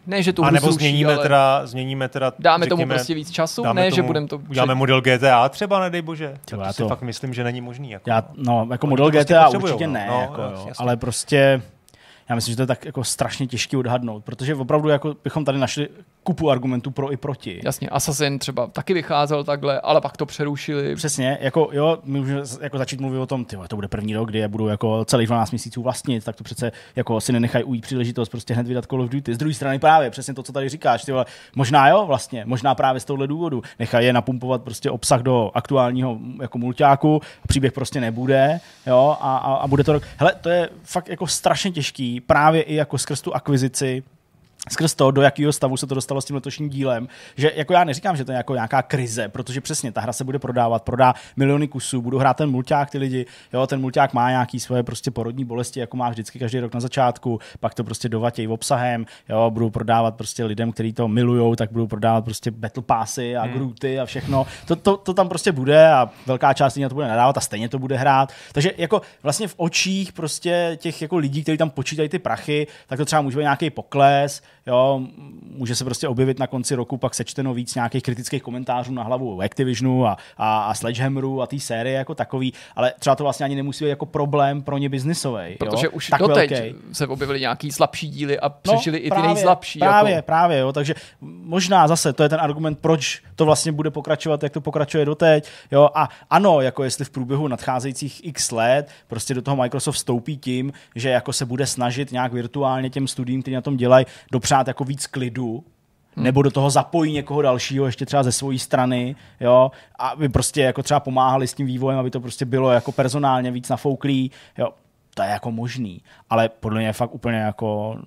Ne, že tu A hru nebo zruší, změníme, ale teda, změníme teda, dáme tomu řekněme, prostě víc času, dáme ne, že tomu- budeme to... Uděláme model GTA třeba, nedej bože. Tak já to si to- fakt myslím, že není možný. Jako, Já, no, jako Oni model to prostě GTA určitě no. ne, No, jako, jas- jo, ale prostě já myslím, že to je tak jako strašně těžké odhadnout, protože opravdu jako bychom tady našli kupu argumentů pro i proti. Jasně, Assassin třeba taky vycházel takhle, ale pak to přerušili. Přesně, jako jo, my můžeme jako začít mluvit o tom, ty to bude první rok, kdy je budu jako celých 12 měsíců vlastnit, tak to přece jako si nenechají ujít příležitost prostě hned vydat Call of Duty. Z druhé strany právě přesně to, co tady říkáš, ty vole, možná jo, vlastně, možná právě z tohle důvodu. Nechají je napumpovat prostě obsah do aktuálního jako mulťáku, příběh prostě nebude, jo, a, a, a bude to rok. Hele, to je fakt jako strašně těžký, právě i jako skrz tu akvizici, skrz to, do jakého stavu se to dostalo s tím letošním dílem, že jako já neříkám, že to je jako nějaká krize, protože přesně ta hra se bude prodávat, prodá miliony kusů, budou hrát ten mulťák ty lidi, jo, ten mulťák má nějaký svoje prostě porodní bolesti, jako má vždycky každý rok na začátku, pak to prostě dovatějí obsahem, jo, budou prodávat prostě lidem, kteří to milujou, tak budou prodávat prostě battle passy a hmm. grooty a všechno. To, to, to, tam prostě bude a velká část lidí na to bude nadávat a stejně to bude hrát. Takže jako vlastně v očích prostě těch jako lidí, kteří tam počítají ty prachy, tak to třeba může být nějaký pokles, jo, může se prostě objevit na konci roku, pak sečteno víc nějakých kritických komentářů na hlavu Activisionu a, a, a Sledgehammeru a té série jako takový, ale třeba to vlastně ani nemusí být jako problém pro ně biznisový. Protože jo? už tak doteď velký. se objevily nějaký slabší díly a přežili No, i ty nejslabší. Právě, jako. právě, jo, takže možná zase to je ten argument, proč to vlastně bude pokračovat, jak to pokračuje doteď. Jo, a ano, jako jestli v průběhu nadcházejících x let prostě do toho Microsoft vstoupí tím, že jako se bude snažit nějak virtuálně těm studiím, kteří na tom dělají, dopřát jako víc klidu, Hmm. nebo do toho zapojí někoho dalšího, ještě třeba ze své strany, jo, aby prostě jako třeba pomáhali s tím vývojem, aby to prostě bylo jako personálně víc nafouklý, jo, to je jako možný, ale podle mě je fakt úplně jako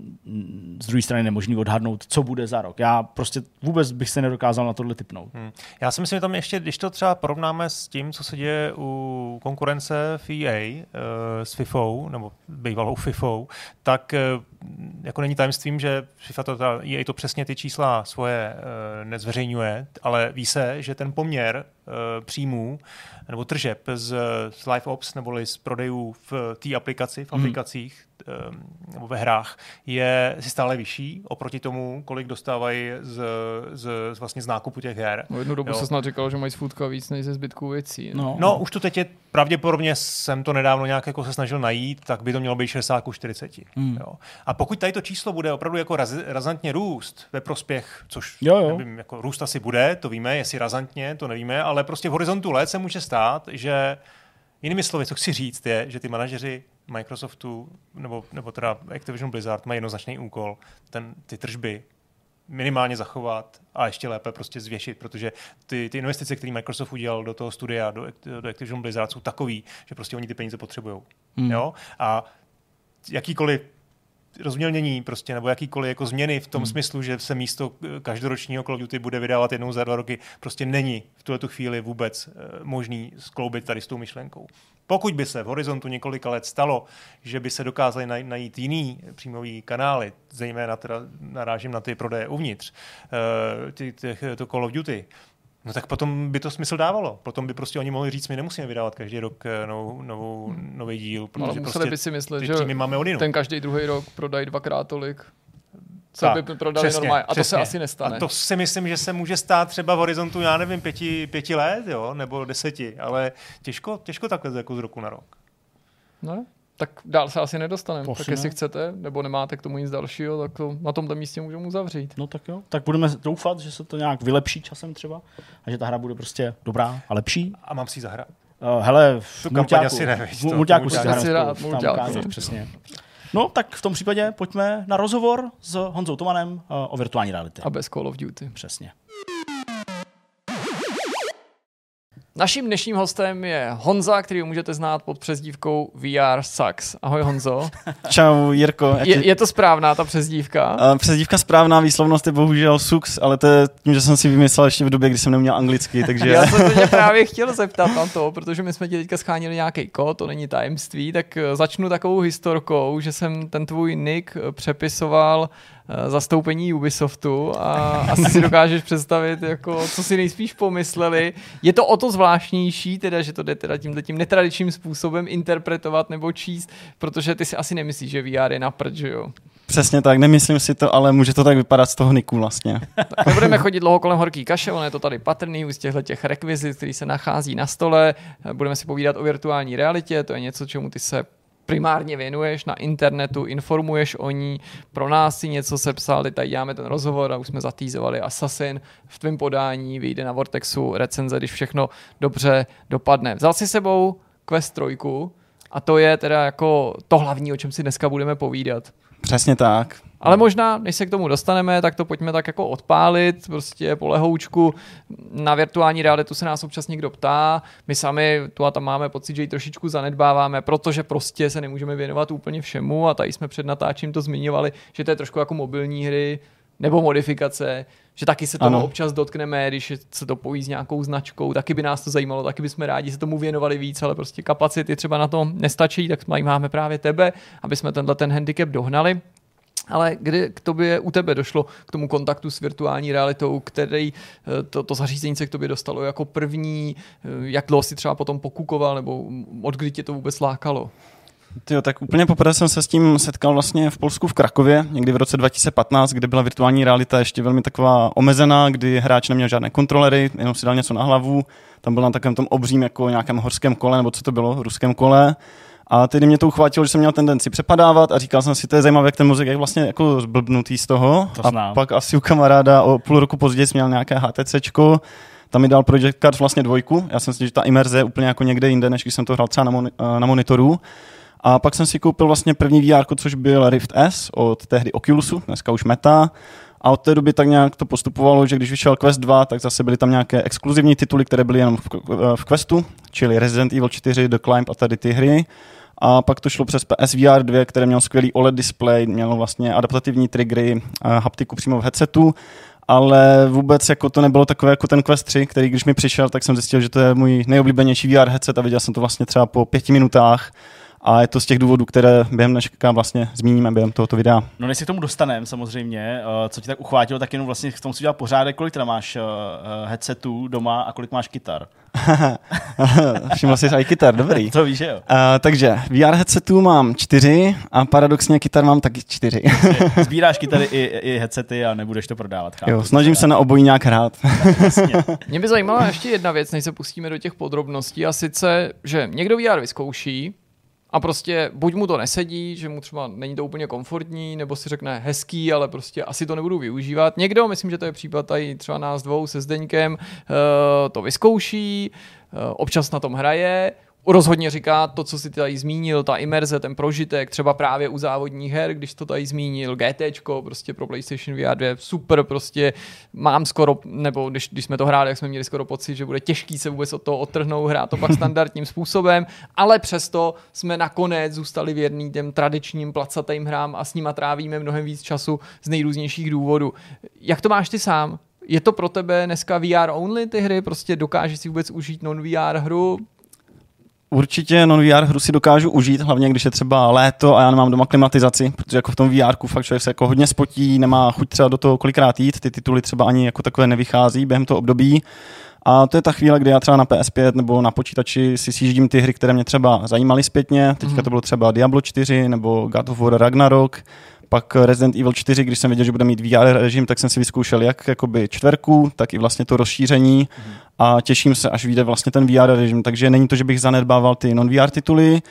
z druhé strany nemožný odhadnout, co bude za rok. Já prostě vůbec bych se nedokázal na tohle typnout. Hmm. Já si myslím, že tam ještě, když to třeba porovnáme s tím, co se děje u konkurence v EA uh, s FIFou, nebo bývalou FIFou, tak uh, jako není tajemstvím, že FIFA to, EA to přesně ty čísla svoje uh, nezveřejňuje, ale ví se, že ten poměr příjmů nebo tržeb z, z Live Ops neboli z prodejů v té aplikaci, v aplikacích um, nebo ve hrách je si stále vyšší oproti tomu, kolik dostávají z, z, z vlastně z nákupu těch her. No, jednu dobu Jo. se snad říkalo, že mají z foodka víc než ze zbytku věcí. No, No, už to teď je, pravděpodobně jsem to nedávno nějak jako se snažil najít, tak by to mělo být 60 ku 40. Hmm. Jo. A pokud tady to číslo bude opravdu jako raz, razantně růst ve prospěch, což Jo, jo. Nevím, jako růst asi bude, to víme, jestli razantně, to nevíme, ale prostě v horizontu let se může stát, že jinými slovy, co chci říct, je, že ty manažeři Microsoftu nebo, nebo teda Activision Blizzard mají jednoznačný úkol ten, ty tržby minimálně zachovat a ještě lépe prostě zvěšit, protože ty, ty investice, které Microsoft udělal do toho studia, do, do Activision Blizzard, jsou takový, že prostě oni ty peníze potřebují. Hmm. Jo? A jakýkoliv rozmělnění prostě, nebo jakýkoliv jako změny v tom hmm. smyslu, že se místo eh, každoročního Call of Duty bude vydávat jednou za dva roky, prostě není v tuhle tu chvíli vůbec uh, možný skloubit tady s tou myšlenkou. Pokud by se v horizontu několika let stalo, že by se dokázali naj- najít jiný příjmový kanály, zejména teda narážím na ty prodeje uvnitř, uh, ty, těch, to Call of Duty, No tak potom by to smysl dávalo. Potom by prostě oni mohli říct, my nemusíme vydávat každý rok eh, novou, novou, nový díl, Ale protože museli prostě by si myslet, ty že máme odinu. ten každý druhý rok prodají dvakrát tolik, co Tak, by prodali přesně, normálně. A to se přesně. asi nestane. A to si myslím, že se může stát třeba v horizontu, já nevím, pěti, pěti let, jo, nebo deseti, ale těžko, těžko takhle jako z roku na rok. No, tak dál se asi nedostaneme. Tak jestli chcete, nebo nemáte k tomu nic dalšího, tak to na tomto místě můžeme uzavřít. No tak jo. Tak budeme doufat, že se to nějak vylepší časem třeba a že ta hra bude prostě dobrá a lepší. A mám si ji zahrát. Uh, hele, v Multiáku to si no. přesně. No, tak v tom případě pojďme na rozhovor s Honzou Tomanem uh, o virtuální realitě. A bez Call of Duty. Přesně. Naším dnešním hostem je Honza, který můžete znát pod přezdívkou VR Sucks. Ahoj Honzo. Čau, Jirko. Je, tě- je to správná ta přezdívka? Uh, přezdívka správná, výslovnost je bohužel Sux, ale to je tím, že jsem si vymyslel ještě v době, kdy jsem neuměl anglicky, takže... Já jsem se tě právě chtěl zeptat na to, protože my jsme ti teďka schánili nějaký kód, to není tajemství, tak eh, začnu takovou historkou, že jsem ten tvůj nick eh, přepisoval zastoupení Ubisoftu a asi si dokážeš představit, jako, co si nejspíš pomysleli. Je to o to zvláštnější, teda, že to jde teda tímhle tím netradičním způsobem interpretovat nebo číst, protože ty si asi nemyslíš, že VR je na prd, že jo? Přesně tak, nemyslím si to, ale může to tak vypadat z toho niku vlastně. Tak nebudeme chodit dlouho kolem horký kaše, ono je to tady patrný z těchto těch rekvizit, který se nachází na stole. Budeme si povídat o virtuální realitě, to je něco, čemu ty se primárně věnuješ na internetu, informuješ o ní, pro nás si něco sepsali, tady děláme ten rozhovor a už jsme zatýzovali Assassin v tvém podání, vyjde na Vortexu recenze, když všechno dobře dopadne. Vzal si sebou Quest 3 a to je teda jako to hlavní, o čem si dneska budeme povídat. Přesně tak. Ale možná, než se k tomu dostaneme, tak to pojďme tak jako odpálit, prostě po lehoučku. Na virtuální realitu se nás občas někdo ptá, my sami tu a tam máme pocit, že ji trošičku zanedbáváme, protože prostě se nemůžeme věnovat úplně všemu a tady jsme před natáčím to zmiňovali, že to je trošku jako mobilní hry nebo modifikace, že taky se toho Ano. občas dotkneme, když se to pojí s nějakou značkou, taky by nás to zajímalo, taky bychom rádi se tomu věnovali víc, ale prostě kapacity třeba na to nestačí, tak máme právě tebe, aby jsme tenhle ten handicap dohnali. Ale kdy k tobě u tebe došlo k tomu kontaktu s virtuální realitou, který eh, to, to zařízení se k tobě dostalo jako první, eh, jak dlouho si třeba potom pokukoval, nebo od kdy tě to vůbec lákalo? Tyjo, tak úplně poprvé jsem se s tím setkal vlastně v Polsku v Krakově, někdy v roce 2015, kde byla virtuální realita ještě velmi taková omezená, kdy hráč neměl žádné kontrolery, jenom si dal něco na hlavu. Tam byl na takovém tom obřím jako nějakém horském kole, nebo co to bylo, ruském kole. A tedy mě to uchvátilo, že jsem měl tendenci přepadávat a říkal jsem si, to je zajímavé, jak ten mozek je vlastně jako zblbnutý z toho. To a znám. pak asi u kamaráda o půl roku později měl nějaké HTCčko, tam mi dal Project Cars vlastně dvojku. Já jsem si že ta imerze je úplně jako někde jinde, než když jsem to hrál třeba na, moni- na monitoru. A pak jsem si koupil vlastně první VR, což byl Rift S od tehdy Oculusu, dneska už Meta. A od té doby tak nějak to postupovalo, že když vyšel Quest 2, tak zase byly tam nějaké exkluzivní tituly, které byly jenom v, v Questu, čili Resident Evil 4, The Climb a tady ty hry. A pak to šlo přes PSVR 2, které mělo skvělý OLED display, mělo vlastně adaptativní triggery, haptiku přímo v headsetu ale vůbec jako to nebylo takové jako ten Quest 3, který když mi přišel, tak jsem zjistil, že to je můj nejoblíbenější VR headset a viděl jsem to vlastně třeba po pěti minutách a je to z těch důvodů, které během dneška vlastně zmíníme během tohoto videa. No než se k tomu dostaneme samozřejmě, uh, co ti tak uchvátilo, tak jenom vlastně v tom si dělal pořádek, kolik teda máš uh, headsetů doma a kolik máš kytar. Všiml jsi i kytar, dobrý. to víš, že jo. Uh, takže VR headsetů mám čtyři a paradoxně kytar mám taky čtyři. Sbíráš kytary i, i headsety a nebudeš to prodávat. Chápu. Jo, snažím se na obojí nějak hrát. Mě by zajímala ještě jedna věc, než se pustíme do těch podrobností, a sice, že někdo VR vyzkouší, a prostě buď mu to nesedí, že mu třeba není to úplně komfortní, nebo si řekne hezký, ale prostě asi to nebudu využívat. Někdo, myslím, že to je případ tady třeba nás dvou se Zdeňkem, to vyzkouší, občas na tom hraje, rozhodně říká to, co si tady zmínil, ta imerze, ten prožitek, třeba právě u závodních her, když to tady zmínil, GT, prostě pro PlayStation VR 2, super, prostě mám skoro, nebo když, když jsme to hráli, jak jsme měli skoro pocit, že bude těžký se vůbec od toho odtrhnout, hrát to pak standardním způsobem, ale přesto jsme nakonec zůstali věrní těm tradičním placatým hrám a s nima trávíme mnohem víc času z nejrůznějších důvodů. Jak to máš ty sám? Je to pro tebe dneska VR only ty hry? Prostě dokážeš si vůbec užít non-VR hru? Určitě non-VR hru si dokážu užít, hlavně když je třeba léto a já nemám doma klimatizaci, protože jako v tom VR fakt člověk se jako hodně spotí, nemá chuť třeba do toho kolikrát jít, ty tituly třeba ani jako takové nevychází během toho období. A to je ta chvíle, kdy já třeba na PS5 nebo na počítači si sjíždím ty hry, které mě třeba zajímaly zpětně. Teďka mm. to bylo třeba Diablo 4 nebo God of War Ragnarok pak Resident Evil 4, když jsem věděl, že bude mít VR režim, tak jsem si vyzkoušel jak jakoby čtverku, tak i vlastně to rozšíření a těším se, až vyjde vlastně ten VR režim. Takže není to, že bych zanedbával ty non-VR tituly,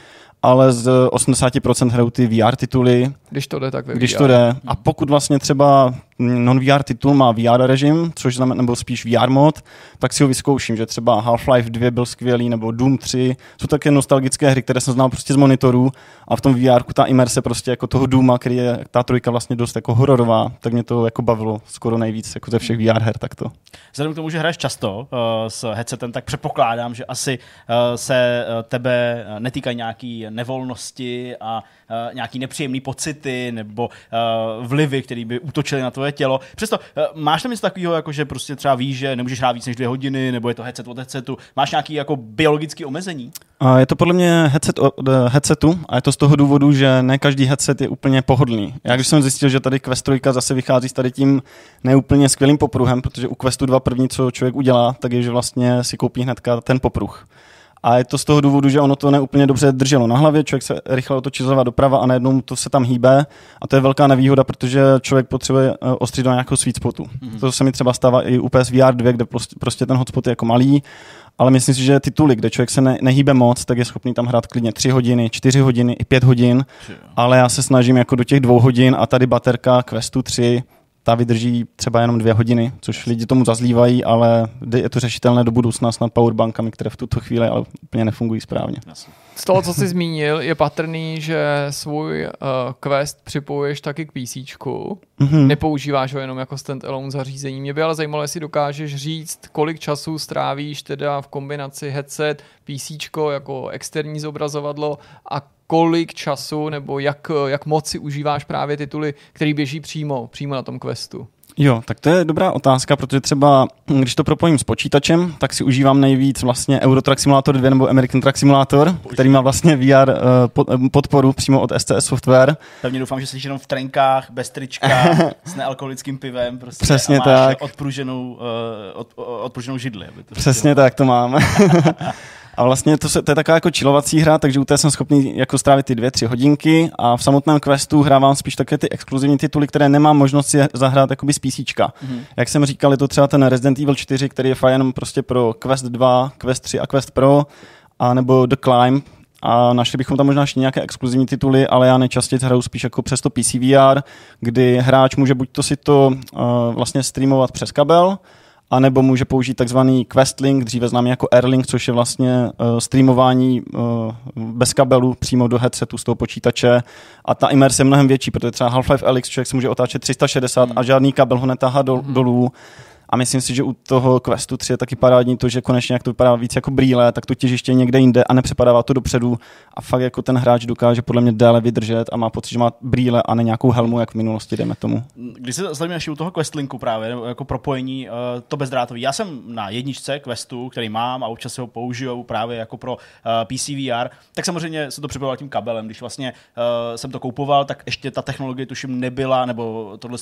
ale z 80% hrajou ty VR tituly. Když to jde, tak ve Když VR. to jde. A pokud vlastně třeba non-VR titul má VR režim, což znamená, nebo spíš VR mod, tak si ho vyzkouším, že třeba Half-Life 2 byl skvělý, nebo Doom 3, jsou také nostalgické hry, které jsem znal prostě z monitorů a v tom VR ta imerse prostě jako toho Dooma, který je ta trojka vlastně dost jako hororová, tak mě to jako bavilo skoro nejvíc jako ze všech VR her takto. Vzhledem k tomu, že hraješ často uh, s headsetem, tak předpokládám, že asi uh, se uh, tebe netýkají nějaký nevolnosti a uh, nějaký nepříjemný pocity nebo uh, vlivy, které by útočily na tvoje tělo. Přesto uh, máš tam něco takového, jako že prostě třeba víš, že nemůžeš hrát víc než dvě hodiny, nebo je to headset od headsetu. Máš nějaký jako biologický omezení? A je to podle mě headset od headsetu a je to z toho důvodu, že ne každý headset je úplně pohodlný. Já když jsem zjistil, že tady Quest 3 zase vychází s tady tím neúplně skvělým popruhem, protože u Questu 2 první, co člověk udělá, tak je, že vlastně si koupí hnedka ten popruh. A je to z toho důvodu, že ono to neúplně dobře drželo na hlavě, člověk se rychle otočí zleva doprava a najednou to se tam hýbe. A to je velká nevýhoda, protože člověk potřebuje ostřit do nějakého sweet spotu. Mm-hmm. To se mi třeba stává i u PSVR 2, kde prostě ten hotspot je jako malý ale myslím si, že tituly, kde člověk se ne, nehýbe moc, tak je schopný tam hrát klidně 3 hodiny, 4 hodiny i 5 hodin, ale já se snažím jako do těch dvou hodin a tady baterka Questu 3 ta vydrží třeba jenom dvě hodiny, což lidi tomu zazlívají, ale je to řešitelné do budoucna snad powerbankami, které v tuto chvíli ale úplně nefungují správně. Z toho, co jsi zmínil, je patrný, že svůj uh, quest připojuješ taky k PC. Mm-hmm. Nepoužíváš ho jenom jako standalone zařízení. Mě by ale zajímalo, jestli dokážeš říct, kolik času strávíš teda v kombinaci headset, PC jako externí zobrazovadlo a kolik času nebo jak, jak moc si užíváš právě tituly, který běží přímo, přímo na tom questu? Jo, tak to je dobrá otázka, protože třeba, když to propojím s počítačem, tak si užívám nejvíc vlastně Euro Truck Simulator 2 nebo American Truck Simulator, který má vlastně VR uh, podporu přímo od STS Software. Pevně doufám, že jsi jenom v trenkách, bez trička, s nealkoholickým pivem. Prostě Přesně a máš tak. Odpruženou, uh, od, odpruženou židli. Aby to Přesně tak to mám. A vlastně to, se, to je taková jako čilovací hra, takže u té jsem schopný jako strávit ty dvě, tři hodinky a v samotném questu hrávám spíš také ty exkluzivní tituly, které nemám možnost si zahrát jakoby z PC. Mm-hmm. Jak jsem říkal, je to třeba ten Resident Evil 4, který je fajn prostě pro Quest 2, Quest 3 a Quest Pro, a nebo The Climb, a našli bychom tam možná ještě nějaké exkluzivní tituly, ale já nejčastěji hraju spíš jako přes to PC VR, kdy hráč může buď to si to uh, vlastně streamovat přes kabel, anebo může použít takzvaný Questlink, dříve známý jako Airlink, což je vlastně uh, streamování uh, bez kabelu přímo do headsetu z toho počítače a ta imerse je mnohem větší, protože třeba Half-Life Alyx člověk se může otáčet 360 hmm. a žádný kabel ho netahá do, hmm. dolů a myslím si, že u toho Questu 3 je taky parádní to, že konečně jak to vypadá víc jako brýle, tak to těžiště někde jinde a nepřepadává to dopředu a fakt jako ten hráč dokáže podle mě déle vydržet a má pocit, že má brýle a ne nějakou helmu, jak v minulosti, jdeme tomu. Když se zastavíme ještě u toho Questlinku právě, jako propojení, uh, to bezdrátový. Já jsem na jedničce Questu, který mám a občas ho použiju právě jako pro eh, PC VR, tak samozřejmě se to připojoval tím kabelem. Když vlastně uh, jsem to koupoval, tak ještě ta technologie tuším nebyla, nebo tohle,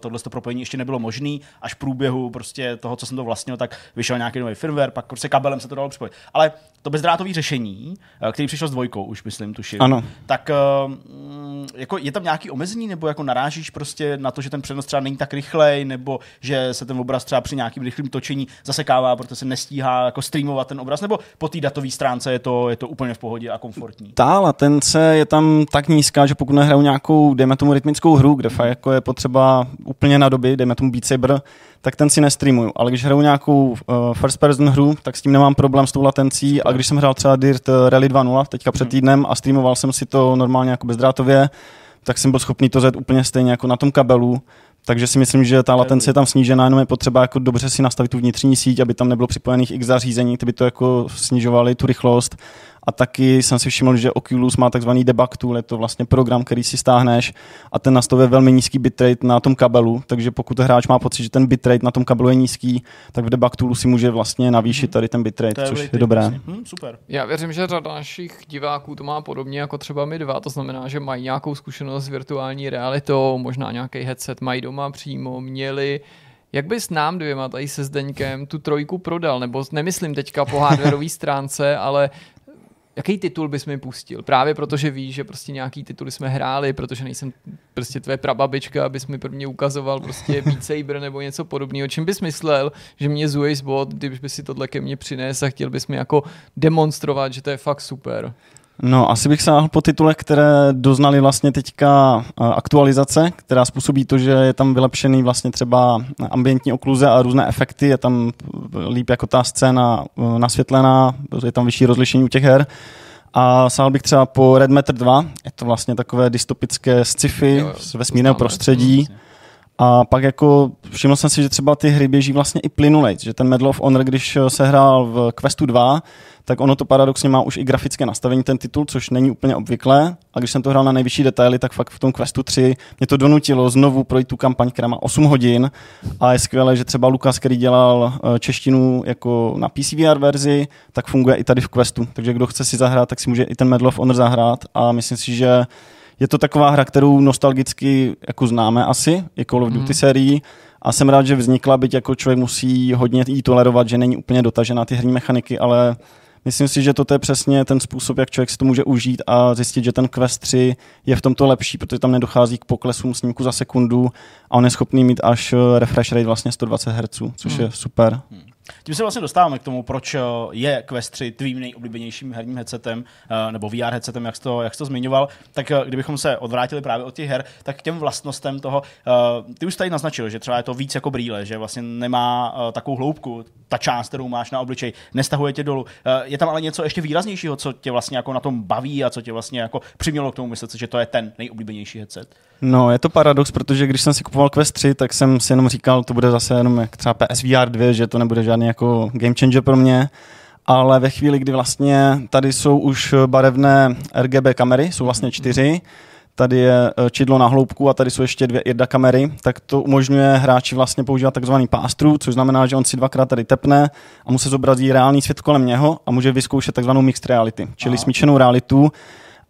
tohle propojení ještě nebylo možné, až v průběhu prostě toho, co jsem to vlastnil, tak vyšel nějaký nový firmware, pak prostě kabelem se to dalo připojit. Ale to bezdrátové řešení, eh, který přišlo s dvojkou, už myslím, tuším, ano. tak uh, jako je tam nějaký omezení, nebo jako narážíš prostě na to, že ten přenos třeba není tak rychlej, nebo že se ten obraz třeba při nějakým rychlém točení zasekává, protože se nestíhá jako streamovat ten obraz, nebo po té datové stránce je to, je to úplně v pohodě a komfortní. Ta latence je tam tak nízká, že pokud nehraju nějakou, dejme tomu rytmickou hru, kde fakt jako je potřeba úplně na doby, dejme tomu Beat Saber, tak ten si nestreamuju. Ale když hraju nějakou uh, first person hru, tak s tím nemám problém s tou latencí. A když jsem hrál třeba Dirt Rally 2.0 teďka před hmm. týdnem a streamoval jsem si to normálně jako bezdrátově, tak jsem byl schopný to zjet úplně stejně jako na tom kabelu. Takže si myslím, že ta latence je tam snížená, jenom je potřeba jako dobře si nastavit tu vnitřní síť, aby tam nebylo připojených x zařízení, ty by to jako snižovaly tu rychlost a taky jsem si všiml, že Oculus má takzvaný debug tool, je to vlastně program, který si stáhneš a ten nastavuje velmi nízký bitrate na tom kabelu, takže pokud hráč má pocit, že ten bitrate na tom kabelu je nízký, tak v debug toolu si může vlastně navýšit mhm. tady ten bitrate, což je dobré. Hmm, super. Já věřím, že řada našich diváků to má podobně jako třeba my dva, to znamená, že mají nějakou zkušenost s virtuální realitou, možná nějaký headset mají doma přímo, měli jak bys nám dvěma tady se Zdeňkem tu trojku prodal? Nebo nemyslím teďka po hardwareové stránce, ale jaký titul bys mi pustil? Právě protože víš, že prostě nějaký tituly jsme hráli, protože nejsem prostě tvé prababička, abys mi prvně ukazoval prostě Beat Saber nebo něco podobného. Čím bys myslel, že mě Zue's Bot, když by si tohle ke mně přinesl a chtěl bys mi jako demonstrovat, že to je fakt super? No, asi bych sáhl po titulech, které doznali vlastně teďka aktualizace, která způsobí to, že je tam vylepšený vlastně třeba ambientní okluze a různé efekty, je tam líp jako ta scéna e, nasvětlená, je tam vyšší rozlišení u těch her. A sál bych třeba po Red Matter 2, je to vlastně takové dystopické sci-fi z vesmírného prostředí. A pak jako všiml jsem si, že třeba ty hry běží vlastně i plynulej, že ten Medal of Honor, když se hrál v Questu 2, tak ono to paradoxně má už i grafické nastavení ten titul, což není úplně obvyklé. A když jsem to hrál na nejvyšší detaily, tak fakt v tom Questu 3 mě to donutilo znovu projít tu kampaň, která má 8 hodin. A je skvělé, že třeba Lukas, který dělal eh, češtinu jako na PC VR verzi, tak funguje i tady v Questu. Takže kdo chce si zahrát, tak si může i ten Medal of Honor zahrát. A myslím si, že je to taková hra, kterou nostalgicky jako známe asi, je Call of Duty mm. sérii, a jsem rád, že vznikla, byť jako člověk musí hodně jí tolerovat, že není úplně dotažená ty herní mechaniky, ale Myslím si, že to je přesně ten způsob, jak člověk si to může užít a zjistit, že ten Quest 3 je v tomto lepší, protože tam nedochází k poklesům snímku za sekundu a on je schopný mít až refresh rate vlastně 120 Hz, což hmm. je super. Hmm. Tím se vlastně dostáváme k tomu, proč eh, je Quest 3 tvým nejoblíbenějším herním headsetem, eh, nebo VR headsetem, jak jsi to, jak jsi to zmiňoval. Tak eh, kdybychom se odvrátili právě od těch her, tak k těm vlastnostem toho, ty už tady naznačil, že třeba je to víc jako brýle, že vlastně nemá takovou hloubku, ta část, kterou máš na obličej, nestahuje tě dolů. Je tam ale něco ještě výraznějšího, co tě vlastně jako na tom baví a co tě vlastně jako přimělo k tomu myslet, že to je ten nejoblíbenější headset? No, je to paradox, protože když jsem si kupoval Quest 3, tak jsem si jenom říkal, to bude zase jenom jak třeba PSVR 2, že to nebude žádný jako game changer pro mě. Ale ve chvíli, kdy vlastně tady jsou už barevné RGB kamery, jsou vlastně čtyři, tady je eh, čidlo na hloubku a tady jsou ještě dvě jedna kamery, tak to umožňuje hráči vlastně používat takzvaný pass což znamená, že on si dvakrát tady tepne a mu se zobrazí reálný svět kolem něho a může vyzkoušet takzvanou mixed reality, čili Aha. smíšenou realitu,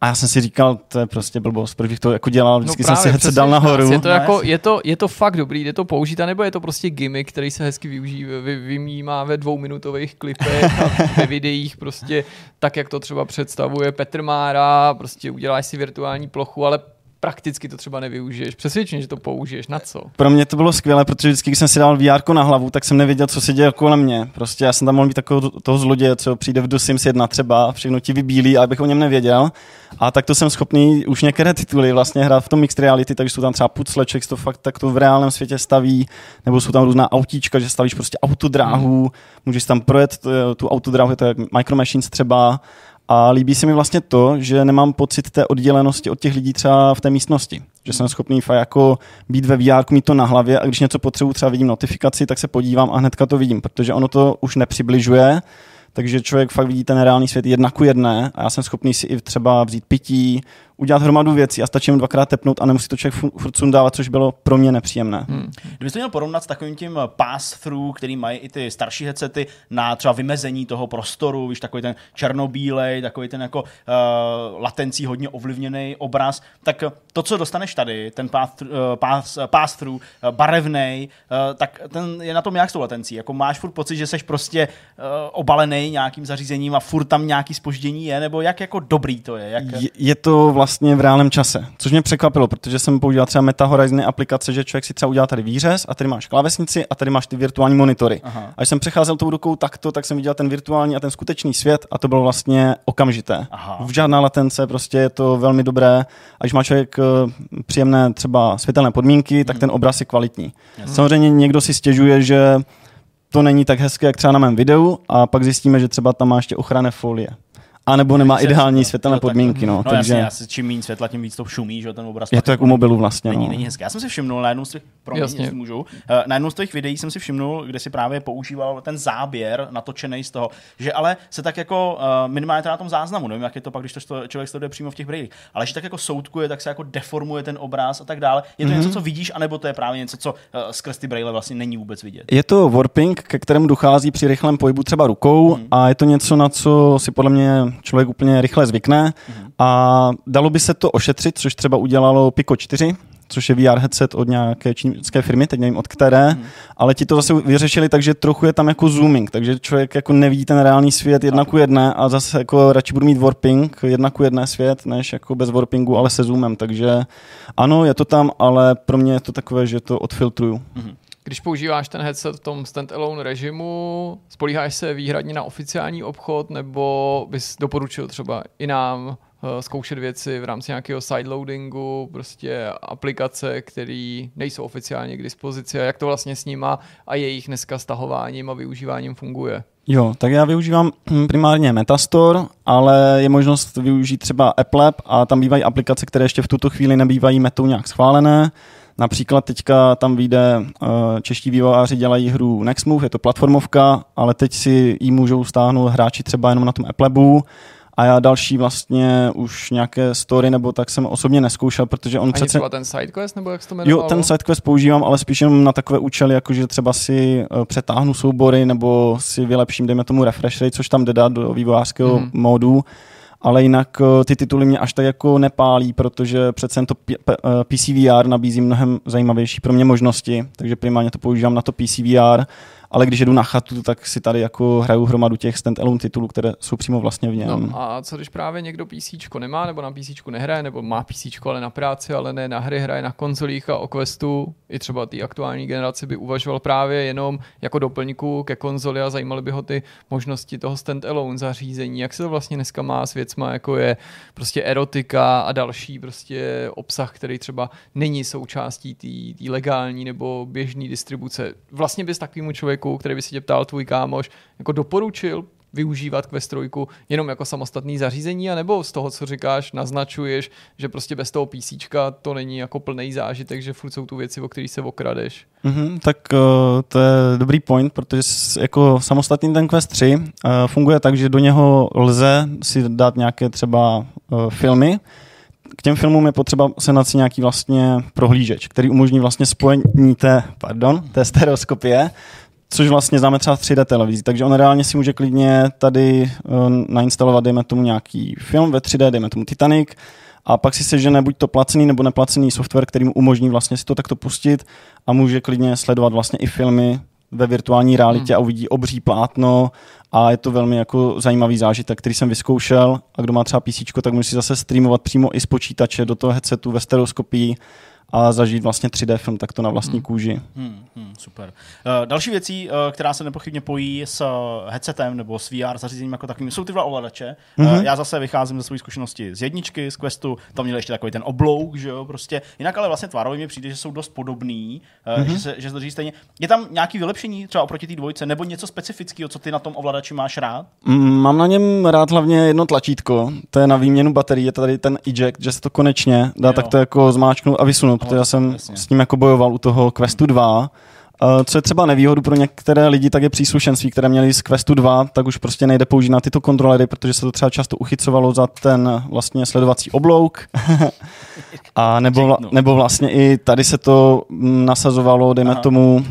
A já jsem si říkal, to je prostě blbost, proč bych to jako dělal, vždycky no jsem si headset přesně, dal nahoru. Je to, No, jako, je, to, je to fakt dobrý, jde to použít, anebo je to prostě gimmick, který se hezky využí, vy, vymýmá ve dvouminutových klipech a ve videích prostě tak, jak to třeba představuje Petr Mára, prostě uděláš si virtuální plochu, ale prakticky to třeba nevyužiješ. Přesvědčený, že to použiješ. Na co? Pro mě to bylo skvělé, protože vždycky, když jsem si dal VR na hlavu, tak jsem nevěděl, co se děje kolem mě. Prostě já jsem tam mohl být takového toho zloděje, co přijde v The Sims 1 třeba, a všechno ti vybílí, a abych o něm nevěděl. A tak to jsem schopný už některé tituly vlastně hrát v tom mixed reality, takže jsou tam třeba pucleček, to fakt tak to v reálném světě staví, nebo jsou tam různá autíčka, že stavíš prostě autodráhu, můžeš tam projet tu, tu autodráhu, je to jak Micro Machines třeba, a líbí se mi vlastně to, že nemám pocit té oddělenosti od těch lidí třeba v té místnosti. Že jsem schopný fakt jako být ve VR, mít to na hlavě a když něco potřebuji, třeba vidím notifikaci, tak se podívám a hnedka to vidím, protože ono to už nepřibližuje, takže člověk fakt vidí ten reálný svět jedna ku jedné a já jsem schopný si i třeba vzít pití, udělat hromadu věcí a stačí jen dvakrát tepnout a nemusí to člověk fu- furt sundávat, což bylo pro mě nepříjemné. Hmm. Kdybyste měl porovnat s takovým tím pass-through, který mají i ty starší headsety na třeba vymezení toho prostoru, víš, takový ten černobílej, takový ten jako uh, latencí hodně ovlivněný obraz, tak to, co dostaneš tady, ten path, uh, pass, pass-through, uh, barevný, uh, tak ten je na tom jak s tou latencí. Jako máš furt pocit, že jsi prostě uh, obalený nějakým zařízením a furt tam nějaký spoždění je, nebo jak jako dobrý to je? Jak... Je, je to vlastně v reálném čase, což mě překvapilo, protože jsem používal třeba Meta Horizon aplikace, že člověk si třeba udělá tady výřez a tady máš klávesnici a tady máš ty virtuální monitory. Aha. A když jsem přecházel tou rukou takto, tak jsem viděl ten virtuální a ten skutečný svět a to bylo vlastně okamžité. Aha. V žádná latence, prostě je to velmi dobré. A když má člověk eh, příjemné třeba světelné podmínky, tak ten obraz je kvalitní. Samozřejmě někdo si stěžuje, že to není tak hezké, jak třeba na mém videu a pak zjistíme, že třeba tam má ještě ochranné folie. A nebo nemá Přesně, ideální no. světelné tak- podmínky. No, No takže jasně, jasně, čím méně světla, tím víc to šumí, že ten obraz. je to jak jako u mobilu vlastně. Není, no. není hezké. Já jsem si všimnul na jednom z těch, promiň, Jasně. můžu, eh, na jednom z těch videí jsem si všimnul, kde si právě používal ten záběr natočený z toho, že ale se tak jako eh, minimálně teda na tom záznamu, nevím, jak je to pak, když to sto- člověk sleduje přímo v těch brýlích, ale že tak jako soudkuje, tak se jako deformuje ten obraz a tak dále. Je to Mhm. něco, co vidíš, anebo to je právě něco, co eh, skrz ty brýle vlastně není vůbec vidět. Je to warping, ke kterému dochází při rychlém pohybu třeba rukou Mhm. a je to něco, na co si podle mě člověk úplně rychle zvykne a dalo by se to ošetřit, což třeba udělalo Pico 4, což je VR headset od nějaké čínské firmy, teď nevím od které, ale ti to zase vyřešili tak, že trochu je tam jako zooming, takže člověk jako nevidí ten reálný svět jedna ku jedné a zase jako radši budu mít warping, jedna ku jedné svět, než jako bez warpingu, ale se zoomem, takže ano, je to tam, ale pro mě je to takové, že to odfiltruju. Když používáš ten headset v tom standalone režimu, spolíháš se výhradně na oficiální obchod, nebo bys doporučil třeba i nám eh, zkoušet věci v rámci nějakého sideloadingu, prostě aplikace, které nejsou oficiálně k dispozici a jak to vlastně s nima a jejich dneska stahováním a využíváním funguje. Jo, tak já využívám hm, primárně Metastore, ale je možnost využít třeba Apple App a tam bývají aplikace, které ještě v tuto chvíli nebývají metou nějak schválené. Například teďka tam vyjde, uh, čeští vývojáři dělají hru Nextmove, je to platformovka, ale teď si ji můžou stáhnout hráči třeba jenom na tom Applebu a já další vlastně už nějaké story nebo tak jsem osobně neskoušel, protože on Ani přece... třeba ten sidequest, nebo jak se to jmenovalo? Jo, ten sidequest používám, ale spíš jenom na takové účely, jako že třeba si eh, přetáhnu soubory nebo si vylepším, dejme tomu refresh rate, což tam jde dát do vývojářského Mhm. mm. módu. Ale jinak eh, ty tituly mě až tak jako nepálí, protože přece to P- P- eh, nabízí mnohem zajímavější pro mě možnosti, takže primárně to používám na to PC VR, ale když jedu na chatu, tak si tady jako hraju hromadu těch standalone titulů, které jsou přímo vlastně v něm. No a co když právě někdo PC nemá, nebo na PC nehraje, nebo má PC, ale na práci, ale ne na hry, hraje na konzolích a o Questu, i třeba té aktuální generaci by uvažoval právě jenom jako doplňku ke konzoli a zajímaly by ho ty možnosti toho standalone zařízení, jak se to vlastně dneska má s věcma, jako je prostě erotika a další prostě obsah, který třeba není součástí té legální nebo běžné distribuce. Vlastně bys takovému člověku, který by si tě ptal tvůj kámoš, jako doporučil využívat Quest 3 jenom jako samostatný zařízení, anebo z toho, co říkáš, naznačuješ, že prostě bez toho PC to není jako plný zážitek, že furt jsou tu věci, o kterých se okradeš. Mm-hmm, tak uh, to je dobrý point, protože jako samostatný ten Quest 3 uh, funguje tak, že do něho lze si dát nějaké třeba uh, filmy. K těm filmům je potřeba se si nějaký vlastně prohlížeč, který umožní vlastně spojení té, pardon, té stereoskopie což vlastně známe třeba v 3D televizi, takže on reálně si může klidně tady uh, nainstalovat, dejme tomu nějaký film ve 3D, dejme tomu Titanic, a pak si sežene buď to placený nebo neplacený software, který mu umožní vlastně si to takto pustit a může klidně sledovat vlastně i filmy ve virtuální realitě hmm. a uvidí obří plátno a je to velmi jako zajímavý zážitek, který jsem vyzkoušel a kdo má třeba PC, tak může si zase streamovat přímo i z počítače do toho headsetu ve stereoskopii a zažít vlastně 3D film takto na vlastní hmm. kůži. Hmm, hmm, super. Uh, další věcí, uh, která se nepochybně pojí s uh, headsetem nebo s VR zařízením jako takovým, jsou ty dva ovladače. Mm-hmm. Uh, já zase vycházím ze své zkušenosti z jedničky, z Questu, tam měl ještě takový ten oblouk, že jo, prostě. Jinak ale vlastně tvarově mi přijde, že jsou dost podobný, uh, mm-hmm. že se, že se drží stejně. Je tam nějaký vylepšení třeba oproti té dvojce, nebo něco specifického, co ty na tom ovladači máš rád? Mm, mám na něm rád hlavně jedno tlačítko, to je na výměnu baterií, je tady ten eject, že se to konečně dá jo. takto jako zmáčknout a vysunout protože já jsem jasně. s ním jako bojoval u toho Questu 2. Uh, co je třeba nevýhodu pro některé lidi, tak je příslušenství, které měli z Questu 2, tak už prostě nejde použít na tyto kontrolery, protože se to třeba často uchycovalo za ten vlastně sledovací oblouk. a nebo, nebo vlastně i tady se to nasazovalo, dejme Aha. tomu,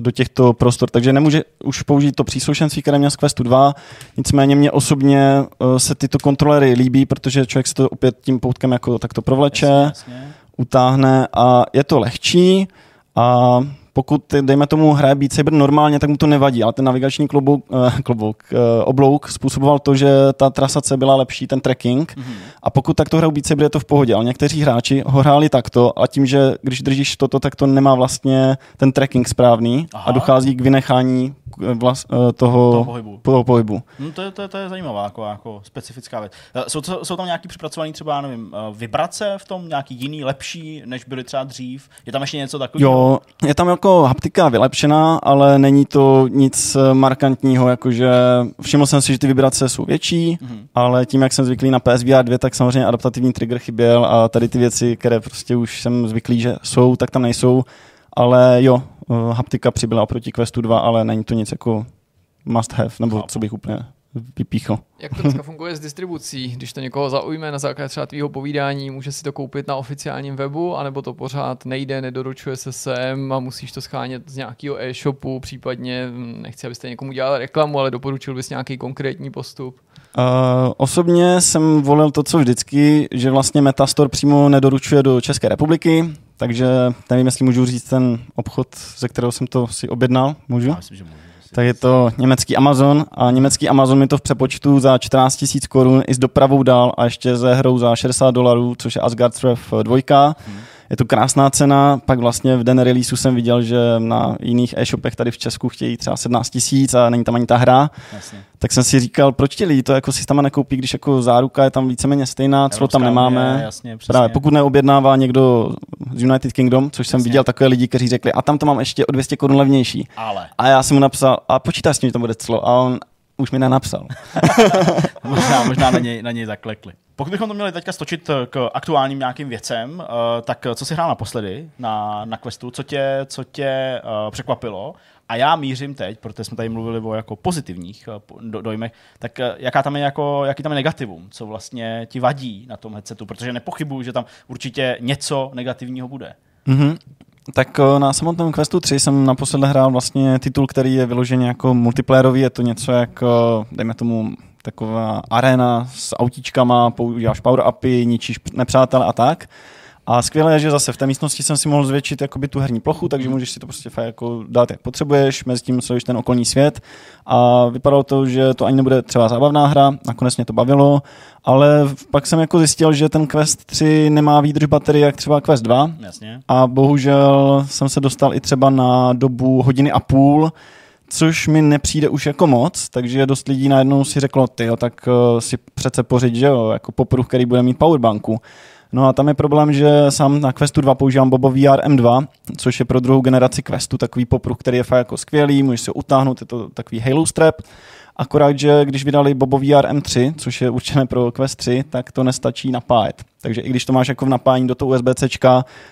do těchto prostor, takže nemůže už použít to příslušenství, které měl z Questu 2, nicméně mě osobně uh, se tyto kontrolery líbí, protože člověk se to opět tím poutkem jako takto provleče. Jasně, jasně utáhne a je to lehčí a pokud, dejme tomu, hraje Beat Saber normálně, tak mu to nevadí, ale ten navigační klobouk, eh, klobouk eh, oblouk způsoboval to, že ta trasace byla lepší, ten tracking mm-hmm. a pokud takto hrajou Beat Saber, je to v pohodě, ale někteří hráči ho hráli takto a tím, že když držíš toto, tak to nemá vlastně ten tracking správný Aha. a dochází k vynechání vlas, eh, toho, toho pohybu. Toho pohybu. No, to, je, to, je, to je zajímavá jako, jako specifická věc. Eh, jsou, to, jsou tam nějaký připracovaný třeba, nevím, eh, vibrace v tom, nějaký jiný, lepší, než byly třeba dřív? Je tam ještě něco takového? Jo, je tam jako haptika vylepšená, ale není to nic markantního, jakože všiml jsem si, že ty vibrace jsou větší, mm-hmm. ale tím, jak jsem zvyklý na PSVR 2, tak samozřejmě adaptativní trigger chyběl a tady ty věci, které prostě už jsem zvyklý, že jsou, tak tam nejsou. Ale jo, haptika přibyla oproti Questu 2, ale není to nic jako must have, nebo Chápu. co bych úplně vypíchl. Jak to dneska funguje s distribucí? Když to někoho zaujme na základě třeba tvýho povídání, může si to koupit na oficiálním webu, anebo to pořád nejde, nedoručuje se sem a musíš to schánět z nějakého e-shopu, případně hm, nechci, abyste někomu dělal reklamu, ale doporučil bys nějaký konkrétní postup? Uh, osobně jsem volil to, co vždycky, že vlastně Metastore přímo nedoručuje do České republiky, takže nevím, jestli můžu říct ten obchod, ze kterého jsem to si objednal. Můžu? Já myslím, že můžu. Tak je to německý Amazon a německý Amazon mi to v přepočtu za 14 000 korun i s dopravou dal a ještě ze hrou za 60 dolarů, což je Asgard's Wrath 2. Hmm je to krásná cena, pak vlastně v den releaseu jsem viděl, že na jiných e-shopech tady v Česku chtějí třeba 17 tisíc a není tam ani ta hra. Jasně. Tak jsem si říkal, proč ti lidi to jako systéma nekoupí, když jako záruka je tam víceméně stejná, co tam nemáme. Je, jasně, Právě, pokud neobjednává někdo z United Kingdom, což jsem jasně. viděl takové lidi, kteří řekli, a tam to mám ještě o 200 korun levnější. Ale. A já jsem mu napsal, a počítá s tím, že to bude clo. A on už mi nenapsal. možná, možná na něj, na něj zaklekli. Pokud bychom to měli teďka stočit eh, k aktuálním nějakým věcem, uh, tak co jsi hrál naposledy na, na Questu, co tě, co tě uh, překvapilo? A já mířím teď, protože jsme tady mluvili o jako pozitivních do, dojmech, tak jaká tam je jako, jaký tam je negativum, co vlastně ti vadí na tom headsetu, protože nepochybuju, že tam určitě něco negativního bude. Mm-hmm. Tak na samotném Questu 3 jsem naposledy hrál vlastně titul, který je vyloženě jako multiplayerový, je to něco jako, dejme tomu, taková arena s autíčkama, používáš power-upy, ničíš nepřátelé a tak. A skvělé je, že zase v té místnosti jsem si mohl zvětšit jakoby tu herní plochu, takže můžeš si to prostě fakt jako dát, jak potřebuješ, mezi tím sleduješ ten okolní svět. A vypadalo to, že to ani nebude třeba zábavná hra, nakonec mě to bavilo, ale pak jsem jako zjistil, že ten Quest 3 nemá výdrž baterie jak třeba Quest 2. Jasně. A bohužel jsem se dostal i třeba na dobu hodiny a půl, což mi nepřijde už jako moc, takže dost lidí najednou si řeklo, ty tak uh, si přece pořiď, že jo, jako popruh, který bude mít powerbanku. No a tam je problém, že sám na Questu 2 používám Bobo VR M2, což je pro druhou generaci Questu takový popruh, který je fakt jako skvělý, můžeš si utáhnout, je to takový Halo strap. Akorát, že když vydali Bobo VR M3, což je určené pro Quest 3, tak to nestačí napájet. Takže i když to máš jako v napájení do toho USB-C,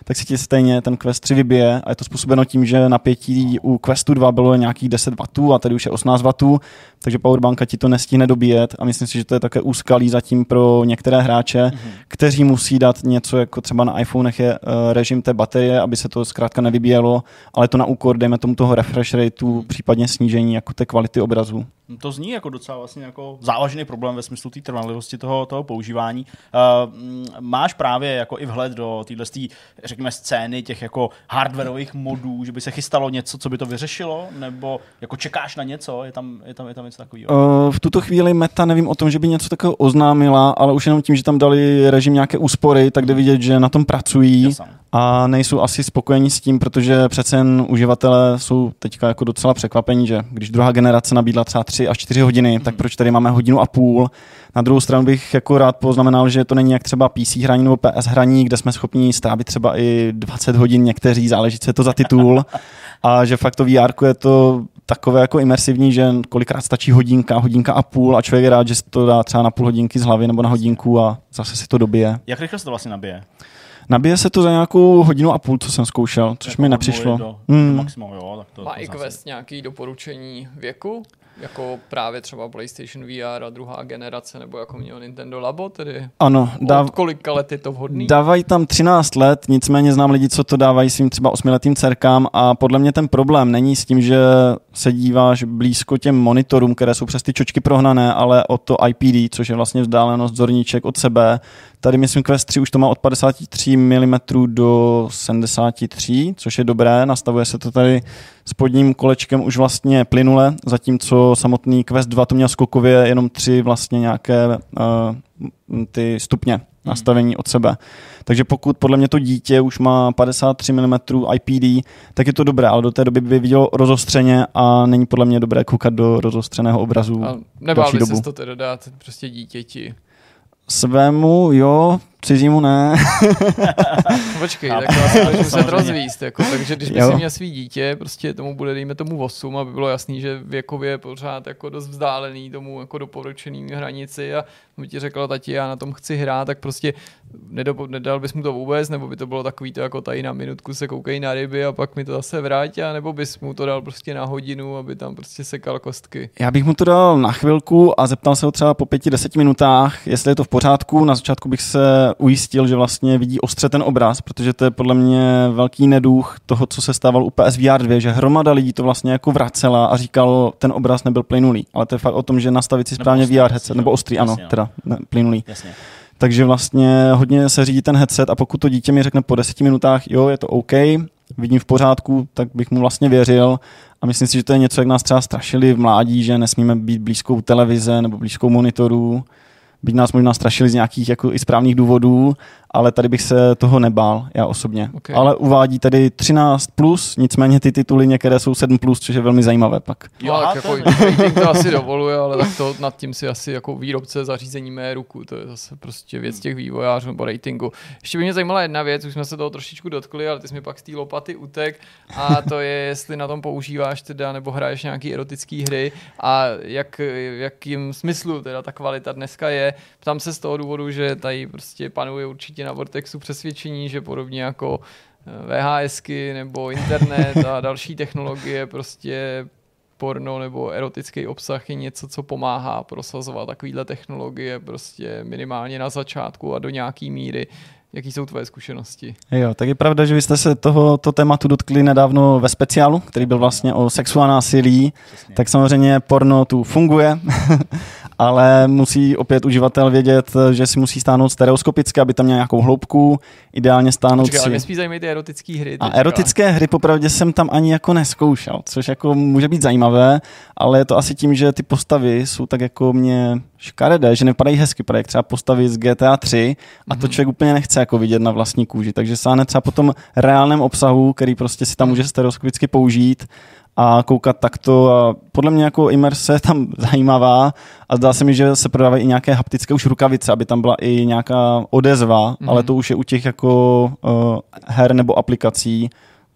tak si ti stejně ten Quest 3 vybije a je to způsobeno tím, že napětí u Questu 2 bylo nějakých 10 W a tady už je 18 W, takže powerbanka ti to nestihne dobíjet a myslím si, že to je také úskalý zatím pro některé hráče, mm-hmm. kteří musí dát něco, jako třeba na iPhonech je uh, režim té baterie, aby se to zkrátka nevybíjelo, ale to na úkor, dejme tomu toho refresh rateu, případně snížení jako té kvality obrazu. To zní jako docela vlastně jako závažný problém ve smyslu té trvanlivosti toho, toho používání. Uh, máš právě jako i vhled do téhle, řekněme, scény těch jako hardwareových modů, že by se chystalo něco, co by to vyřešilo, nebo jako čekáš na něco, je tam, je tam, je tam něco takového? Uh, v tuto chvíli Meta nevím o tom, že by něco takového oznámila, ale už jenom tím, že tam dali režim nějaké úspory, tak jde vidět, že na tom pracují. Jasam a nejsou asi spokojení s tím, protože přece jen uživatelé jsou teďka jako docela překvapení, že když druhá generace nabídla třeba 3 až 4 hodiny, tak proč tady máme hodinu a půl. Na druhou stranu bych jako rád poznamenal, že to není jak třeba PC hraní nebo PS hraní, kde jsme schopni strávit třeba i 20 hodin někteří, záleží, je to za titul. A že fakt to VR je to takové jako imersivní, že kolikrát stačí hodinka, hodinka a půl a člověk je rád, že si to dá třeba na půl hodinky z hlavy nebo na hodinku a zase si to dobije. Jak rychle se to vlastně nabije? Nabije se to za nějakou hodinu a půl, co jsem zkoušel, což jako mi nepřišlo. Do, hmm. maximum, jo, tak to, Má i Quest nějaký doporučení věku? Jako právě třeba PlayStation VR a druhá generace, nebo jako měl Nintendo Labo, tedy ano, dáv, od kolika let je to vhodný? Dávají tam 13 let, nicméně znám lidi, co to dávají svým třeba osmiletým dcerkám a podle mě ten problém není s tím, že se díváš blízko těm monitorům, které jsou přes ty čočky prohnané, ale o to IPD, což je vlastně vzdálenost zorníček od sebe, Tady myslím Quest 3 už to má od 53 mm do 73, což je dobré. Nastavuje se to tady spodním kolečkem už vlastně plynule, zatímco samotný Quest 2 to měl skokově jenom tři vlastně nějaké uh, ty stupně hmm. nastavení od sebe. Takže pokud podle mě to dítě už má 53 mm IPD, tak je to dobré, ale do té doby by vidělo rozostřeně a není podle mě dobré koukat do rozostřeného obrazu. nebál by se to teda dát prostě dítěti svému, jo, cizímu ne. Počkej, tak to muset rozvíst. Jako, takže když by jo. si měl svý dítě, prostě tomu bude, dejme tomu 8, aby bylo jasný, že věkově je pořád jako dost vzdálený tomu jako doporučený hranici a by ti řekl, tati, já na tom chci hrát, tak prostě nedal, nedal bys mu to vůbec, nebo by to bylo takový to jako tady na minutku se koukej na ryby a pak mi to zase vrátí, nebo bys mu to dal prostě na hodinu, aby tam prostě sekal kostky. Já bych mu to dal na chvilku a zeptal se ho třeba po pěti, deseti minutách, jestli je to v pořádku. Na začátku bych se ujistil, že vlastně vidí ostře ten obraz, protože to je podle mě velký neduch toho, co se stával u PSVR 2, že hromada lidí to vlastně jako vracela a říkalo, ten obraz nebyl plynulý. Ale to je fakt o tom, že nastavit si správně VR headset, nebo ostrý, ano, teda ne, plynulý. Jasně. Takže vlastně hodně se řídí ten headset a pokud to dítě mi řekne po deseti minutách, jo, je to OK, vidím v pořádku, tak bych mu vlastně věřil a myslím si, že to je něco, jak nás třeba strašili v mládí, že nesmíme být blízkou televize nebo blízkou monitoru, byť nás možná strašili z nějakých jako i správných důvodů, ale tady bych se toho nebál, já osobně. Okay. Ale uvádí tady 13+, plus, nicméně ty tituly některé jsou 7+, plus, což je velmi zajímavé pak. Jo, tak jako rating to asi dovoluje, ale tak to nad tím si asi jako výrobce zařízení mé ruku, to je zase prostě věc těch vývojářů nebo ratingu. Ještě by mě zajímala jedna věc, už jsme se toho trošičku dotkli, ale ty jsi mi pak z té lopaty utek a to je, jestli na tom používáš teda nebo hraješ nějaký erotický hry a jak, jakým smyslu teda ta kvalita dneska je. Ptám se z toho důvodu, že tady prostě panuje určitě na Vortexu přesvědčení, že podobně jako eh, VHSky nebo internet a další technologie prostě porno nebo erotický obsah je něco, co pomáhá prosazovat takovýhle technologie prostě minimálně na začátku a do nějaký míry. Jaký jsou tvoje zkušenosti? Jo, tak je pravda, že vy jste se tohoto tématu dotkli nedávno ve speciálu, který byl vlastně o sexuální násilí. Přesně. Tak samozřejmě porno tu funguje ale musí opět uživatel vědět, že si musí stáhnout stereoskopicky, aby tam měl nějakou hloubku, ideálně stáhnout Počkej, si... ale mě spíš zajímají ty erotické hry. A erotické hry popravdě jsem tam ani jako neskoušel, což jako může být zajímavé, ale je to asi tím, že ty postavy jsou tak jako mě škaredé, že nepadají hezky, padají třeba postavy z GTA 3 a to mhm. člověk úplně nechce jako vidět na vlastní kůži, takže sáhne třeba po tom reálném obsahu, který prostě si tam může stereoskopicky použít a koukat takto a podle mě jako imerse je tam zajímavá a zdá se mi, že se prodávají i nějaké haptické už rukavice, aby tam byla i nějaká odezva, mm. ale to už je u těch jako uh, her nebo aplikací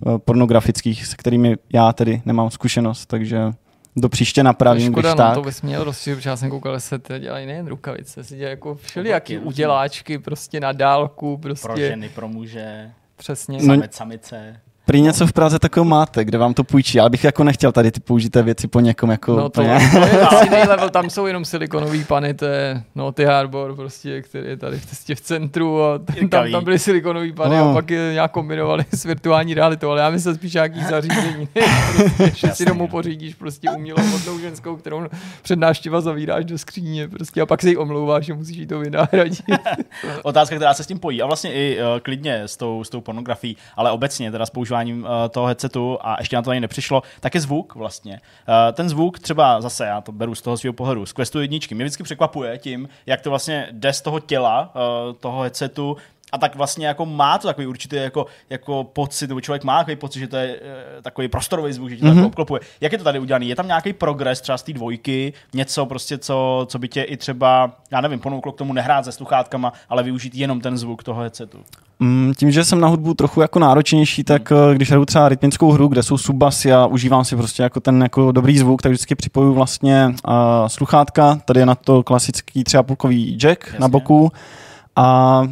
uh, pornografických, se kterými já tedy nemám zkušenost, takže do příště napravím, Škoda, když no, tak. to bys měl rozšířit, protože já jsem koukal, že se teda dělají nejen rukavice, se dělají jako všelijaký uděláčky, prostě na dálku, prostě Pro ženy, pro muže, přesně. No, samice. Prý něco v Praze takového máte, kde vám to půjčí, ale bych jako nechtěl tady ty použité věci po někom jako No to, úplně. to je asi nejlevel, tam jsou jenom silikonový pany, to je no, ty Harbor, prostě, který je tady v, v centru a tam, tam byly silikonový pany No. a pak je nějak kombinovali s virtuální realitou, ale já myslím spíš nějaký zařízení, prostě, že si domů no. pořídíš prostě umělou hodnou ženskou, kterou před návštěva zavíráš do skříně prostě a pak se jí omlouváš, že musíš jí to vynahradit. Otázka, která se s tím pojí. A vlastně i uh, klidně s tou, s tou pornografií, ale obecně teda s používáním uh, toho headsetu a ještě na to ani nepřišlo, tak je zvuk vlastně. Uh, ten zvuk třeba zase, já to beru z toho svého pohledu, z Questu jedničky, mě vždycky překvapuje tím, jak to vlastně jde z toho těla, uh, toho headsetu, a tak vlastně jako má to takový určitý jako, jako pocit, nebo člověk má takový pocit, že to je e, takový prostorový zvuk, že tě mm-hmm. tak obklopuje. Jak je to tady udělané? Je tam nějaký progres třeba z té dvojky, něco prostě, co, co by tě i třeba, já nevím, ponouklo k tomu nehrát se sluchátkama, ale využít jenom ten zvuk toho headsetu. Mm, Tím, že jsem na hudbu trochu jako náročnější, tak eh, když hraju třeba rytmickou hru, kde jsou subbasy a užívám si prostě jako ten jako dobrý zvuk, tak vždycky připoju vlastně uh, sluchátka, tady je na to klasický třeba půlkový jack Jasně. na boku a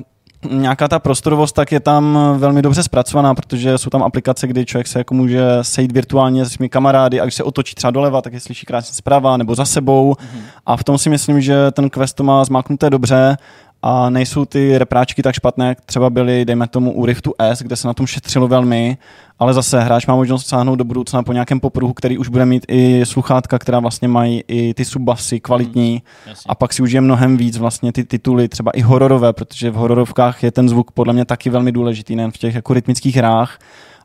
nějaká ta prostorovost tak je tam velmi dobře zpracovaná, protože jsou tam aplikace, kdy člověk se jako může sejít virtuálně s svými kamarády a když se otočí třeba doleva, tak je slyší krásně zprava nebo za sebou mm-hmm. a v tom si myslím, že ten Quest to má zmáknuté dobře a nejsou ty repráčky tak špatné, jak třeba byly, dejme tomu, u Riftu S, kde se na tom šetřilo velmi, ale zase hráč má možnost sáhnout do budoucna po nějakém popruhu, který už bude mít i sluchátka, která vlastně mají i ty subbasy kvalitní. Jasně. a pak si užije mnohem víc vlastně ty tituly, třeba i hororové, protože v hororovkách je ten zvuk podle mě taky velmi důležitý, nejen v těch jako rytmických hrách,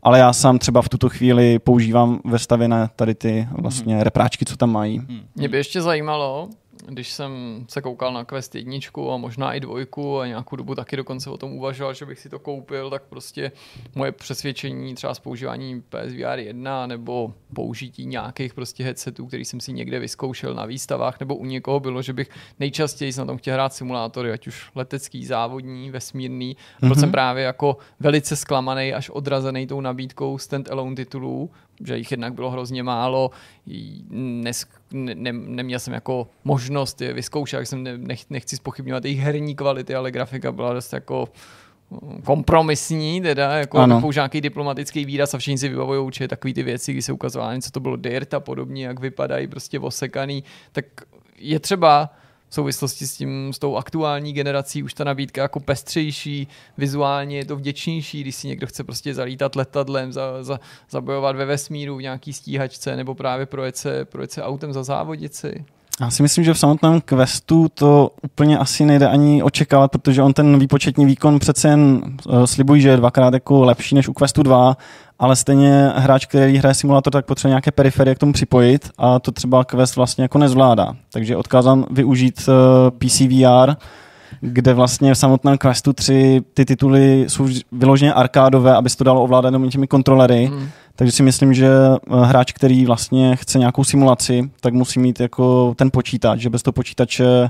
ale já sám třeba v tuto chvíli používám ve stavě na tady ty vlastně repráčky, co tam mají. Mě by ještě zajímalo, když jsem se koukal na Quest jedničku a možná i dvojku a nějakou dobu taky dokonce o tom uvažoval, že bych si to koupil, tak prostě moje přesvědčení třeba z používání PSVR 1 nebo použití nějakých prostě headsetů, který jsem si někde vyzkoušel na výstavách nebo u někoho bylo, že bych nejčastěji na tom chtěl hrát simulátory, ať už letecký, závodní, vesmírný. Byl Mhm. jsem právě jako velice zklamaný až odrazený tou nabídkou stand-alone titulů, že jich jednak bylo hrozně málo, nes, ne, ne, neměl jsem jako možnost je vyzkoušet, jak jsem ne, nech, nechci spochybňovat jejich herní kvality, ale grafika byla dost jako mm, kompromisní, teda, jako nějaký diplomatický výraz a všichni si vybavují určitě takový ty věci, kdy se ukazovalo, co to bylo dirt a podobně, jak vypadají prostě osekaný, tak je třeba v souvislosti s tím, s tou aktuální generací už ta nabídka jako pestřejší, vizuálně je to vděčnější, když si někdo chce prostě zalítat letadlem, za, za, zabojovat ve vesmíru v nějaký stíhačce, nebo právě projet se, projet se autem za závodici. Já si myslím, že v samotném questu to úplně asi nejde ani očekávat, protože on ten výpočetní výkon přece jen uh, slibují, že je dvakrát jako lepší než u questu 2, ale stejně hráč, který hraje simulátor, tak potřebuje nějaké periferie k tomu připojit a to třeba quest vlastně jako nezvládá. Takže odkázám využít uh, PC VR, kde vlastně v samotném Questu 3 ty tituly jsou vyloženě arkádové, aby se to dalo ovládat jenom těmi kontrolery. Hmm. Takže si myslím, že eh, hráč, který vlastně chce nějakou simulaci, tak musí mít jako ten počítač, že bez toho počítače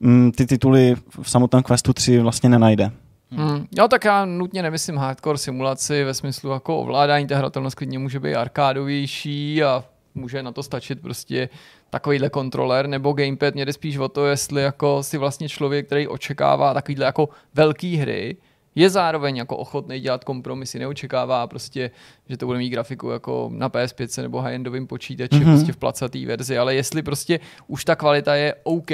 mm, ty tituly v samotném Questu 3 vlastně nenajde. Hmm. Jo, tak já nutně nemyslím hardcore simulaci ve smyslu jako ovládání, ta hratelnost klidně může být arkádovější a může na to stačit prostě takovýhle kontroler nebo gamepad. Mě jde spíš o to, jestli jako si vlastně člověk, který očekává takovýhle jako velký hry, je zároveň jako ochotný dělat kompromisy, neočekává prostě, že to bude mít grafiku jako na PS5 nebo high-endovým počítači, Mhm. mm-hmm. prostě v placatý verzi, ale jestli prostě už ta kvalita je OK,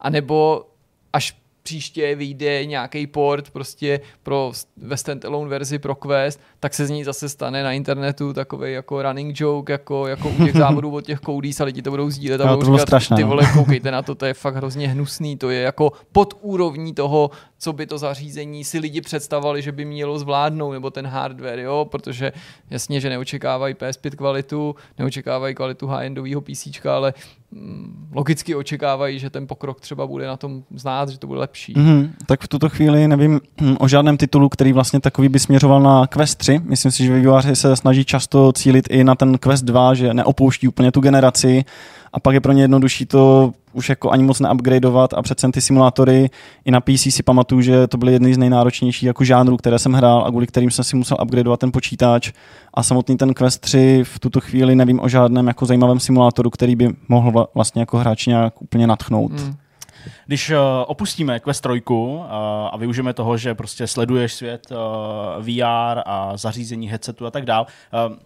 anebo až příště vyjde nějaký port prostě pro ve standalone verzi pro Quest, tak se z ní zase stane na internetu takový jako running joke, jako, jako u těch závodů od těch koudís a lidi to budou sdílet a to budou bylo říkat, strašné, ty no. vole, koukejte na to, to je fakt hrozně hnusný, to je jako pod úrovní toho, co by to zařízení si lidi představovali, že by mělo zvládnout, nebo ten hardware, jo, protože jasně, že neočekávají PS5 kvalitu, neočekávají kvalitu high-endového PC, ale mm, logicky očekávají, že ten pokrok třeba bude na tom znát, že to bude lepší. Mm-hmm. Tak v tuto chvíli nevím hm, o žádném titulu, který vlastně takový by směřoval na Quest 3. Myslím si, že vývojáři se snaží často cílit i na ten Quest 2, že neopouští úplně tu generaci a pak je pro ně jednodušší to už jako ani moc neupgradeovat a přece ty simulátory i na PC si pamatuju, že to byly jedny z nejnáročnějších jako žánrů, které jsem hrál a kvůli kterým jsem si musel upgradeovat ten počítač a samotný ten Quest 3 v tuto chvíli nevím o žádném jako zajímavém simulátoru, který by mohl vlastně jako hráč nějak úplně natchnout. Mm. Když uh, opustíme Quest 3 uh, a využijeme toho, že prostě sleduješ svět uh, VR a zařízení headsetu a tak dál,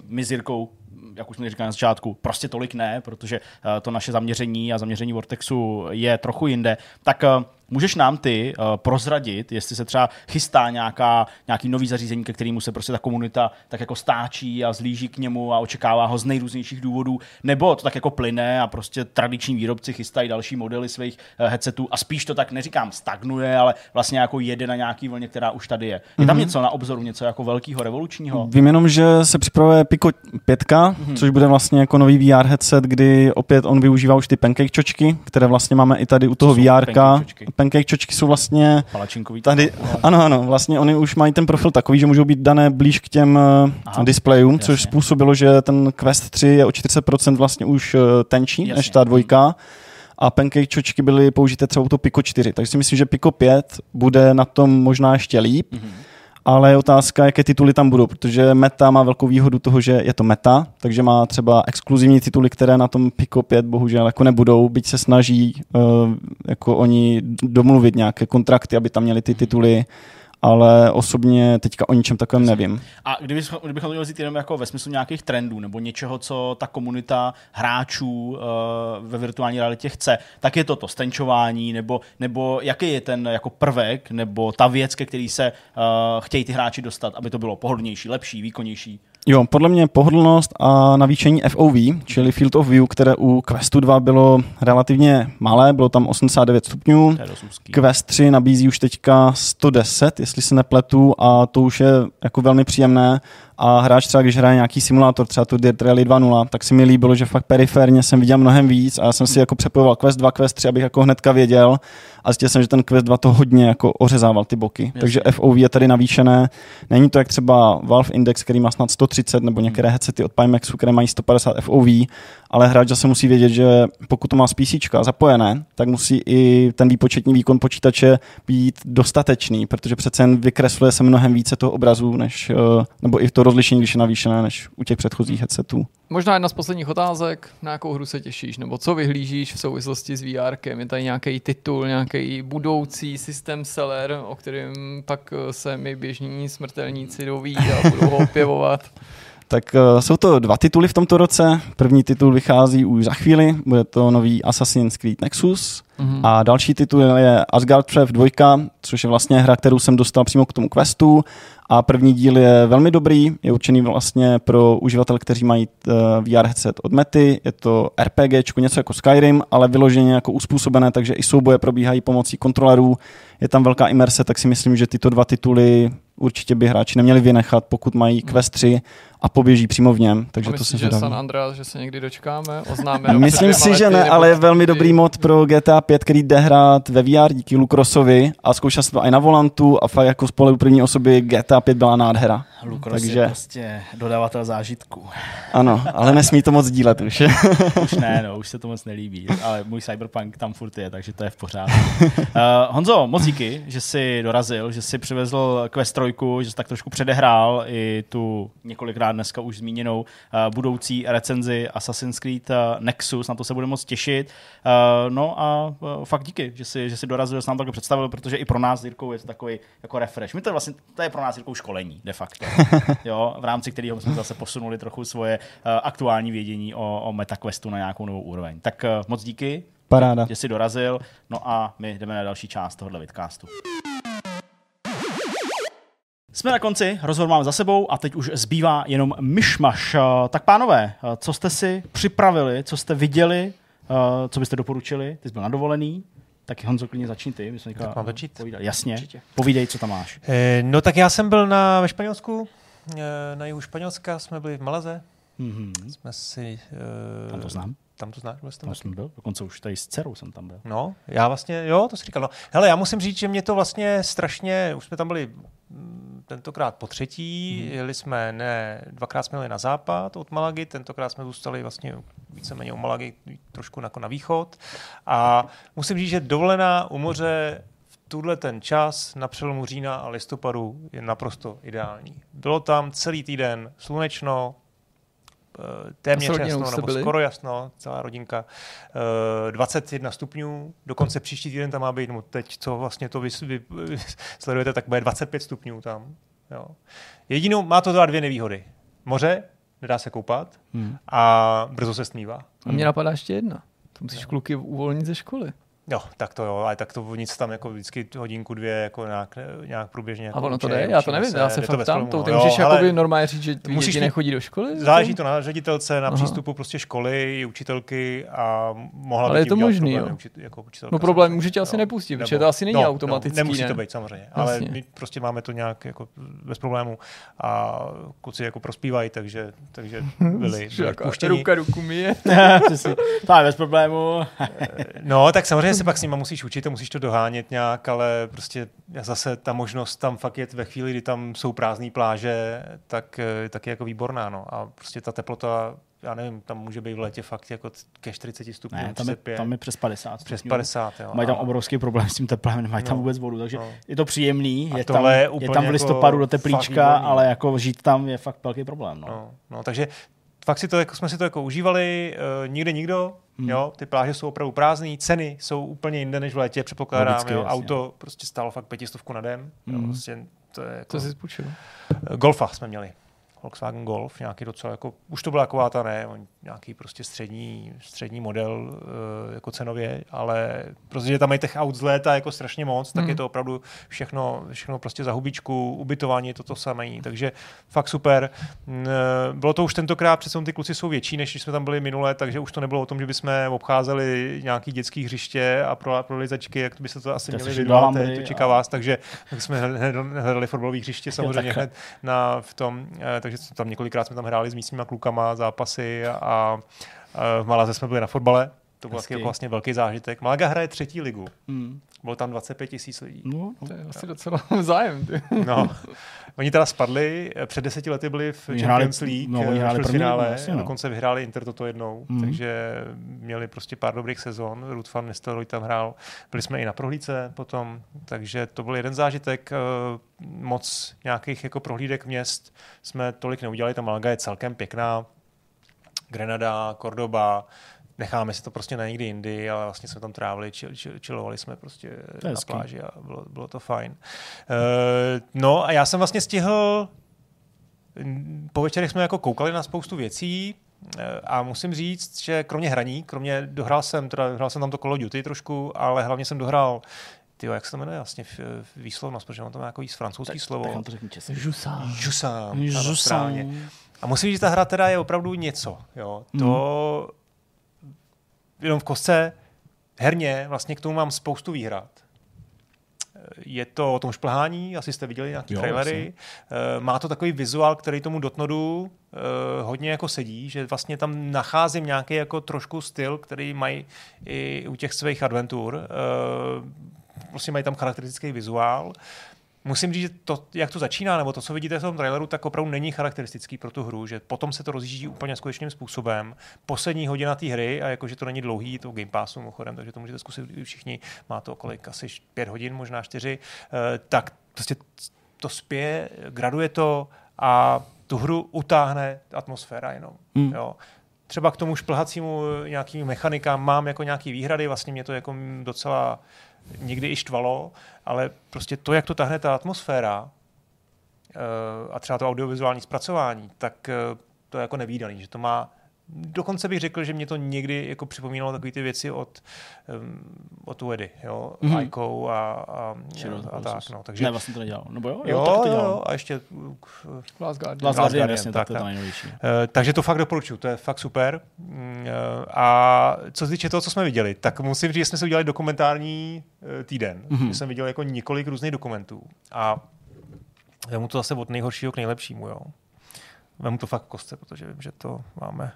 my s Jirkou jak už jsme říkali na začátku, prostě tolik ne, protože uh, to naše zaměření a zaměření Vortexu je trochu jinde, tak uh, Můžeš nám ty uh, prozradit, jestli se třeba chystá nějaká, nějaký nový zařízení, ke kterému se prostě ta komunita tak jako stáčí a zlíží k němu a očekává ho z nejrůznějších důvodů, nebo to tak jako plyne a prostě tradiční výrobci chystají další modely svých uh, headsetů a spíš to tak neříkám stagnuje, ale vlastně jako jede na nějaký vlně, která už tady je. Je tam mm-hmm. něco na obzoru, něco jako velkého, revolučního? Vím jenom, že se připravuje Pico 5, mm-hmm. což bude vlastně jako nový VR headset, kdy opět on využívá už ty pancake čočky, které vlastně máme i tady u toho VR pancake čočky jsou vlastně Palačinkový. Tady, ano, ano, vlastně oni už mají ten profil takový, že můžou být dané blíž k těm eh, Aha, displejům, jasně. což způsobilo, že ten Quest 3 je o 40% vlastně už eh, tenčí jasně. než ta dvojka a pancake čočky byly použité třeba u toho Pico 4. Takže si myslím, že Pico 5 bude na tom možná ještě líp. Mm-hmm ale je otázka, jaké tituly tam budou, protože Meta má velkou výhodu toho, že je to Meta, takže má třeba exkluzivní tituly, které na tom Pico 5 bohužel jako nebudou, byť se snaží uh, jako oni domluvit nějaké kontrakty, aby tam měli ty tituly ale osobně teďka o ničem takovém nevím. A kdybychom, kdybychom to měli jenom jako ve smyslu nějakých trendů nebo něčeho, co ta komunita hráčů uh, ve virtuální realitě chce, tak je to to stenčování, nebo, nebo jaký je ten jako prvek, nebo ta věc, ke který se uh, chtějí ty hráči dostat, aby to bylo pohodlnější, lepší, výkonnější? Jo, podle mě pohodlnost a navýšení FOV, čili Field of View, které u Questu 2 bylo relativně malé, bylo tam 89 stupňů. Quest 3 nabízí už teďka 110, jestli se nepletu, a to už je jako velmi příjemné a hráč třeba, když hraje nějaký simulátor, třeba tu Dirt Rally 2.0, tak si mi líbilo, že fakt periferně jsem viděl mnohem víc a já jsem si jako přepojoval Quest 2, Quest 3, abych jako hnedka věděl a zjistil jsem, že ten Quest 2 to hodně jako ořezával ty boky. Jasně. Takže FOV je tady navýšené. Není to jak třeba Valve Index, který má snad 130 nebo některé headsety od Pimaxu, které mají 150 FOV, ale hráč zase musí vědět, že pokud to má z PC zapojené, tak musí i ten výpočetní výkon počítače být dostatečný, protože přece jen vykresluje se mnohem více toho obrazu, než, eh, nebo i to rozlišení, když je navýšené, než u těch předchozích headsetů. Možná jedna z posledních otázek, na jakou hru se těšíš, nebo co vyhlížíš v souvislosti s VR? Je tady nějaký titul, nějaký budoucí systém seller, o kterém pak se my běžní smrtelníci doví a budou ho opěvovat? Tak uh, jsou to dva tituly v tomto roce. První titul vychází už za chvíli, bude to nový Assassin's Creed Nexus. Mm-hmm. A další titul je Asgard Trev 2, což je vlastně hra, kterou jsem dostal přímo k tomu questu. A první díl je velmi dobrý, je určený vlastně pro uživatel, kteří mají uh, VR headset od Mety. Je to RPG, něco jako Skyrim, ale vyloženě jako uspůsobené, takže i souboje probíhají pomocí kontrolerů. Je tam velká imerse, tak si myslím, že tyto dva tituly určitě by hráči neměli vynechat, pokud mají Quest 3 a poběží přímo v něm. Takže to se že San Andreas, že se někdy dočkáme, oznáme. Myslím si, že ne, ale je velmi dobrý mod pro GTA 5, který jde hrát ve VR díky Lukrosovi a zkoušel se to i na volantu a fakt jako z první osoby GTA 5 byla nádhera. Lukros Takže... je prostě dodavatel zážitku. Ano, ale nesmí to moc dílet už. už ne, no, už se to moc nelíbí, ale můj Cyberpunk tam furt je, takže to je v pořádku. Uh, Honzo, moc díky, že jsi dorazil, že jsi přivezl Quest 3, že jsi tak trošku předehrál i tu několikrát dneska už zmíněnou uh, budoucí recenzi Assassin's Creed uh, Nexus, na to se bude moc těšit. Uh, no a uh, fakt díky, že jsi, že jsi dorazil, že jsi nám takhle představil, protože i pro nás Jirkou je to takový jako refresh. My to vlastně, to je pro nás Jirkou školení, de facto. jo, v rámci kterého jsme zase posunuli trochu svoje uh, aktuální vědění o, o MetaQuestu na nějakou novou úroveň. Tak uh, moc díky, Paráda. že jsi dorazil, no a my jdeme na další část tohohle vidcastu. Jsme na konci, rozhovor máme za sebou a teď už zbývá jenom myšmaš. Eh, tak pánové, co jste si připravili, co jste viděli, co byste doporučili? Ty jsi byl na dovolený, tak Honzo, klidně začni ty. My jsme tak mám začít? Povídali. Jasně, Určitě. povídej, co tam máš. Eh, no tak já jsem byl na, ve Španělsku, eh, na jihu Španělska, jsme byli v Malaze. Mm-hmm. Jsme si... Eh, tam to znám. Tam to znáš? Tam jsem byl, dokonce už tady s dcerou jsem tam byl. No, já vlastně, jo, to si říkal. No. Hele, já musím říct, že mě to vlastně strašně, už jsme tam byli tentokrát po třetí, mm. jeli jsme, ne, dvakrát jsme jeli na západ od Malagy, tentokrát jsme zůstali vlastně víceméně u Malagy trošku jako na východ. A musím říct, že dovolená u moře v tuhle ten čas na přelomu října a listopadu je naprosto ideální. Bylo tam celý týden slunečno, téměř rodinou jasno, nebo byli? skoro jasno, celá rodinka. Eh, 21 stupňů, dokonce příští týden tam má být, no teď, co vlastně to vy, vy, vy sledujete, tak bude 25 stupňů tam. Jo. Jedinou, má to teda dvě nevýhody. Moře, nedá se koupat Hmm. a brzo se stmívá. A mě napadá ještě jedna. To musíš kluky uvolnit ze školy. Jo, tak to jo, ale tak to nic tam jako vždycky hodinku, dvě jako nějak, nějak průběžně. Jako A ono to jde, já to nevím, já se jde to fakt tam, to ty no. můžeš Jo, jakoby normálně říct, že musíš děti nechodí do školy? Záleží to na ředitelce, na Aha. přístupu prostě školy, učitelky a mohla by Ale je tím to možný, problémy jo? učit, jako učitelka. No problém samozřejmě. může tě asi Jo. nepustit, protože to asi není no, automatický, No, nemusí ne? to být samozřejmě, ale my prostě máme to nějak jako bez problémů a kluci jako prospívají, takže, takže byli, byli puštěni. Ruka ruku myje. To je bez problému. No, tak samozřejmě se pak s nima musíš učit a musíš to dohánět nějak, ale prostě zase ta možnost tam fakt je ve chvíli, kdy tam jsou prázdné pláže, tak, eh, tak je jako výborná, no. A prostě ta teplota, já nevím, tam může být v létě fakt jako ke 40 stupňů, Ne, tam je, 35, tam je přes 50. přes stupňů. 50, jo. Mají tam obrovský problém s tím teplem, nemají tam No, vůbec vodu, takže no. je to příjemný, je tam, je je tam v jako listopadu do fakt teplíčka, ale jako žít tam je fakt velký problém. No. No, no, takže fakt si to, jako, jsme si to jako užívali, uh, nikde nikdo, Hmm. jo, ty pláže jsou opravdu prázdné, ceny jsou úplně jinde než v létě, předpokládám, Logicky, jo, jasně. auto prostě stálo fakt pětistovku na den, jo, Hmm. prostě to je jako, Co jsi spůjčil? Golfa jsme měli. Volkswagen Golf, nějaký docela jako, už to byla taková ta ne, on- nějaký prostě střední, střední model uh, jako cenově, ale prostě že tam mají těch aut z léta jako strašně moc, tak Hmm. je to opravdu všechno, všechno prostě za hubičku, ubytování je to to samé, takže fakt super. Eh, Bylo to už tentokrát, přece ty kluci jsou větší, než když jsme tam byli minule, takže už to nebylo o tom, že bychom obcházeli nějaký dětský hřiště a pro, pro lizačky, jak by se to asi To měli vydávat, to čeká a- vás, takže tak jsme hledali fotbalové hřiště samozřejmě hned na, v tom, eh, takže tam několikrát jsme tam hráli s místníma klukama zápasy a, a v Malaze jsme byli na fotbale. To byl taky jako vlastně velký zážitek. Malaga hraje třetí ligu. Hmm. Bylo tam 25 tisíc lidí. No, no. To je asi docela zájem. Ty. No. Oni teda spadli, eh, před deseti lety byli v Oni Champions hráli- League, no, no, oni hráli první ligu, finále, jasně, no. dokonce vyhráli Inter toto jednou, Mhm. takže měli prostě pár dobrých sezon, Ruth van Nistelrooy tam hrál, byli jsme i na prohlídce potom, takže to byl jeden zážitek, eh, moc nějakých jako prohlídek měst jsme tolik neudělali, ta Malaga je celkem pěkná, Grenada, Cordoba, necháme si to prostě na někdy jindy, ale vlastně jsme tam trávili, čil, čil, čilovali jsme prostě na pláži a bylo, bylo to fajn. Uh, no a já jsem vlastně stihl, mm, po večerech jsme jako koukali na spoustu věcí eh, a musím říct, že kromě hraní, kromě dohrál jsem, teda hrál jsem tam to Call of Duty trošku, ale hlavně jsem dohrál Tyjo, jak se to jmenuje vlastně výslovnost, protože on to má jako francouzský slovo. Tak to řekni. A musím říct, že ta hra teda je opravdu něco. Jo. To jenom v kostce herně vlastně k tomu mám spoustu výhrad. Je to o tom šplhání, asi jste viděli nějaké trailery. Eh, Má to takový vizuál, který tomu Dotnodu eh, hodně jako sedí, že vlastně tam nacházím nějaký jako trošku styl, který mají i u těch svých adventur. Eh, Prostě mají tam charakteristický vizuál. Musím říct, že to, jak to začíná, nebo to, co vidíte v tom traileru, tak opravdu není charakteristický pro tu hru, že potom se to rozjíždí úplně skutečným způsobem. Poslední hodina té hry, a jakože to není dlouhý, to Game Passu mimochodem, takže to můžete zkusit všichni, má to kolik, asi pět hodin, možná čtyři, eh, tak prostě to spěje, graduje to a tu hru utáhne atmosféra jenom. Hmm. Jo. Třeba k tomu šplhacímu nějakým mechanikám mám jako nějaký výhrady, vlastně mě to jako docela někdy i štvalo, ale prostě to, jak to tahne ta atmosféra eh, a třeba to audiovizuální zpracování, tak eh, to je jako nevýdaný, že to má Dokonce bych řekl, že mě to někdy jako připomínalo takové ty věci od, um, od Uedy, jo, Mhm. mm-hmm. Ico a, a, Shadow a, a tak, no. Takže, Ne, vlastně to nedělal. Nebo jo? jo, tak to jo, dělal. jo, a ještě uh, Last Guardian. Last Last Guardian, jasně, tak, tak, to je ta nejnovější. Eh, takže to fakt doporučuji, to je fakt super. Eh, A co se týče toho, co jsme viděli, tak musím říct, že jsme si udělali dokumentární eh, týden. Mhm. Mm-hmm. jsem viděl jako několik různých dokumentů. A vemu to zase od nejhoršího k nejlepšímu. Jo. Vemu to fakt v kostce, protože vím, že to máme,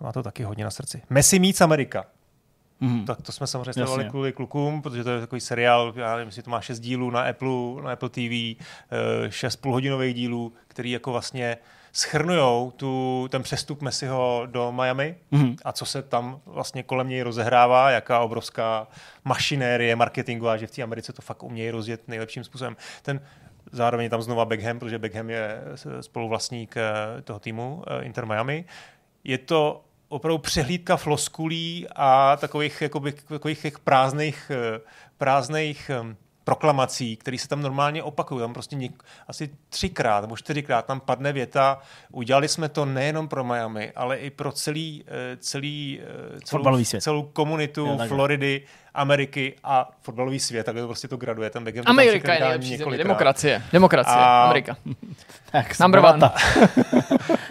má to taky hodně na srdci. Messi Meets America. Mhm. Tak to jsme samozřejmě sledovali kvůli klukům, protože to je takový seriál, já nevím, jestli to má šest dílů na Apple, na Apple TV, eh, šest půlhodinových dílů, který jako vlastně schrnujou tu, ten přestup Messiho do Miami Mhm. a co se tam vlastně kolem něj rozehrává, jaká obrovská mašinérie marketingová, že v té Americe to fakt umějí rozjet nejlepším způsobem. Ten Zároveň je tam znova Beckham, protože Beckham je spoluvlastník eh, toho týmu eh, Inter Miami. Je to opravdu přehlídka floskulí a takových, jakoby, takových těch prázdných, eh, prázdných em, proklamací, které se tam normálně opakují. Tam prostě něk, asi třikrát nebo čtyřikrát tam padne věta, udělali jsme to nejenom pro Miami, ale i pro celý, eh, celý eh, celou, celou komunitu Jo, takhle. Floridy, Ameriky a fotbalový svět. Takhle to prostě to graduje. Ten Beckham to tam Amerika je třikrát nejlepší země. Demokracie. Demokracie. A- Amerika. Tak, Number one.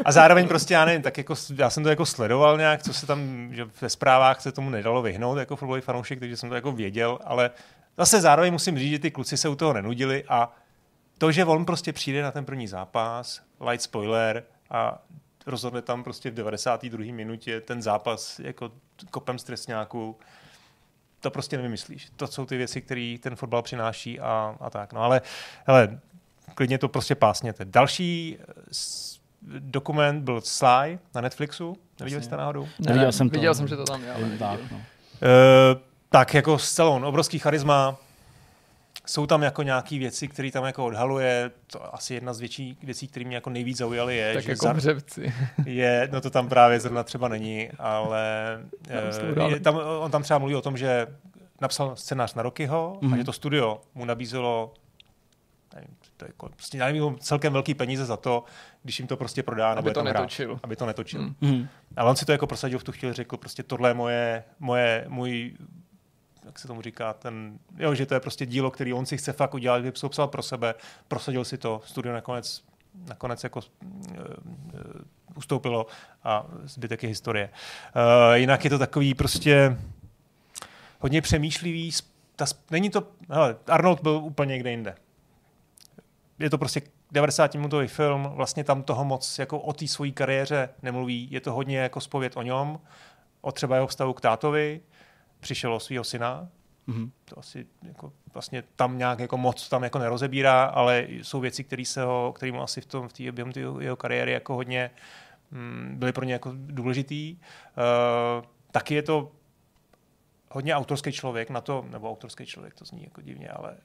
A zároveň prostě, já nevím, tak jako, já jsem to jako sledoval nějak, co se tam, že ve zprávách se tomu nedalo vyhnout jako fotbalový fanoušek, takže jsem to jako věděl, ale zase zároveň musím říct, že ty kluci se u toho nenudili a to, že on prostě přijde na ten první zápas, light spoiler a rozhodne tam prostě v 92. minutě ten zápas jako kopem z trestňáku, to prostě nevymyslíš. To jsou ty věci, které ten fotbal přináší a, a tak. No ale hele, klidně to prostě pásněte. Další dokument byl Sly na Netflixu. Neviděli jste náhodou? Neviděl jsem to. Viděl jsem, že to tam je. neviděl. tak, no. Uh, tak jako Stallone, obrovský charisma. Jsou tam jako nějaký věci, které tam jako odhaluje. To asi jedna z větší věcí, které mě jako nejvíc zaujaly, je, Tak že jako za- břevci. je, no to tam právě zrovna třeba není, ale eh, dál- je, tam, on tam třeba mluví o tom, že napsal scénář na Rokyho mm-hmm. a Mhm. že to studio mu nabízelo to je jako, prostě nevím, celkem velký peníze za to, když jim to prostě prodá, nebo Aby to tam hrát, netočil. aby to netočil. Mm. Mhm. Ale on si to jako prosadil v tu chvíli, řekl prostě tohle je moje, moje, můj jak se tomu říká, ten, jo, že to je prostě dílo, který on si chce fakt udělat, kdyby psal pro sebe, prosadil si to, studio nakonec, nakonec jako uh, uh, ustoupilo a zbytek je historie. Uh, jinak je to takový prostě hodně přemýšlivý, ta, není to, hele, Arnold byl úplně někde jinde. Je to prostě 90 minutový film, vlastně tam toho moc jako o té své kariéře nemluví, je to hodně jako spověd o něm, o třeba jeho vztahu k tátovi, přišel o svého syna, Mhm. to asi jako vlastně tam nějak jako moc tam jako nerozebírá, ale jsou věci, které se ho, který mu asi v tom, v té během jeho, kariéry jako hodně mm, byly pro ně jako důležitý. Uh, taky je to hodně autorský člověk na to, nebo autorský člověk, to zní jako divně, ale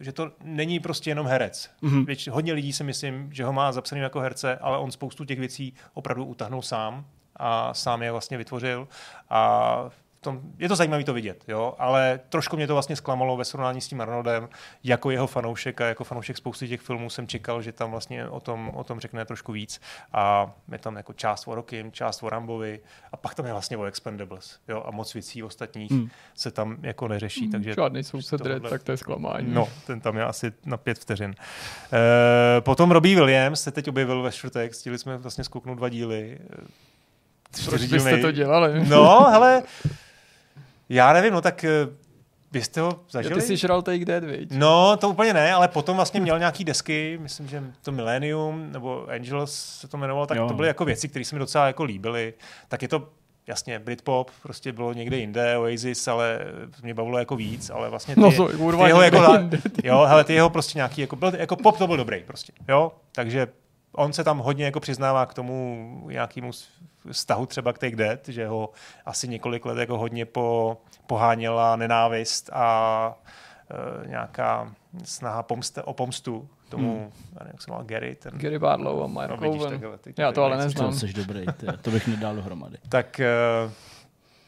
že to není prostě jenom herec. Mhm. Věč, hodně lidí si myslím, že ho má zapsaný jako herce, ale on spoustu těch věcí opravdu utahnul sám a sám je vlastně vytvořil a tom, je to zajímavé to vidět, jo? ale trošku mě to vlastně zklamalo ve srovnání s tím Arnoldem, jako jeho fanoušek a jako fanoušek spousty těch filmů jsem čekal, že tam vlastně o tom, o tom řekne trošku víc a je tam jako část o Rokim, část o Rambovi a pak tam je vlastně o Expendables jo? a moc věcí ostatních Hmm. se tam jako neřeší, takže Žádný soused tohle- Red, tak to je zklamání. No, ten tam je asi na pět vteřin. E, potom Robbie Williams se teď objevil ve čtvrtek, stihli jsme vlastně zkouknout dva díly. Eh, Proč byste to dělali? No, hele, já nevím, no tak eh, vy jste ho Jo, zažili? ty jsi žral Take Dead, viď? No, to úplně ne, ale potom vlastně měl nějaký desky, myslím, že to Millennium nebo Angels se to jmenovalo, tak Jo. to byly jako věci, které se mi docela jako líbily. Tak je to jasně, Britpop prostě bylo někde jinde, Oasis, ale mě bavilo jako víc, ale vlastně ty, No to je kurva ty jeho jako, jo, hele, ty jeho prostě nějaký, jako, byl, jako pop to byl dobrý prostě, jo, takže on se tam hodně jako přiznává k tomu nějakému vztahu třeba k Take Dead, že ho asi několik let jako hodně po, poháněla nenávist a e, nějaká snaha pomste, o pomstu k tomu, hmm. já nevím, jak se jmenuje, Gary, ten, Gary Barlow a Mark no, vidíš, Owen. takhle, teď Já to ale neznám. To jsi dobrý, ty, to bych nedal dohromady. Tak, e,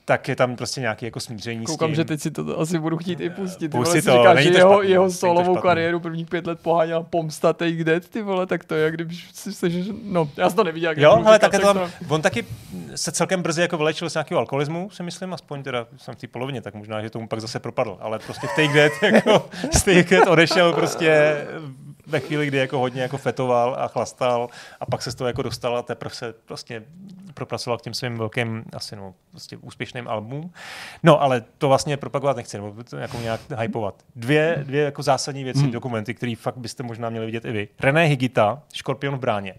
tak je tam prostě nějaký jako smíření s Koukám, tím. že teď si to asi budu chtít i pustit. Ty Pusti vole, si to, není že to jeho, špatný, jeho solovou kariéru prvních pět let poháněla pomsta Take Dead, ty vole, tak to je, jak když si seš, no, já jsem to neviděl. jak Jo, ale tak je to tam, on taky se celkem brzy jako vylečil z nějakého alkoholismu, si myslím, aspoň teda jsem v té polovině, tak možná, že tomu pak zase propadl, ale prostě v Take Dead, jako, z Take Dead odešel prostě ve chvíli, kdy jako hodně jako fetoval a chlastal a pak se z toho jako dostal a teprve se prostě propracoval k těm svým velkým asi no, prostě úspěšným albumům. No, ale to vlastně propagovat nechci, nebo to jako nějak hypovat. Dvě, dvě jako zásadní věci, hmm. dokumenty, které fakt byste možná měli vidět i vy. René Higita, Škorpion v bráně.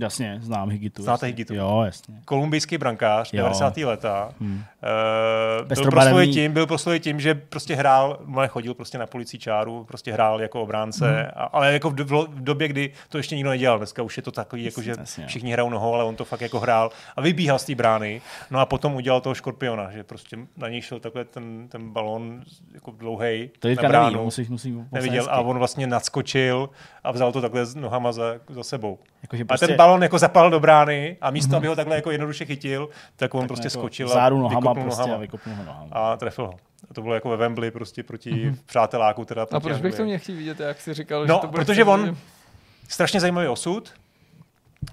Jasně, znám Higitu. Znáte jasně. Higitu? Jo, jasně. kolumbijský brankář, Jo. 90. leta. Hmm. Uh, byl, proslulý tím, byl proslulý tím, že prostě hrál, moje chodil prostě na policí čáru, prostě hrál jako obránce, hmm. a, ale jako v, do, v době, kdy to ještě nikdo nedělal. Dneska už je to takový, jako že Jasně, všichni hrajou nohou, ale on to fakt jako hrál a vybíhal z té brány. No a potom udělal toho škorpiona, že prostě na něj šel takhle ten, ten balón jako dlouhej To na bránu. neví, musíš, musím Neviděl a on vlastně nadskočil a vzal to takhle s nohama za, za sebou. Jakože A prostě- ten balon jako zapal do brány a místo, aby ho takhle jako jednoduše chytil, tak on prostě jako skočil Záru a nohama vykopnul prostě nohama a vykopnul ho nohama. a trefil ho. A to bylo jako ve Wembley prostě proti mm-hmm. přáteláku. Teda A proti proč bych to Anglii. měl chtít vidět, jak jsi říkal, No, že to bude protože on- Strašně zajímavý osud.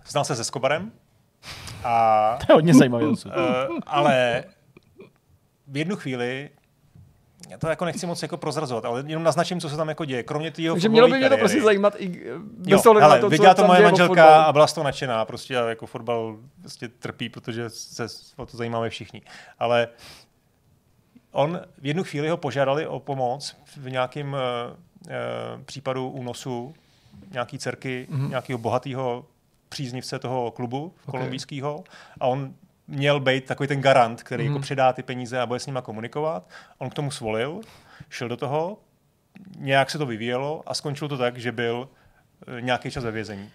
Znal se se Skobarem. A, To je hodně zajímavý osud. uh, ale v jednu chvíli já to jako nechci moc jako prozrazovat, ale jenom naznačím, co se tam jako děje. Kromě té Takže mělo by mě to prostě zajímat i eh, bez Jo, ohledu na to, co viděla to tam moje manželka a byla z toho nadšená. Prostě jako fotbal prostě trpí, protože se o to zajímáme všichni. Ale on v jednu chvíli ho požádali o pomoc v nějakém uh, uh, případu únosu nějaký dcerky, mm-hmm. nějakého bohatého příznivce toho klubu Ok. kolumbijského a on měl být takový ten garant, který mm-hmm. jako předá ty peníze a bude s nima komunikovat. On k tomu svolil, šel do toho, nějak se to vyvíjelo a skončilo to tak, že byl eh, nějaký čas ve vězení.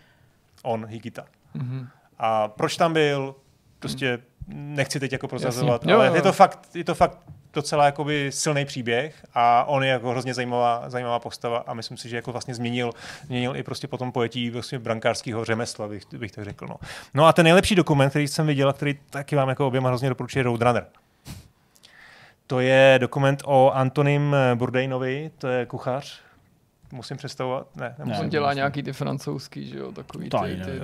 On, Higita. Mhm. A proč tam byl, prostě nechci teď jako Jasně. Jo, ale jo, jo. je to fakt, je to fakt docela jakoby silný příběh a on je jako hrozně zajímavá, zajímavá postava a myslím si, že jako vlastně změnil, změnil i prostě potom pojetí vlastně brankářského řemesla, bych, bych tak řekl. No. no a ten nejlepší dokument, který jsem viděl a který taky vám jako oběma hrozně doporučuji, Roadrunner. To je dokument o Antonim Bourdainovi, to je kuchař, musím představovat? Ne, nemusím. On dělá nějaký ty francouzský, že jo, takový ty, ty, ty, nevím.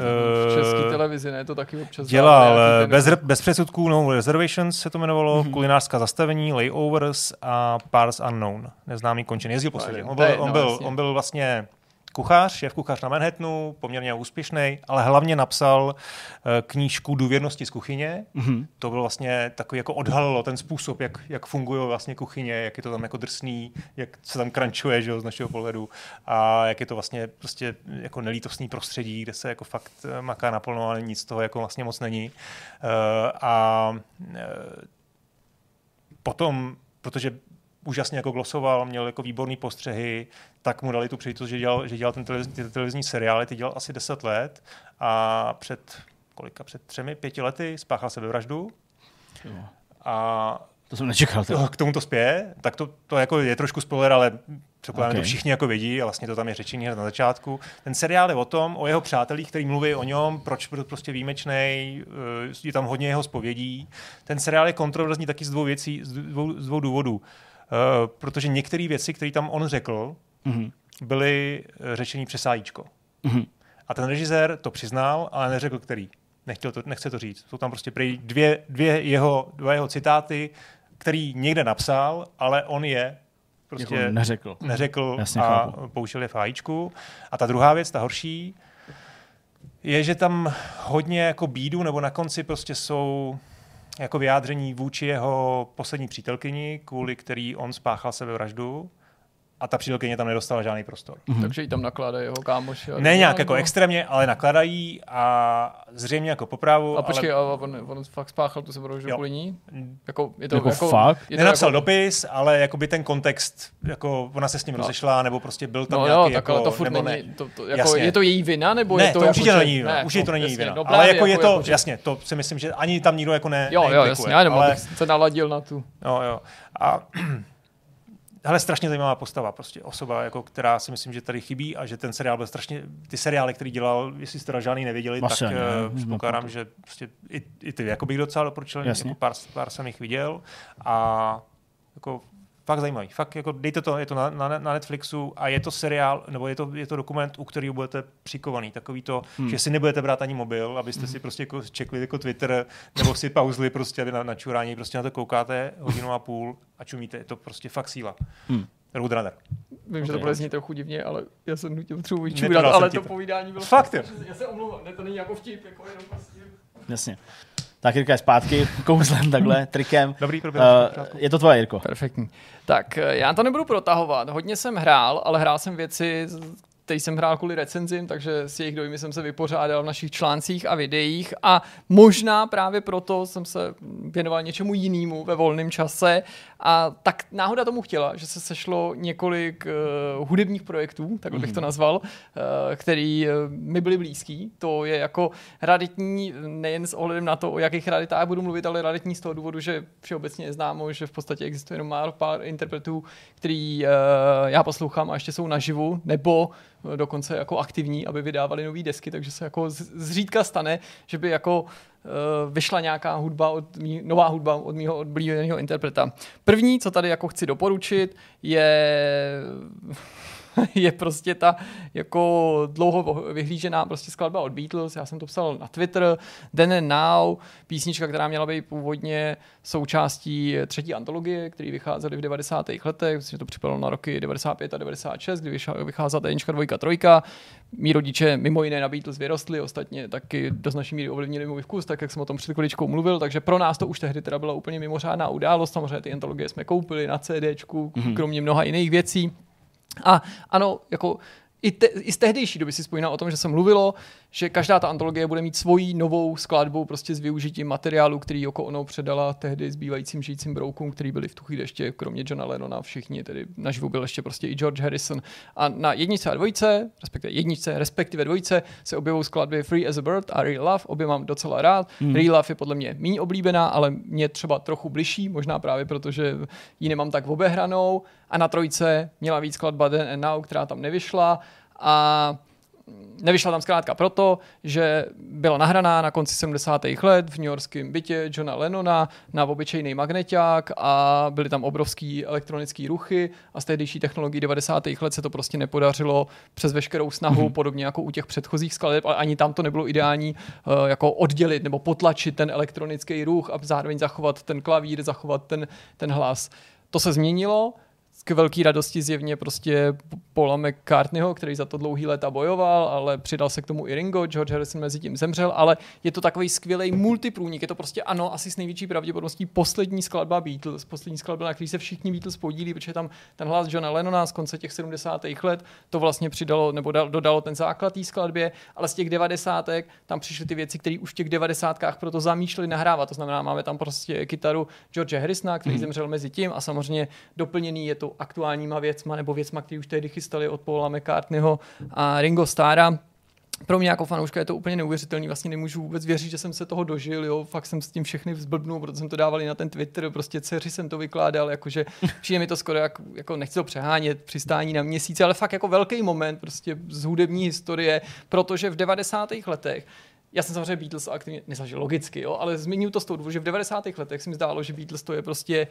v české Eh, televizi, ne, to taky občas Dělal eh, nějaký bez, ten- bez předsudků No Reservations se to jmenovalo, Mhm. mm-hmm. kulinářská zastavení, layovers a Pars Unknown, neznámý končin. Jezdil po No, světě. On byl, on, byl, jasně. on byl vlastně kuchař, šéf kuchař na Manhattanu, poměrně úspěšný, ale hlavně napsal eh, knížku Důvěrnosti z kuchyně. Mm-hmm. To byl vlastně takový, jako odhalilo ten způsob, jak, jak fungují vlastně kuchyně, jak je to tam jako drsný, jak se tam crunchuje, že jo, z našeho pohledu a jak je to vlastně prostě jako nelítostný prostředí, kde se jako fakt eh, maká naplno, ale nic z toho jako vlastně moc není. Eh, a eh, potom, protože úžasně jako glosoval, měl jako výborný postřehy, tak mu dali tu příležitost, že dělal, že dělal ten televizní, ty televizní seriály, ty dělal asi 10 let a před kolika, před třemi, pěti lety spáchal sebevraždu a To jsem nečekal. teda. to, k tomu to spěje, tak to, to jako je trošku spoiler, ale předpokládám, Okay. to všichni jako vědí a vlastně to tam je řečení hned na začátku. Ten seriál je o tom, o jeho přátelích, který mluví o něm, proč byl prostě výjimečný, je tam hodně jeho zpovědí. Ten seriál je kontroverzní taky z dvou věcí, z dvou, z dvou důvodů. Uh, protože některé věci, které tam on řekl, Mhm. byly eh, řečení přes AIčko. Mhm. A ten režisér to přiznal, ale neřekl který. Nechtěl to, nechce to říct. Jsou tam prostě dvě, dvě jeho, dva jeho citáty, který někde napsal, ale on je prostě Jako neřekl. neřekl Jasně, a chápu. použil je v AIčku. A ta druhá věc, ta horší, je, že tam hodně jako bídu, nebo na konci prostě jsou jako vyjádření vůči jeho poslední přítelkyni, kvůli který on spáchal sebevraždu. A ta přítelkyně tam nedostala žádný prostor. Takže jí tam nakládají jeho kámoši. a Ne nějak jako nebo- extrémně, ale nakladají a zřejmě jako popravu. A počkej, ale a on, on fakt spáchal tu Jo. kvůli ní? Jako, je to, Jako fakt? Je to nenapsal jako, dopis, ale jakoby ten kontext, jako ona se s ním rozešla, nebo prostě byl tam No nějaký jo, tak jako, ale to furt nebo není, ne. to, to, jako, Jasně. je to její vina, nebo ne, je to, to, jako, určitě že- není vina, určitě no, to není jasně, vina. No, ale jako je to, že- jasně, to si myslím, že ani tam nikdo jako ne, Jo, jo, jasně, já ale... se naladil na tu. jo, jo. A Hele, strašně zajímavá postava, prostě osoba, jako, která si myslím, že tady chybí a že ten seriál byl strašně, ty seriály, který dělal, jestli jste žádný nevěděli, Asi tak ne, uh, ne, předpokládám, že prostě i, i ty jako bych docela doporučil, Jasně. jako pár, pár jsem jich viděl a jako fakt zajímavý. Fakt jako dejte to, je to na, na, na Netflixu a je to seriál, nebo je to, je to dokument, u kterého budete přikovaný. Takový to, hmm. že si nebudete brát ani mobil, abyste hmm. si prostě jako čekli jako Twitter, nebo si pauzli prostě, aby na, na čurání, prostě na to koukáte hodinu a půl a čumíte. Je to prostě fakt síla. Hmm. Roadrunner. Vím, že to bude znít trochu divně, ale já jsem nutil čurat, jsem ale to to. povídání bylo... Fakt, jo? Já se omlouvám, ne, to není jako vtip, jako jenom prostě... Jasně. Tak Jirka je zpátky, kouzlem takhle, trikem. Dobrý, proběhlo. Uh, je to tvoje, Jirko. Perfektní. Tak eh, já to nebudu protahovat. Hodně jsem hrál, ale hrál jsem věci, který jsem hrál kvůli recenzím, takže s jejich dojmy jsem se vypořádal v našich článcích a videích a možná právě proto jsem se věnoval něčemu jinému ve volném čase a tak náhoda tomu chtěla, že se sešlo několik uh, hudebních projektů, tak bych to Mhm. nazval, uh, který uh, mi byly blízký. To je jako raditní nejen s ohledem na to, o jakých raditách budu mluvit, ale raditní z toho důvodu, že všeobecně je známo, že v podstatě existuje jenom málo pár interpretů, který uh, já poslouchám a ještě jsou naživu, nebo dokonce jako aktivní, aby vydávali nové desky, takže se jako zřídka stane, že by jako uh, vyšla nějaká hudba od mý, nová hudba od mého oblíbeného interpreta. První, co tady jako chci doporučit, je je prostě ta jako dlouho vyhlížená prostě skladba od Beatles, já jsem to psal na Twitter, Then and Now, písnička, která měla být původně součástí třetí antologie, které vycházely v 90. letech, myslím, že to připadalo na roky 95 a 96, kdy vycházela ta jednička, dvojka, trojka. Mí rodiče mimo jiné na Beatles vyrostli, ostatně taky do značné míry ovlivnili můj vkus, tak jak jsem o tom před chviličkou mluvil, takže pro nás to už tehdy teda byla úplně mimořádná událost, samozřejmě ty antologie jsme koupili na CDčku, mm-hmm. kromě mnoha jiných věcí. A ano, jako i, te, i z tehdejší doby si vzpomínám o tom, že se mluvilo, že každá ta antologie bude mít svoji novou skladbu prostě s využitím materiálu, který jako ono předala tehdy zbývajícím žijícím broukům, který byli v tu chvíli ještě kromě Johna Lennona všichni, tedy naživu byl ještě prostě i George Harrison. A na jedničce a dvojce, respektive jedničce, respektive dvojce, se objevují skladby Free as a Bird a Real Love, obě mám docela rád. Hmm. Real Love je podle mě méně oblíbená, ale mě třeba trochu bližší, možná právě protože ji nemám tak obehranou. A na trojce měla víc skladba Then and Now, která tam nevyšla. A nevyšla tam zkrátka proto, že byla nahraná na konci 70. let v newyorském bytě Johna Lennona na obyčejný magneťák a byly tam obrovský elektronický ruchy a z tehdejší technologií 90. let se to prostě nepodařilo přes veškerou snahu, mm-hmm. podobně jako u těch předchozích skladeb, ale ani tam to nebylo ideální uh, jako oddělit nebo potlačit ten elektronický ruch a zároveň zachovat ten klavír, zachovat ten, ten hlas. To se změnilo, k velké radosti zjevně prostě Paula McCartneyho, který za to dlouhý léta bojoval, ale přidal se k tomu i Ringo, George Harrison mezi tím zemřel, ale je to takový skvělý multiprůnik, je to prostě ano, asi s největší pravděpodobností poslední skladba Beatles, poslední skladba, na který se všichni Beatles podílí, protože tam ten hlas Johna Lennona z konce těch 70. let to vlastně přidalo nebo dal, dodalo ten základ té skladbě, ale z těch 90. tam přišly ty věci, které už v těch 90. proto zamýšleli nahrávat, to znamená, máme tam prostě kytaru George Harrisona, který mm. zemřel mezi tím a samozřejmě doplněný je to aktuálníma věcma nebo věcma, které už tehdy chystali od Paula McCartneyho a Ringo Starra. Pro mě jako fanouška je to úplně neuvěřitelný, vlastně nemůžu vůbec věřit, že jsem se toho dožil, jo, fakt jsem s tím všechny vzblbnul, protože jsem to dával i na ten Twitter, prostě dceři jsem to vykládal, jakože přijde mi to skoro jak, jako nechci to přehánět, přistání na měsíce, ale fakt jako velký moment prostě z hudební historie, protože v 90. letech já jsem samozřejmě Beatles aktivně nezažil logicky, jo, ale zmiňuji to z toho důvodu, že v 90. letech se mi zdálo, že Beatles to je prostě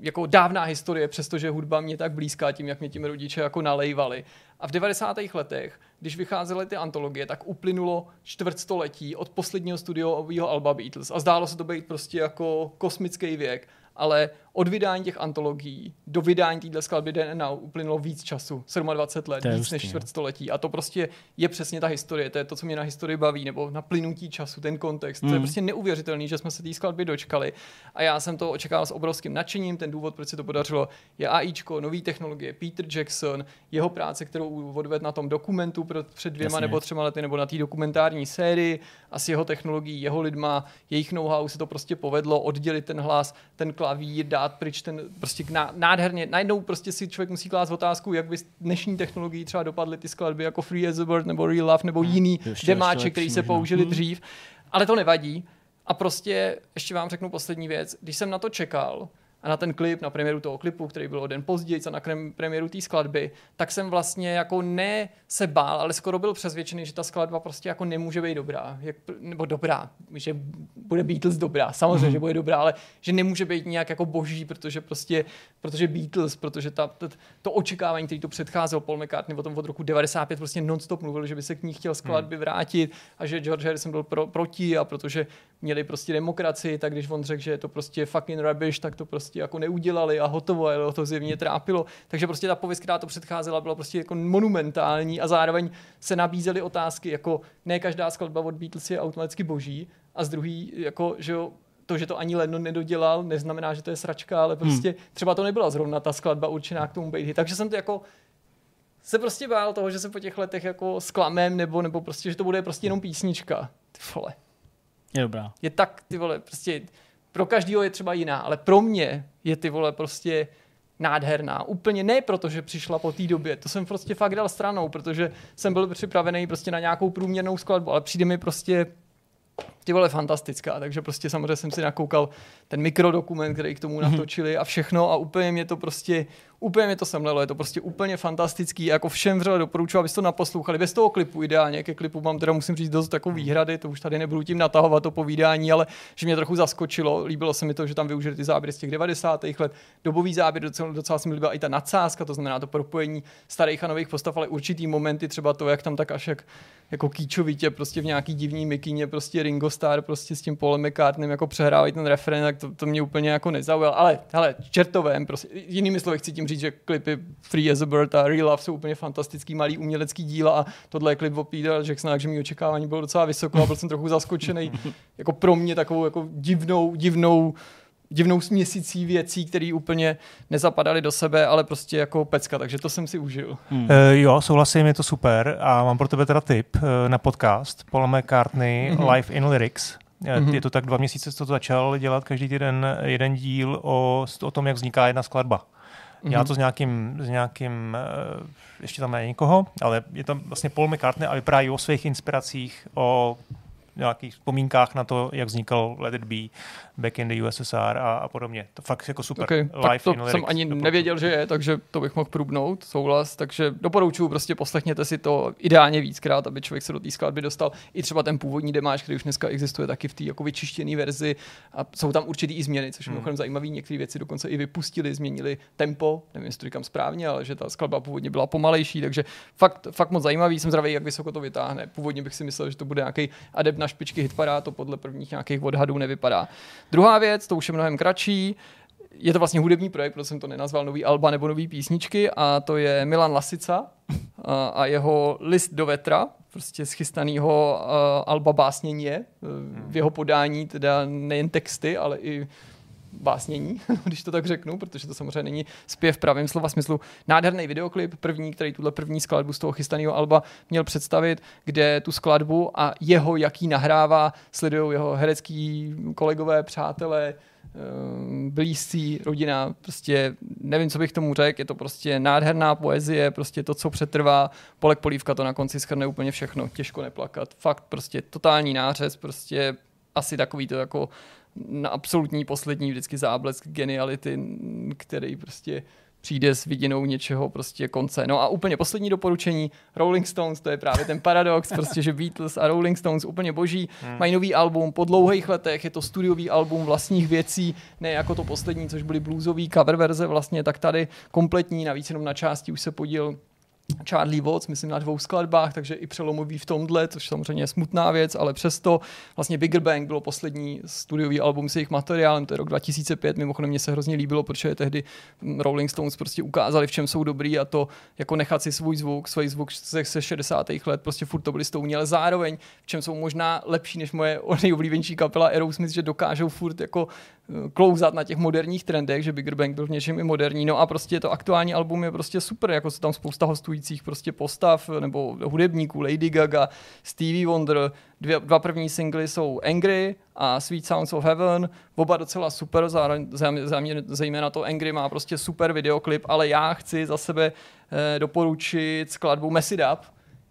jako dávná historie, přestože hudba mě tak blízká tím, jak mě tím rodiče jako nalejvali. A v 90. letech, když vycházely ty antologie, tak uplynulo čtvrtstoletí od posledního studiového alba Beatles a zdálo se to být prostě jako kosmický věk. Ale od vydání těch antologií do vydání téhle skladby Now uplynulo víc času, 27 let, víc než no. čtvrtstoletí. A to prostě je přesně ta historie, to je to, co mě na historii baví, nebo na plynutí času, ten kontext. Mm. To je Mm. prostě neuvěřitelný, že jsme se té skladby dočkali. A já jsem to očekával s obrovským nadšením. Ten důvod, proč se to podařilo, je AIčko, nové technologie, Peter Jackson, jeho práce, kterou odvedl na tom dokumentu pro- před dvěma Jasně. nebo třema lety, nebo na té dokumentární sérii a s jeho technologií, jeho lidma, jejich know-how se to prostě povedlo oddělit ten hlas, ten klavír, dát pryč ten prostě ná- nádherně. Najednou prostě si člověk musí klást otázku, jak by s dnešní technologií třeba dopadly ty skladby jako Free as a Bird nebo Real Love nebo jiný Ještě- demáče, který se použili Hmm. dřív. Ale to nevadí. A prostě ještě vám řeknu poslední věc. Když jsem na to čekal, a na ten klip, na premiéru toho klipu, který byl o den později, a na premiéru té skladby, tak jsem vlastně jako ne se bál, ale skoro byl přesvědčený, že ta skladba prostě jako nemůže být dobrá. Jak, nebo dobrá, že bude Beatles dobrá, samozřejmě, Mhm. mm. že bude dobrá, ale že nemůže být nějak jako boží, protože prostě, protože Beatles, protože ta, ta, to očekávání, který to předcházel Paul McCartney o tom od roku 95 prostě nonstop mluvil, že by se k ní chtěl skladby vrátit a že George Harrison byl pro, proti a protože měli prostě demokracii, tak když on řekl, že je to prostě fucking rubbish, tak to prostě jako neudělali a hotovo, ale ho to zjevně trápilo. Takže prostě ta pověst, která to předcházela, byla prostě jako monumentální a zároveň se nabízely otázky, jako ne každá skladba od Beatles je automaticky boží a z druhý, jako, že jo, to, že to ani Lennon nedodělal, neznamená, že to je sračka, ale prostě hmm. třeba to nebyla zrovna ta skladba určená k tomu být. hit. Takže jsem to jako se prostě bál toho, že se po těch letech jako sklamem, nebo, nebo prostě, že to bude prostě jenom písnička. Ty vole. Je dobrá. Je tak, ty vole, prostě pro každýho je třeba jiná, ale pro mě je ty vole prostě nádherná. Úplně ne proto, že přišla po té době, to jsem prostě fakt dal stranou, protože jsem byl připravený prostě na nějakou průměrnou skladbu, ale přijde mi prostě ty vole fantastická, takže prostě samozřejmě jsem si nakoukal ten mikrodokument, který k tomu natočili a všechno a úplně mě to prostě úplně mě to semlelo, je to prostě úplně fantastický, jako všem vřele doporučuji, abyste to naposlouchali, bez toho klipu ideálně, ke klipu mám teda musím říct dost takový výhrady, to už tady nebudu tím natahovat to povídání, ale že mě trochu zaskočilo, líbilo se mi to, že tam využili ty záběry z těch 90. let, dobový záběr, docela, docela se mi líbila i ta nadsázka, to znamená to propojení starých a nových postav, ale určitý momenty, třeba to, jak tam tak až jak, jako kýčovitě prostě v nějaký divný mikině, prostě Ringo Starr prostě s tím Paulem McCartneym jako přehrávají ten referen, tak to, to mě úplně jako nezaujalo, ale hele, čertovém, prostě, jinými slovy chci tím říct, že klipy Free as a Bird a Real Love jsou úplně fantastický malý umělecký díla a tohle je klip od Petera Jacksona, takže mi očekávání bylo docela vysoko a byl jsem trochu zaskočený. jako pro mě takovou jako divnou, divnou divnou směsicí věcí, které úplně nezapadaly do sebe, ale prostě jako pecka, takže to jsem si užil. Hmm. Uh, jo, souhlasím, je to super a mám pro tebe teda tip uh, na podcast Paul McCartney mm-hmm. Live in Lyrics. Mm-hmm. Je to tak dva měsíce, co to začal dělat každý týden jeden díl o, o tom, jak vzniká jedna skladba. Mm-hmm. Já to s nějakým, s nějakým uh, ještě tam není nikoho, ale je tam vlastně Paul McCartney a vypráví o svých inspiracích, o nějakých vzpomínkách na to, jak vznikal Let It Be, Back in the USSR a, a podobně. To fakt jako super. Okay, Live to jsem ani doporučuji. nevěděl, že je, takže to bych mohl průbnout, souhlas. Takže doporučuji, prostě poslechněte si to ideálně víckrát, aby člověk se do té skladby dostal. I třeba ten původní demáč, který už dneska existuje taky v té jako vyčištěné verzi. A jsou tam určitý i změny, což je hmm. zajímavé. Některé věci dokonce i vypustili, změnili tempo, nevím, jestli to říkám správně, ale že ta skladba původně byla pomalejší, takže fakt, fakt moc zajímavý. Jsem zdravý, jak vysoko to vytáhne. Původně bych si myslel, že to bude nějaký adept na špičky hitparád, to podle prvních nějakých odhadů nevypadá. Druhá věc, to už je mnohem kratší, je to vlastně hudební projekt, proto jsem to nenazval nový alba nebo nový písničky a to je Milan Lasica a, a jeho List do vetra, prostě schystanýho uh, alba básněně, v jeho podání teda nejen texty, ale i básnění, když to tak řeknu, protože to samozřejmě není zpěv v pravém slova smyslu. Nádherný videoklip, první, který tuhle první skladbu z toho chystaného alba měl představit, kde tu skladbu a jeho, jaký nahrává, sledují jeho herecký kolegové, přátelé, ehm, blízcí, rodina, prostě nevím, co bych tomu řekl, je to prostě nádherná poezie, prostě to, co přetrvá, Polek Polívka to na konci schrne úplně všechno, těžko neplakat, fakt prostě totální nářez, prostě asi takový to jako na absolutní poslední vždycky záblesk geniality, který prostě přijde s vidinou něčeho prostě konce. No a úplně poslední doporučení, Rolling Stones, to je právě ten paradox, prostě, že Beatles a Rolling Stones úplně boží, hmm. mají nový album po dlouhých letech, je to studiový album vlastních věcí, ne jako to poslední, což byly bluesový cover verze vlastně, tak tady kompletní, navíc jenom na části už se podíl Charlie Watts, myslím na dvou skladbách, takže i přelomový v tomhle, což samozřejmě je smutná věc, ale přesto vlastně Bigger Bang bylo poslední studiový album s jejich materiálem, to je rok 2005, mimochodem mě se hrozně líbilo, protože tehdy Rolling Stones prostě ukázali, v čem jsou dobrý a to jako nechat si svůj zvuk, svůj zvuk ze 60. let, prostě furt to byli stouní, ale zároveň v čem jsou možná lepší než moje nejoblíbenější kapela Aerosmith, že dokážou furt jako eh, klouzat na těch moderních trendech, že Bigger Bang byl v něčem i moderní, no a prostě to aktuální album je prostě super, jako se tam spousta hostů fungujících prostě postav nebo hudebníků, Lady Gaga, Stevie Wonder, dvě, dva první singly jsou Angry a Sweet Sounds of Heaven, oba docela super, zároveň, zejména to Angry má prostě super videoklip, ale já chci za sebe eh, doporučit skladbu Mess It Up,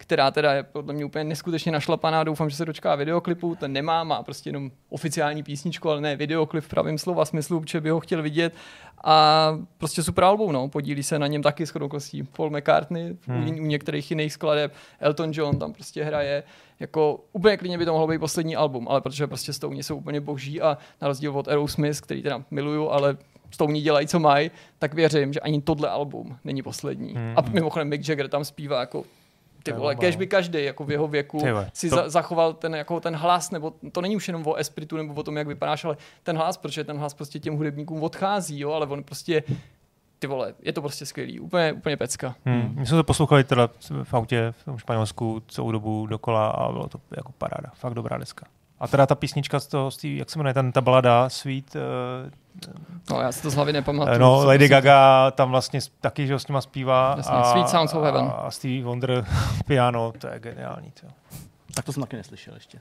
která teda je podle mě úplně neskutečně našlapaná, doufám, že se dočká videoklipu, ten nemá, má prostě jenom oficiální písničku, ale ne videoklip v pravém slova smyslu, že by ho chtěl vidět a prostě super album, no, podílí se na něm taky s chodokostí Paul McCartney, hmm. u, některých jiných skladeb, Elton John tam prostě hraje, jako úplně klidně by to mohlo být poslední album, ale protože prostě Stouně jsou úplně boží a na rozdíl od Aerosmith, který teda miluju, ale Stouní dělají, co mají, tak věřím, že ani tohle album není poslední. Hmm. A mimochodem Mick Jagger tam zpívá jako ty vole, kež by každý jako v jeho věku si to... za, zachoval ten, jako ten hlas, nebo to není už jenom o espritu nebo o tom, jak vypadáš, ale ten hlas, protože ten hlas prostě těm hudebníkům odchází, jo, ale on prostě ty vole, je to prostě skvělý, úplně, úplně pecka. Hmm. My jsme to poslouchali teda v autě v tom Španělsku celou dobu dokola a bylo to jako paráda, fakt dobrá deska. A teda ta písnička z toho, z tý, jak se jmenuje, ten, ta balada Sweet, uh, No, já si to z hlavy nepamatuju. No, Co Lady Gaga tam vlastně taky, že ho s nima zpívá. Jasně, Sweet Sounds of Heaven. A Stevie Wonder piano, to je geniální. To, Tak to jsem taky neslyšel ještě.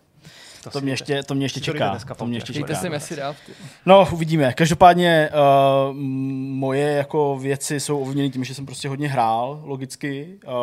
To, To mě ještě, to mě ještě čeká. dneska To mě ještě. Dejte čeká. si Messi ty. No, uvidíme. Každopádně uh, moje jako věci jsou ovlivněny tím, že jsem prostě hodně hrál, logicky, uh,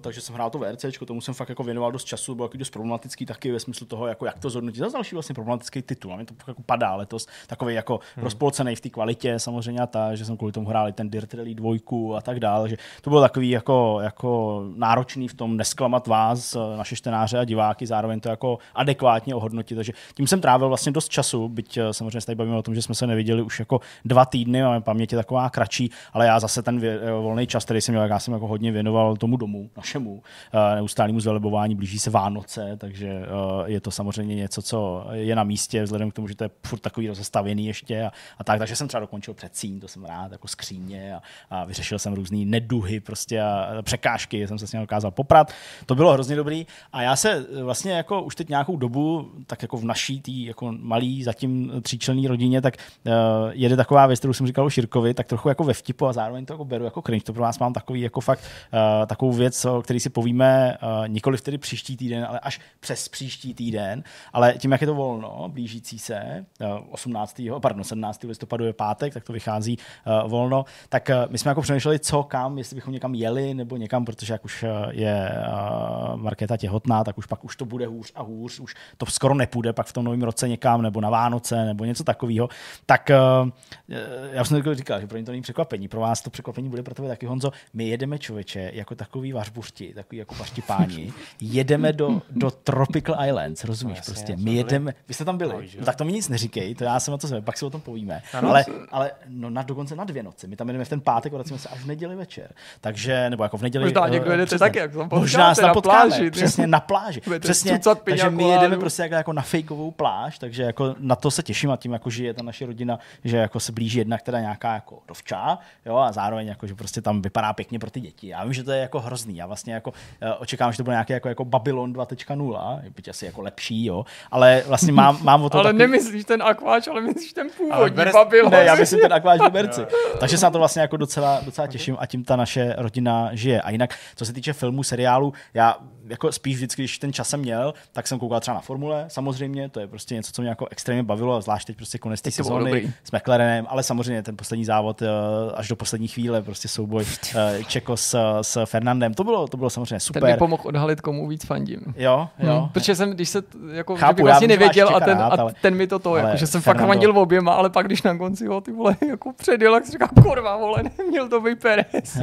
takže jsem hrál to VRC, tomu jsem fakt jako věnoval dost času, byl jako dost problematický taky ve smyslu toho, jako jak to zhodnotit. Zase další vlastně problematický titul, a mě to jako padá letos, takový jako hmm. rozpolcený v té kvalitě samozřejmě a ta, že jsem kvůli tomu hrál i ten Dirt Rally 2 a tak dále, že to bylo takový jako, jako náročný v tom nesklamat vás, eh, naše čtenáře a diváky, zároveň to jako adekvátně ohodnotit, takže tím jsem trávil vlastně dost času, byť eh, samozřejmě se tady bavíme o tom, že jsme se neviděli už jako dva týdny, máme paměť je taková kratší, ale já zase ten eh, volný čas, který jsem měl, já jsem jako hodně věnoval tomu domu, našemu eh, neustálému zvelebování, blíží se Vánoce, takže je to samozřejmě něco, co je na místě, vzhledem k tomu, že to je furt takový rozestavěný ještě a, a tak, takže jsem třeba dokončil předsíň, to jsem rád, jako skříně a, a vyřešil jsem různé neduhy prostě a překážky, jsem se s ním dokázal poprat. To bylo hrozně dobrý a já se vlastně jako už teď nějakou dobu, tak jako v naší tý jako malý zatím tříčlenný rodině, tak uh, jede taková věc, kterou jsem říkal o Širkovi, tak trochu jako ve vtipu a zároveň to jako beru jako cringe. To pro vás mám takový jako fakt uh, takovou věc, o který si povíme uh, nikoli vtedy příští týden, ale až přes příští týden, ale tím, jak je to volno, blížící se, uh, 18. pardon, 17. listopadu je pátek, tak to vychází uh, volno, tak uh, my jsme jako přemýšleli, co kam, jestli bychom někam jeli nebo někam, protože jak už je uh, Markéta těhotná, tak už pak už to bude hůř a hůř, už to skoro nepůjde pak v tom novém roce někam, nebo na Vánoce, nebo něco takového. Tak uh, já už jsem to říkal, že pro ně to není překvapení. Pro vás to překvapení bude pro tebe taky, Honzo. My jedeme člověče jako takový vařbuřti, takový jako paštipáni, jedeme do, do Tropical Islands, rozumíš? No, jasně, prostě. My jedeme, vy jste tam byli, No, no, tak to mi nic neříkej, to já jsem na to zve, pak si o tom povíme. Ano. ale, ale no, na, dokonce na dvě noci. My tam jedeme v ten pátek, vracíme se až v neděli večer. Takže, nebo jako v neděli. Možná eh, někdo jedete přesně. taky, jak tam Možná potkáte tam na potkáme, pláži, přesně na pláži. Přesně, takže my jedeme prostě jako, jako na fejkovou pláž, takže jako na to se těším a tím, jako žije ta naše rodina, že jako se blíží jednak teda nějaká jako dovča, jo, a zároveň jako, že prostě tam vypadá pěkně pro ty děti. Já vím, že to je jako hrozný. Já vlastně jako uh, očekávám, že to bude nějaký jako, jako Babylon 2.0, byť asi jako lepší, jo, ale vlastně mám, mám o to Ale takový... nemyslíš ten akváč, ale myslíš ten původní bere- Babylon. Ne, já myslím ten akváč Liberci. Takže se na to vlastně jako docela, docela těším a tím ta naše rodina žije. A jinak, co se týče filmů, seriálu, já jako spíš vždycky, když ten čas jsem měl, tak jsem koukal třeba na formule, samozřejmě, to je prostě něco, co mě jako extrémně bavilo, zvlášť teď prostě konec té sezóny s McLarenem, ale samozřejmě ten poslední závod eh, až do poslední chvíle, prostě souboj eh, Čeko s, s Fernandem, to bylo, to bylo samozřejmě Ten mi super. pomohl odhalit, komu víc fandím. Jo, jo. Hmm, protože jsem, když se, jako, Chápu, bych vlastně nevěděl a ten, rád, a ale- ten mi to to, jako, že jsem Fernando- fakt fandil oběma, ale pak když na konci ho ty vole jako předjel, tak si říkám, kurva vole, neměl to být Perez.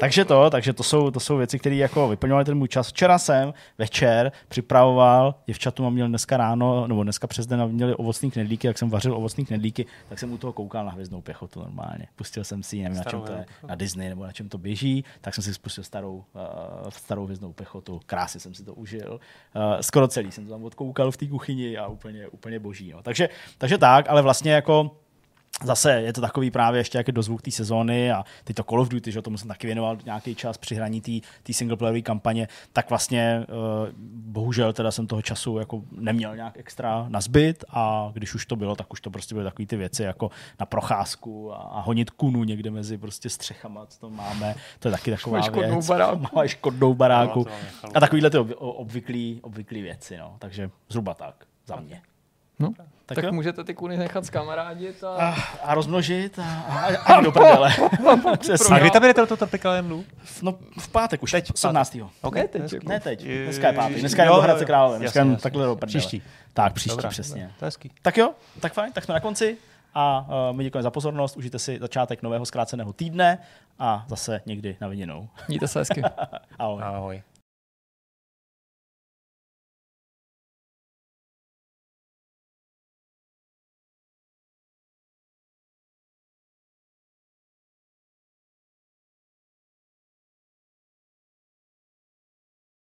Takže to, takže to jsou, to jsou věci, které jako vyplňovaly ten můj čas. Včera jsem večer připravoval, děvčatu mám měl dneska ráno, nebo dneska přes den měli ovocný knedlíky, jak jsem vařil ovocný knedlíky, tak jsem u toho koukal na hvězdnou pěchotu normálně. Pustil jsem si, nevím, na čem to je, na Disney nebo na čem to běží, tak jsem si spustil starou, uh, starou hvězdnou pěchotu, krásně jsem si to užil. Uh, skoro celý jsem to tam odkoukal v té kuchyni a úplně, úplně boží. No. Takže, takže tak, ale vlastně jako Zase je to takový právě ještě jaký dozvuk té sezóny a teď to Call of Duty, že tomu jsem taky věnoval nějaký čas při hraní té singleplayerové kampaně, tak vlastně uh, bohužel teda jsem toho času jako neměl nějak extra na zbyt a když už to bylo, tak už to prostě byly takové ty věci jako na procházku a, a honit kunu někde mezi prostě střechama, co to máme, to je taky taková Máš škodnou věc. baráku. Máš škodnou baráku. No, a takovýhle ty ob, obvyklý, obvyklý věci, no. takže zhruba tak za mě. No, Tak tak, jo. můžete ty kuny nechat skamarádit a... A, a rozmnožit a, a, a do prdele. A kdy tam jedete do toho Tropical Islandu? No v pátek už, Teď, teď 17. OK, Ne teď, jako. Ne teď, Je- dneska je pátek, dneska je do Hradce Králové, dneska jasně. takhle do prdele. Příští. Tak, příští, Dobrá, přesně. dobrá, To je hezký. Tak jo, tak fajn, tak jsme na konci a uh, my děkujeme za pozornost, užijte si začátek nového zkráceného týdne a zase někdy na viděnou. Mějte se hezky. Ahoj. Ahoj.